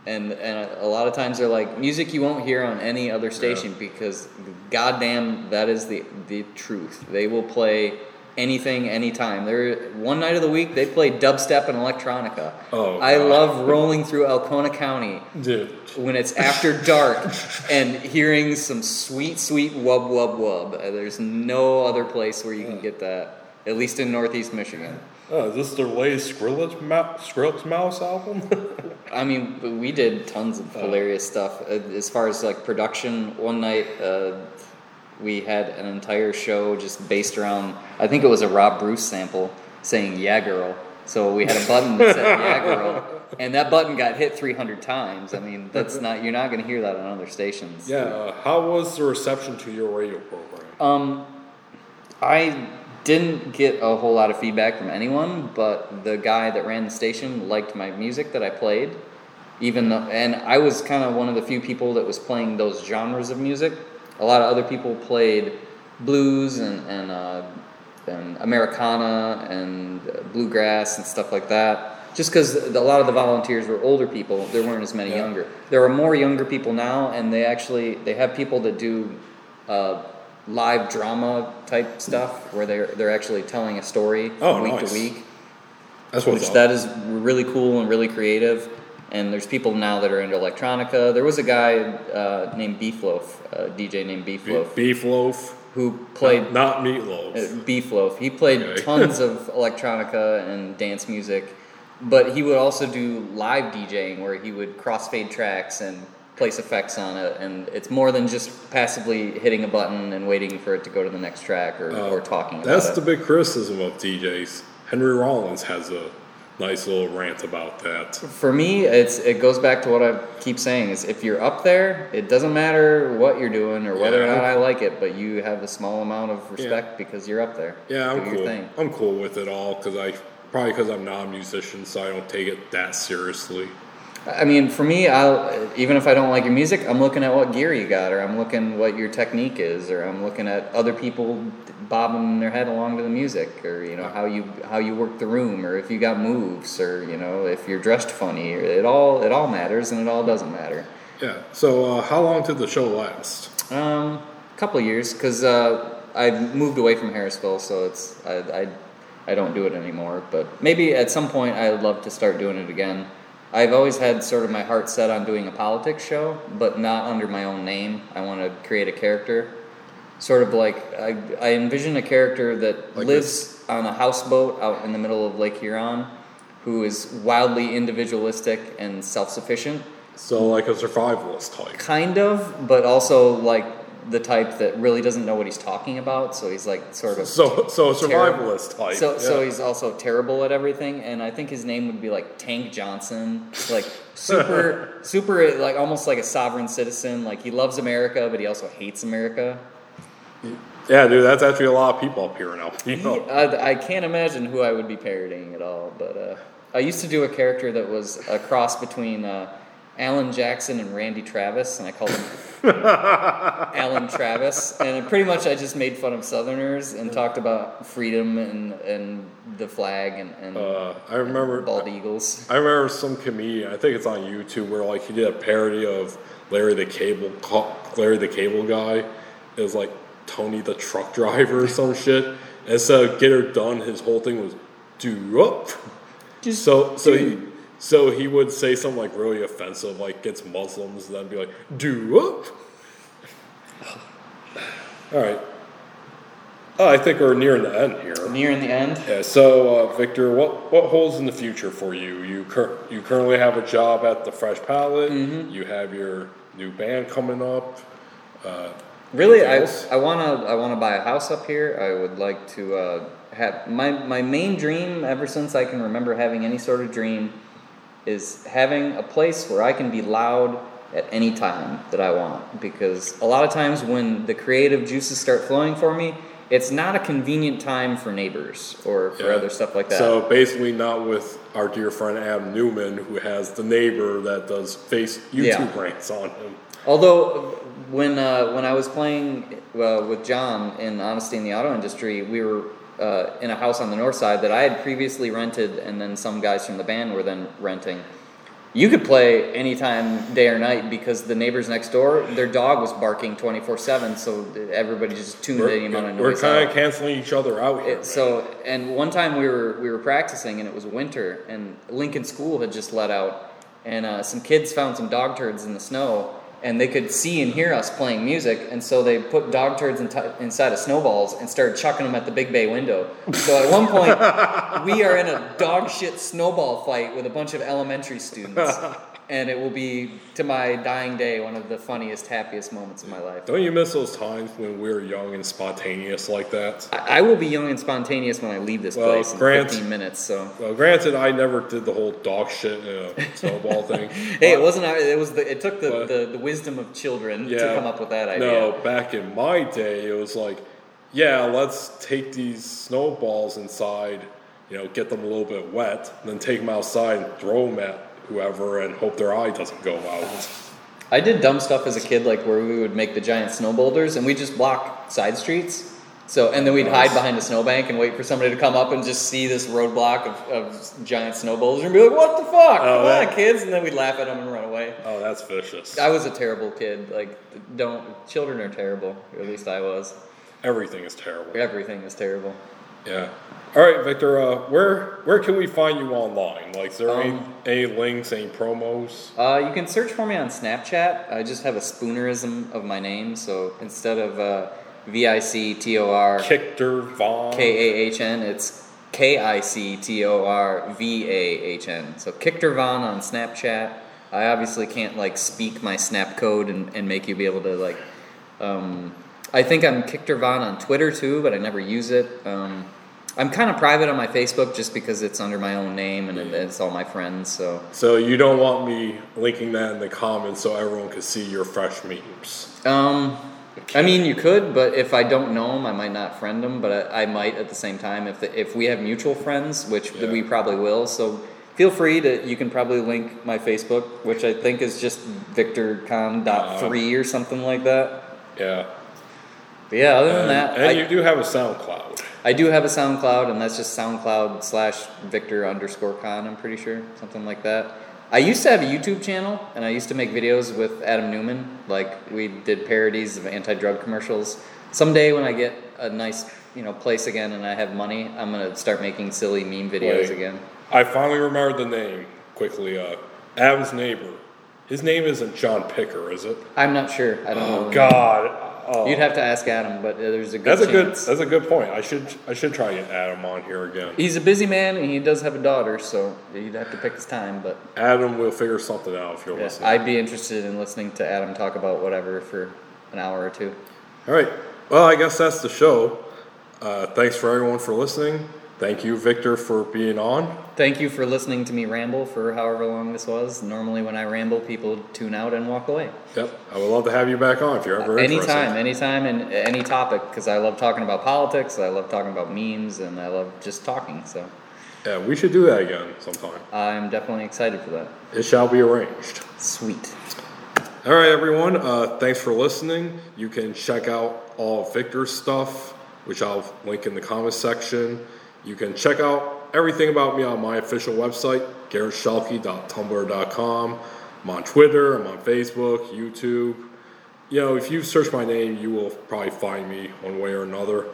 Speaker 2: And and a lot of times they're like music you won't hear on any other station because goddamn that is the the truth. They will play anything, anytime. There, one night of the week they play dubstep and electronica.
Speaker 1: Oh,
Speaker 2: I
Speaker 1: God.
Speaker 2: love rolling through Alcona County
Speaker 1: Dude.
Speaker 2: when it's after dark and hearing some sweet, sweet wub wub wub. Uh, There's no other place where you can get that, at least in Northeast Michigan.
Speaker 1: Oh, is this their latest Skrillex, Ma- Skrillex Mouse album? [laughs]
Speaker 2: I mean, we did tons of hilarious stuff. Uh, As far as like production, one night uh, we had an entire show just based around, I think it was a Rob Bruce sample saying "Yeah, girl." So we had a button that said [laughs] "Yeah, girl," and that button got hit 300 times. I mean, that's not you're not going to hear that on other stations.
Speaker 1: yeah. Uh, how was the reception to your radio program?
Speaker 2: Um, I didn't get a whole lot of feedback from anyone, but the guy that ran the station liked my music that I played. Even though, and I was kind of one of the few people that was playing those genres of music. A lot of other people played blues and and uh, and Americana and bluegrass and stuff like that. Just because a lot of the volunteers were older people, there weren't as many
Speaker 1: Yeah.
Speaker 2: younger. There are more younger people now, and they actually they have people that do uh, live drama type stuff where they're they're actually telling a story
Speaker 1: Oh,
Speaker 2: week
Speaker 1: nice.
Speaker 2: to week.
Speaker 1: That's what's
Speaker 2: Which that is really cool and really creative. And there's people now that are into electronica. There was a guy uh, named Beefloaf, a DJ named
Speaker 1: Be-
Speaker 2: Beefloaf, who played
Speaker 1: not meatloaf.
Speaker 2: uh, Beefloaf. He played
Speaker 1: Okay. [laughs]
Speaker 2: tons of electronica and dance music, but he would also do live DJing where he would crossfade tracks and place effects on it. And it's more than just passively hitting a button and waiting for it to go to the next track or, or talking about
Speaker 1: Uh, That's
Speaker 2: it.
Speaker 1: the big criticism of DJs. Henry Rollins has a nice little rant about that.
Speaker 2: For me, it's it goes back to what I keep saying: is if you're up there, it doesn't matter what you're doing or whether or not I like it, but you have a small amount of respect because you're up there.
Speaker 1: Yeah, I'm cool.
Speaker 2: thing.
Speaker 1: I'm cool with it all because I probably because I'm not a musician, so I don't take it that seriously.
Speaker 2: I mean, for me, I'll even if I don't like your music, I'm looking at what gear you got, or I'm looking what your technique is, or I'm looking at other people bobbing their head along to the music, or you know how you how you work the room, or if you got moves, or you know if you're dressed funny. It all it all matters, and it all doesn't matter.
Speaker 1: Yeah. So uh, how long did the show last?
Speaker 2: Um, a couple of years, because uh, I moved away from Harrisville, so it's I, I I don't do it anymore. But maybe at some point I'd love to start doing it again. I've always had sort of my heart set on doing a politics show, but not under my own name. I want to create a character, sort of like I, I envision a character that
Speaker 1: Like
Speaker 2: lives on a houseboat out in the middle of Lake Huron, who is wildly individualistic and self-sufficient
Speaker 1: So like a survivalist type.
Speaker 2: kind of, but also like the type that really doesn't know what he's talking about. So he's like sort of
Speaker 1: So so survivalist type.
Speaker 2: So so he's also terrible at everything, and I think his name would be like Tank Johnson, like [laughs] super super like almost like a sovereign citizen. Like he loves America, but he also hates America.
Speaker 1: yeah, dude. That's actually a lot of people up here now. [laughs] You know.
Speaker 2: I, I can't imagine who I would be parodying at all, but uh, I used to do a character that was a cross between uh, Alan Jackson and Randy Travis, and I called him [laughs] Alan Travis. And pretty much I just made fun of Southerners and talked about freedom and, and the flag and, and
Speaker 1: Uh, I remember.
Speaker 2: bald eagles.
Speaker 1: I remember some comedian. I think it's on YouTube where like he did a parody of Larry the Cable, Larry the Cable guy. It was like Tony the truck driver or some shit. And of get her done, his whole thing was do up.
Speaker 2: Just
Speaker 1: So so he so he would say something like really offensive, like gets Muslims, and then be like do up. All right. Oh, I think we're nearing the end here.
Speaker 2: nearing the end.
Speaker 1: Yeah. So, uh, Victor, what what holds in the future for you? You cur- you currently have a job at the Fresh Palette.
Speaker 2: Mm-hmm.
Speaker 1: You have your new band coming up.
Speaker 2: Really, I. I wanna I wanna buy a house up here. I would like to uh, have my my main dream ever since I can remember having any sort of dream is having a place where I can be loud at any time that I want. Because a lot of times when the creative juices start flowing for me, it's not a convenient time for neighbors or for
Speaker 1: Yeah.
Speaker 2: other stuff like that.
Speaker 1: So basically, not with our dear friend Adam Newman, who has the neighbor that does face YouTube
Speaker 2: Yeah.
Speaker 1: rants on him.
Speaker 2: Although when uh, when I was playing uh, with John in Honesty in the Auto Industry, we were uh, in a house on the north side that I had previously rented, and then some guys from the band were then renting. you could play anytime, day or night, because the neighbors next door, their dog was barking twenty four seven, so everybody just tuned any amount of
Speaker 1: We're, we're kind of canceling each other out here.
Speaker 2: It, so, and one time we were we were practicing, and it was winter, and Lincoln School had just let out, and uh, some kids found some dog turds in the snow, and they could see and hear us playing music, and so they put dog turds in inside of snowballs and started chucking them at the big bay window. So at one point, we are in a dog shit snowball fight with a bunch of elementary students. [laughs] And it will be, to my dying day, one of the funniest, happiest moments of my life.
Speaker 1: Don't you miss those times when we were young and spontaneous like that?
Speaker 2: I I will be young and spontaneous when I leave this
Speaker 1: Well,
Speaker 2: place in
Speaker 1: Grant-
Speaker 2: 15 minutes. So,
Speaker 1: Well, granted, I never did the whole dog shit a snowball [laughs] thing.
Speaker 2: hey, it wasn't. Uh, it was. The, it took the,
Speaker 1: But-
Speaker 2: the, the wisdom of children to come up with that idea.
Speaker 1: No, back in my day, it was like, yeah, let's take these snowballs inside, you know, get them a little bit wet, and then take them outside and throw them at whoever and hope their eye doesn't go out.
Speaker 2: I did dumb stuff as a kid, like where we would make the giant snow boulders and we just block side streets. So, and then we'd hide behind a snowbank and wait for somebody to come up and just see this roadblock of, of giant snow boulders and be like, "What the fuck?
Speaker 1: Oh,
Speaker 2: Come
Speaker 1: that-
Speaker 2: on, kids!" And then we'd laugh at them and run away.
Speaker 1: Oh, that's vicious.
Speaker 2: I was a terrible kid. Like, don't children are terrible. Or at least I was.
Speaker 1: Everything is terrible.
Speaker 2: Everything is terrible.
Speaker 1: Yeah. All right, Victor. Uh, where where can we find you online? Like, is there any,
Speaker 2: Um,
Speaker 1: any links, any promos?
Speaker 2: Uh, you can search for me on Snapchat. I just have a spoonerism of my name, so instead of uh, V I C T O R
Speaker 1: Vaughn.
Speaker 2: K A H N, it's K I C T O R V A H N. So Kichter Von on Snapchat. I obviously can't like speak my snap code and, and make you be able to like. Um, I think I'm Kichter Von on Twitter too, but I never use it. Um, I'm kind of private on my Facebook just because it's under my own name and it- it's all my friends. So
Speaker 1: So you don't want me linking that in the comments so everyone can see your fresh memes.
Speaker 2: Um, I mean, you could, but if I don't know them, I might not friend them. But I, I might at the same time if the, if we have mutual friends, which
Speaker 1: Yeah.
Speaker 2: we probably will. So feel free to. You can probably link my Facebook, which I think is just VictorKahn.free or something like that.
Speaker 1: Yeah.
Speaker 2: But yeah, other than
Speaker 1: And,
Speaker 2: that,
Speaker 1: and
Speaker 2: I,
Speaker 1: you do have a SoundCloud.
Speaker 2: I do have a SoundCloud, and that's just SoundCloud slash Victor underscore Kahn. I'm pretty sure something like that. I used to have a YouTube channel, and I used to make videos with Adam Newman. Like we did parodies of anti-drug commercials. Someday, when I get a nice, you know, place again and I have money, I'm gonna start making silly meme videos
Speaker 1: Wait.
Speaker 2: again.
Speaker 1: I finally remembered the name quickly. Uh, Adam's neighbor. His name isn't John Picker, is it?
Speaker 2: I'm not sure. I don't know.
Speaker 1: Oh God. Oh.
Speaker 2: You'd have to ask Adam, but uh, there's a good
Speaker 1: that's a good. That's a good point. I should. I should try to get Adam on here again.
Speaker 2: He's a busy man, and he does have a daughter, so you'd have to pick his time. But
Speaker 1: Adam will figure something out if you're
Speaker 2: Yeah,
Speaker 1: listening.
Speaker 2: I'd be interested in listening to Adam talk about whatever for an hour or two.
Speaker 1: All right. Well, I guess that's the show. Uh, thanks for everyone for listening. Thank you, Victor, for being on.
Speaker 2: Thank you for listening to me ramble for however long this was. Normally, when I ramble, people tune out and walk away.
Speaker 1: Yep. I would love to have you back on if you're ever interested.
Speaker 2: Anytime, anytime, and any topic, because I love talking about politics, I love talking about memes, and I love just talking. So
Speaker 1: Yeah, we should do that again sometime.
Speaker 2: I'm definitely excited for that.
Speaker 1: It shall be arranged.
Speaker 2: Sweet.
Speaker 1: All right, everyone. Uh, thanks for listening. You can check out all of Victor's stuff, which I'll link in the comments section. You can check out everything about me on my official website, garretschuelke.tumblr.com. I'm on Twitter. I'm on Facebook, YouTube. You know, if you search my name, you will probably find me one way or another.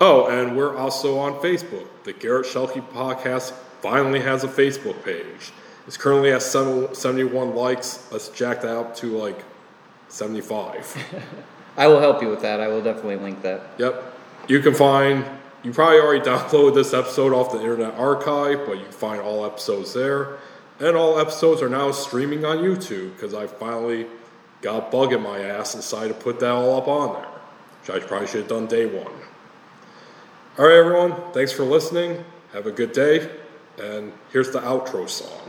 Speaker 1: Oh, and we're also on Facebook. The Garret Schuelke podcast finally has a Facebook page. It's currently at 71 likes. Let's jack that up to like 75. [laughs]
Speaker 2: I will help you with that. I will definitely link that.
Speaker 1: yep. You can find, you probably already downloaded this episode off the Internet Archive, but you can find all episodes there. And all episodes are now streaming on YouTube because I finally got a bug in my ass and decided to put that all up on there, which I probably should have done day one. All right, everyone. Thanks for listening. Have a good day. And here's the outro song.